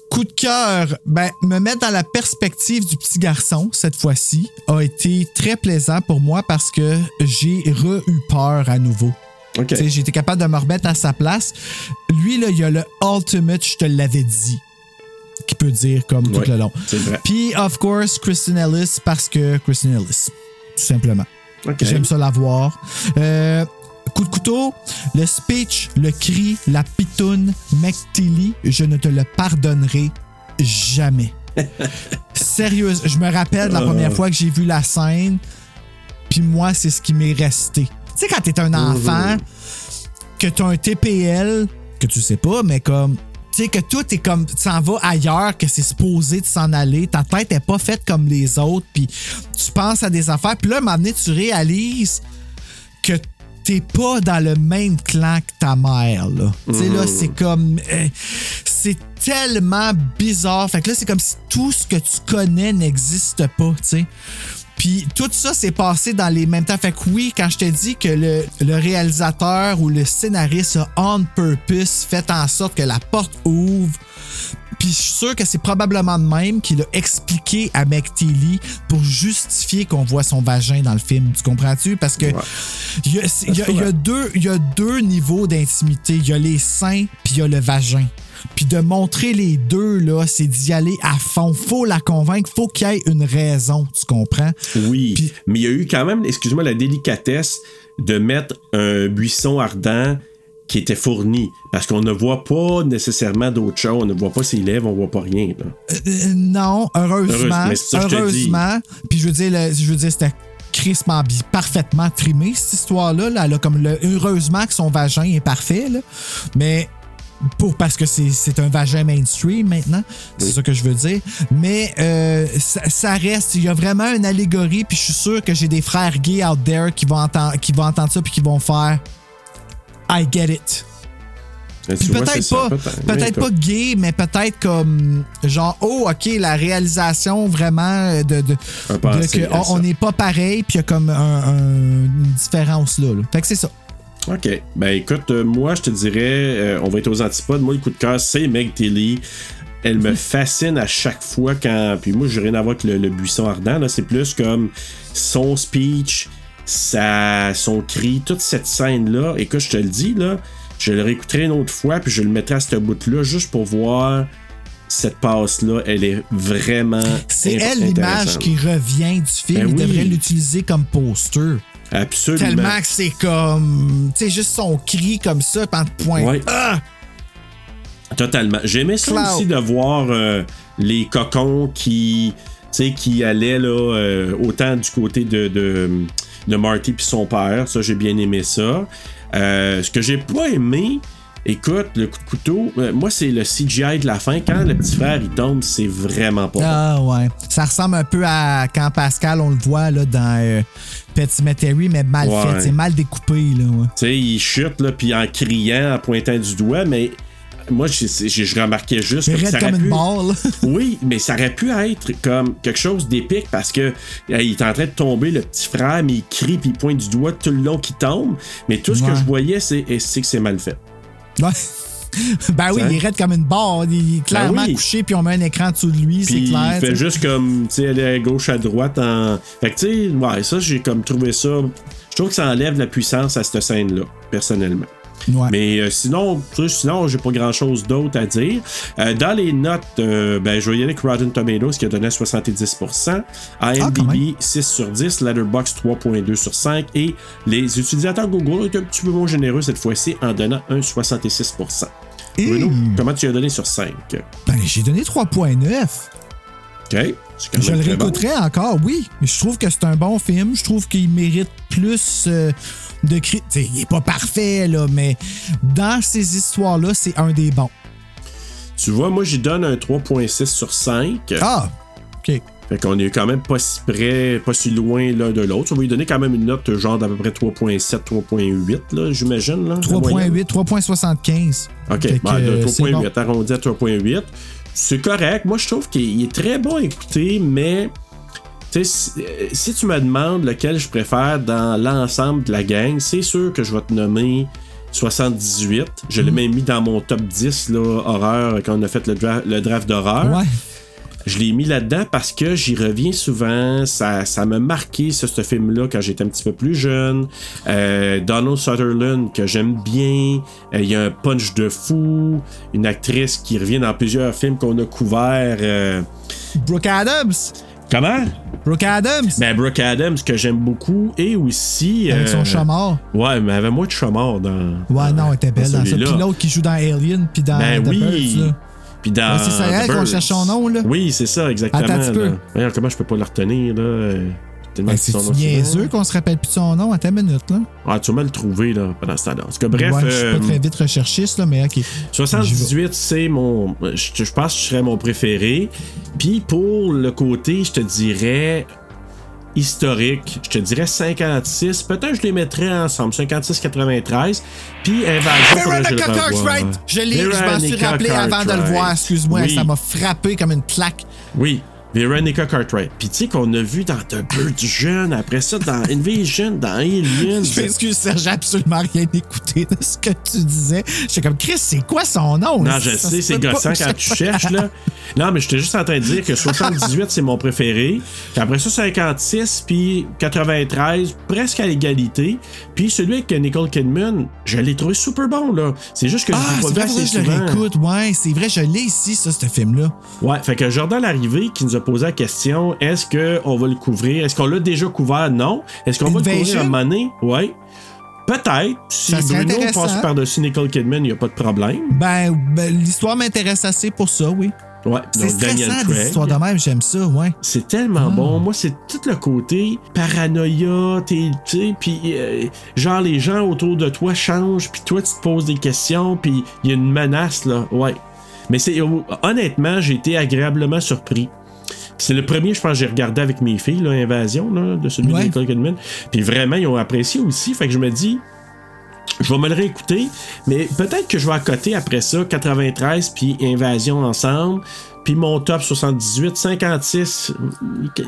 Coup de cœur, ben, me mettre dans la perspective du petit garçon, cette fois-ci, a été très plaisant pour moi parce que j'ai re-eu peur à nouveau. J'ai été capable de me remettre à sa place. Lui, là, il a le ultimate, je te l'avais dit, qui peut dire comme tout le long. c'est vrai. Puis, of course, Kristen Ellis, parce que Kristen Ellis, tout simplement. J'aime ça la voir. Euh, coup de couteau, le speech, le cri, la pitoune, McTilly, je ne te le pardonnerai jamais. Sérieuse, je me rappelle de la première fois que j'ai vu la scène, puis moi, c'est ce qui m'est resté. Tu sais, quand t'es un enfant, que t'as un TPL, que tu sais pas, mais comme. Tu sais, que tout est comme. Tu s'en vas ailleurs, que c'est supposé de s'en aller. Ta tête est pas faite comme les autres, puis tu penses à des affaires. Puis là, à un moment donné, tu réalises que t'es pas dans le même clan que ta mère, là. Tu sais, là, c'est comme. euh, c'est tellement bizarre. Fait que là, c'est comme si tout ce que tu connais n'existe pas, tu sais. Puis tout ça s'est passé dans les mêmes temps. Fait que oui, quand je te dis que le, le réalisateur ou le scénariste a on purpose fait en sorte que la porte ouvre, puis je suis sûr que c'est probablement de même qu'il a expliqué à McTeely pour justifier qu'on voit son vagin dans le film. Tu comprends-tu? Parce que y, y y il y a deux niveaux d'intimité. Il y a les seins, puis il y a le vagin. Puis de montrer les deux, là, c'est d'y aller à fond. Faut la convaincre, faut qu'il y ait une raison, tu comprends? Oui, mais il y a eu quand même, excuse-moi, la délicatesse de mettre un buisson ardent qui était fourni. Parce qu'on ne voit pas nécessairement d'autre chose. On ne voit pas ses lèvres, on voit pas rien. là. Euh, non, heureusement. Heureusement. Puis je veux dire, le- je veux dire, c'était crissement parfaitement trimé, cette histoire-là. Là, a comme le, heureusement que son vagin est parfait. Là. Mais pour parce que c'est un vagin mainstream maintenant, c'est ça que je veux dire. Mais euh, ça, ça reste, il y a vraiment une allégorie, puis je suis sûr que j'ai des frères gays out there qui vont entendre, qui vont entendre ça puis qui vont faire I get it. Puis peut-être pas, peut-être. Oui, pas gay, mais peut-être comme genre oh ok la réalisation vraiment de, de, de que on- n'est pas pareil puis il y a comme un- un- une différence là, là. Fait que c'est ça. OK. Ben écoute, euh, moi, je te dirais, euh, on va être aux antipodes. Moi, le coup de cœur, c'est Meg Tilly. Elle me fascine à chaque fois quand. Puis moi, j'ai rien à voir avec le, le buisson ardent. Là. C'est plus comme son speech, sa, son cri, toute cette scène-là. Écoute, je te le dis, là, je le réécouterai une autre fois, puis je le mettrai à ce bout-là juste pour voir cette passe-là. Elle est vraiment. C'est elle l'image qui revient du film. Ben Il oui. devrait l'utiliser comme poster. Absolument. Tellement que c'est comme tu sais juste son cri comme ça par point. Ouais. Ah! Totalement. J'aimais ça Cloud. aussi de voir euh, les cocons qui, tu sais, qui allaient là, euh, autant du côté de, de, de Marty puis son père. Ça, j'ai bien aimé ça. Euh, ce que j'ai pas aimé, écoute, le coup de couteau, euh, moi, c'est le CGI de la fin. Quand le petit frère il tombe, c'est vraiment pas bon. Ah ouais. Ça ressemble un peu à quand Pascal, on le voit là, dans euh, Pet Cemetery, mais mal Ouais. fait. C'est mal découpé. Là, ouais. Tu sais, il chute, là, puis en criant, en pointant du doigt, mais moi, je remarquais juste que ça comme aurait une pu-. Oui, mais ça aurait pu être comme quelque chose d'épique parce que il est en train de tomber, le petit frère, mais il crie puis il pointe du doigt tout le long qu'il tombe. Mais tout ce que je voyais, c'est que c'est mal fait. Ouais. Ben oui, il est raide comme une barre. Il est clairement oui. couché, puis on met un écran en dessous de lui, c'est clair. il fait juste comme, tu sais, aller à gauche, à droite. En... Fait que, tu sais, ouais, ça, j'ai comme trouvé ça. Je trouve que ça enlève la puissance à cette scène-là, personnellement. Ouais. Mais euh, sinon, sinon, j'ai pas grand chose d'autre à dire. Euh, dans les notes, euh, ben, je vais y aller avec Rotten Tomatoes qui a donné 70%, Ah, quand IMDb 6 sur 10, Letterboxd 3.2 sur 5 et les utilisateurs Google étaient un petit peu moins généreux cette fois-ci en donnant un 66%. Bruno, comment tu as donné sur 5? Ben, j'ai donné 3.9. OK. Je le bon. réécouterai encore, oui. Mais je trouve que c'est un bon film. Je trouve qu'il mérite plus euh, de cri. Tu sais, il est pas parfait, là, mais dans ces histoires-là, c'est un des bons. Tu vois, moi, j'y donne un 3.6 sur 5. Ah! OK. Fait qu'on est quand même pas si près, pas si loin l'un de l'autre. On va lui donner quand même une note genre d'à peu près 3.7, 3.8, là, j'imagine. là, la moyenne. 3.8, 3.75. OK, ben, de euh, c'est 3.8, bon. arrondi à 3.8. C'est correct. Moi, je trouve qu'il il est très bon à écouter, mais si, euh, si tu me demandes lequel je préfère dans l'ensemble de la gang, c'est sûr que je vais te nommer 78. Je Mm. l'ai même mis dans mon top 10 là, horreur quand on a fait le, dra- le draft d'horreur. Ouais. Je l'ai mis là-dedans parce que j'y reviens souvent. Ça, ça m'a marqué, ça, ce film-là, quand j'étais un petit peu plus jeune. Euh, Donald Sutherland, que j'aime bien. Euh, Il y a un punch de fou. Une actrice qui revient dans plusieurs films qu'on a couverts. euh, Brooke Adams. Comment? Brooke Adams. Ben, Brooke Adams, que j'aime beaucoup, et aussi. Avec son chat mort. Ouais, mais elle avait moins de chat mort dans. Ouais, non, elle était belle dans ça. Puis l'autre qui joue dans Alien, puis dans Ben The oui. Birds, là. Puis dans. Ouais, c'est ça, The elle qu'on cherche son nom, là. Oui, c'est ça, exactement. Attends un peu. Voyons, comment je peux pas le retenir, là? euh, Ben, c'est niaiseux qu'on se rappelle plus de son nom? À ta minute, là. Ah, tu vas le trouver, là, pendant ce temps-là. En tout cas, bref. ouais, je suis euh, très vite recherchiste, là, mais ok. 78, c'est mon. Je, je pense que je serais mon préféré. Puis pour le côté, je te dirais. Historique, je te dirais 56. Peut-être je les mettrais ensemble. 56-93. Puis Invasion, faudrait que je le. Cartwright! Je l'ai, je m'en suis rappelé avant de le voir, excuse-moi, ça m'a frappé comme une plaque. Oui, Veronica Cartwright. Puis tu sais qu'on a vu dans The Bird jeune, après ça dans Invasion, dans Alien. Je m'excuse, Serge, j'ai absolument rien écouté de ce que tu disais. J'étais comme, Chris, c'est quoi son nom? Non, je Ça sais, c'est gossant pas. quand tu cherches, là. Non, mais j'étais juste en train de dire que 78, c'est mon préféré. Puis après ça, 56, puis 93, presque à l'égalité. Puis celui avec Nicole Kidman, je l'ai trouvé super bon, là. C'est juste que je Ah, l'ai pas c'est vu vrai, que je le souvent. réécoute. Ouais, c'est vrai, je l'ai ici, ça, ce film-là. Ouais, fait que Jordan Larrivée qui nous a posé la question est-ce qu'on va le couvrir? Est-ce qu'on l'a déjà couvert? Non. Est-ce qu'on va le couvrir à un moment donné? Ouais. Peut-être. Si Bruno passe par-dessus Nicole Kidman, il n'y a pas de problème. Ben, ben, l'histoire m'intéresse assez pour ça, oui. Ouais, C'est donc Daniel stressant, des histoires de même, j'aime ça, ouais. C'est Ah. tellement bon. Moi, c'est tout le côté paranoïa, t'es- tu sais, puis euh, genre les gens autour de toi changent, puis toi tu te poses des questions, puis il y a une menace là, ouais. Mais c'est honnêtement, j'ai été agréablement surpris. C'est le premier, je pense, que j'ai regardé avec mes filles, là, Invasion, là, de celui Ouais. de Nicole Kidman. Puis vraiment, ils ont apprécié aussi. Fait que je me dis, je vais me le réécouter, mais peut-être que je vais accoter après ça 93 puis Invasion ensemble. Puis mon top 78, 56,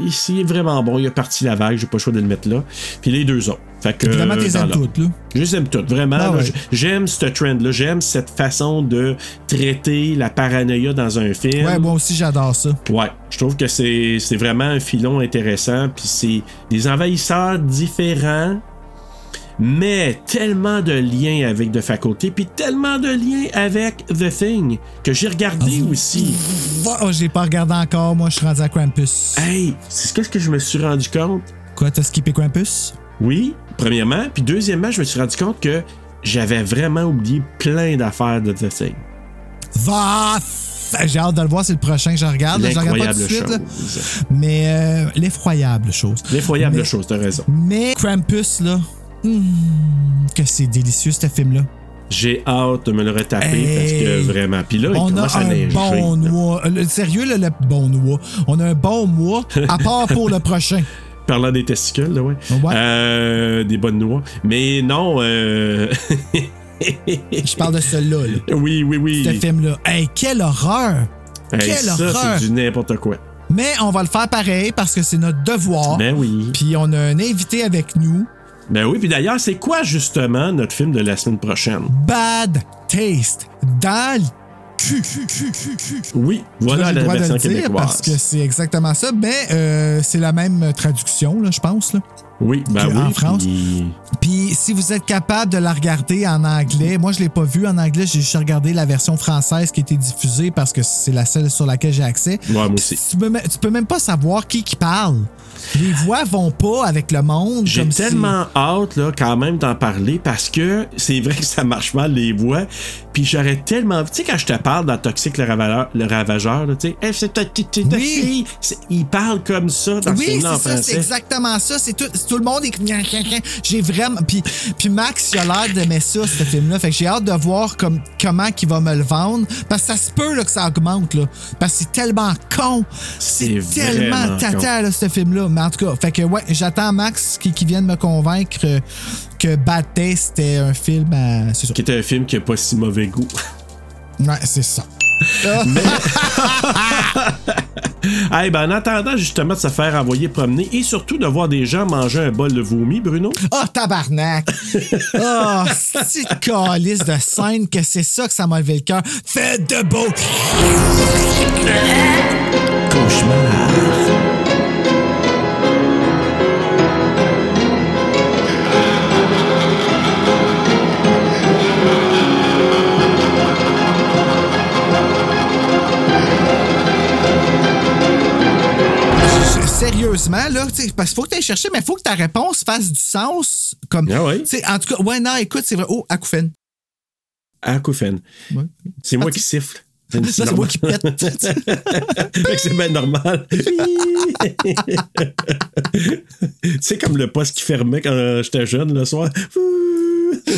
ici est vraiment bon. Il a parti la vague, j'ai pas le choix de le mettre là. Puis les deux autres. Fait que, Évidemment, euh, aimes l'ordre. toutes, là. Je les aime toutes, vraiment. Ah ouais. J'aime ce trend-là. J'aime cette façon de traiter la paranoïa dans un film. Ouais, moi aussi, j'adore ça. Ouais, je trouve que c'est c'est vraiment un filon intéressant. Puis c'est des envahisseurs différents, mais tellement de liens avec The Faculty, puis tellement de liens avec The Thing, que j'ai regardé aussi. Oh, je l'ai pas regardé encore, moi, je suis rendu à Krampus. Hey, c'est ce que je me suis rendu compte. Quoi, t'as skippé Krampus? Oui, premièrement. Puis deuxièmement, je me suis rendu compte que j'avais vraiment oublié plein d'affaires de The Thing. Va! J'ai hâte de le voir, c'est le prochain que je regarde. Je regarde pas tout de L'incroyable suite, là. chose. Mais euh, l'effroyable chose. L'effroyable chose, t'as raison. Mais Krampus, là, hmm, que c'est délicieux, ce film-là. J'ai hâte de me le retaper parce que vraiment. Puis là, il On a à un neiger. bon mois. Le- sérieux, là, le bon mois. On a un bon mois, à part pour le prochain. Parlant des testicules, là, ouais. Ouais. Euh, des bonnes noix. Mais non. Euh... Je parle de celui-là, là. oui, oui, oui. Ce film-là. Hey, quelle horreur! Hey, quelle ça, horreur! c'est du n'importe quoi. Mais on va le faire pareil parce que c'est notre devoir. Ben oui. Puis on a un invité avec nous. Ben oui, puis d'ailleurs, c'est quoi justement notre film de la semaine prochaine? Bad Taste dans. Oui, Là, voilà la droit de version le dire parce que c'est exactement ça. Mais euh, c'est la même traduction, là, je pense. Là. Oui, ben oui. en France. puis- Puis si vous êtes capable de la regarder en anglais, moi je l'ai pas vu en anglais, j'ai juste regardé la version française qui a été diffusée parce que c'est la seule sur laquelle j'ai accès. Ouais, moi aussi. Tu peux, tu peux même pas savoir qui qui parle. Les voix vont pas avec le monde. J'ai si- tellement hâte, là, quand même, d'en parler parce que c'est vrai que ça marche mal, les voix. Puis j'aurais tellement. Tu sais, quand je te parle dans Toxique le Ravageur, le ravageur là, tu sais, Hey, c'est ta petite petite Oui. Il parle comme ça dans ce Oui, film-là en c'est ça, c'est exactement ça. C'est tout, tout le monde est. J'ai vraiment. Puis, puis Max, il a l'air d'aimer ça, ce film-là. Fait que j'ai hâte de voir comme, comment qu'il va me le vendre. Parce que ça se peut là, que ça augmente. Là, parce que c'est tellement con. C'est tellement tata, là, ce film-là. Mais en tout cas, fait que ouais, j'attends Max qui, qui vienne me convaincre que Bad Taste c'était un film à. C'est ça. Qui était un film qui a pas si mauvais goût. Ouais, c'est ça. hey, ben, en attendant justement de se faire envoyer promener et surtout de voir des gens manger un bol de vomi, Bruno. Oh, tabarnak! Oh, c'est calice de scène que c'est ça que ça m'a levé le cœur. Faites de beau! Cauchemar. Malheureusement, là, parce qu'il faut que tu ailles chercher, mais il faut que ta réponse fasse du sens. Comme, Ah ouais? En tout cas, ouais, non, écoute, c'est vrai. Oh, acouphène. Acouphène. Ouais. C'est moi Ah, qui siffle. Ça, c'est moi qui pète. C'est bien normal. c'est comme le poste qui fermait quand j'étais jeune le soir.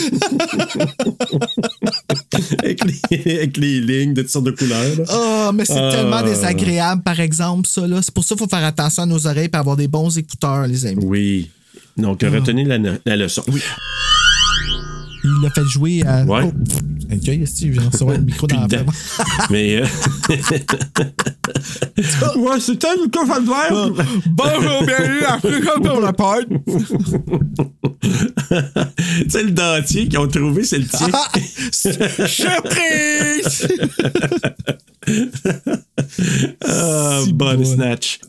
avec, les, avec les lignes de toutes sortes de couleurs. Oh, mais c'est Ah. tellement désagréable, par exemple, ça, là. C'est pour ça qu'il faut faire attention à nos oreilles et avoir des bons écouteurs, les amis. Oui. Donc, retenez la, la leçon. Il l'a fait jouer à. Ouais. Oh. Ok, est-ce que je viens de recevoir le micro dans la face? Mais. euh, ouais, ça le faire. Bonjour, bienvenue à Africa pour la porte. tu sais, le dentier qu'ils ont trouvé, c'est le tien. Ah, Surprise! Ah, Si bon. snatch.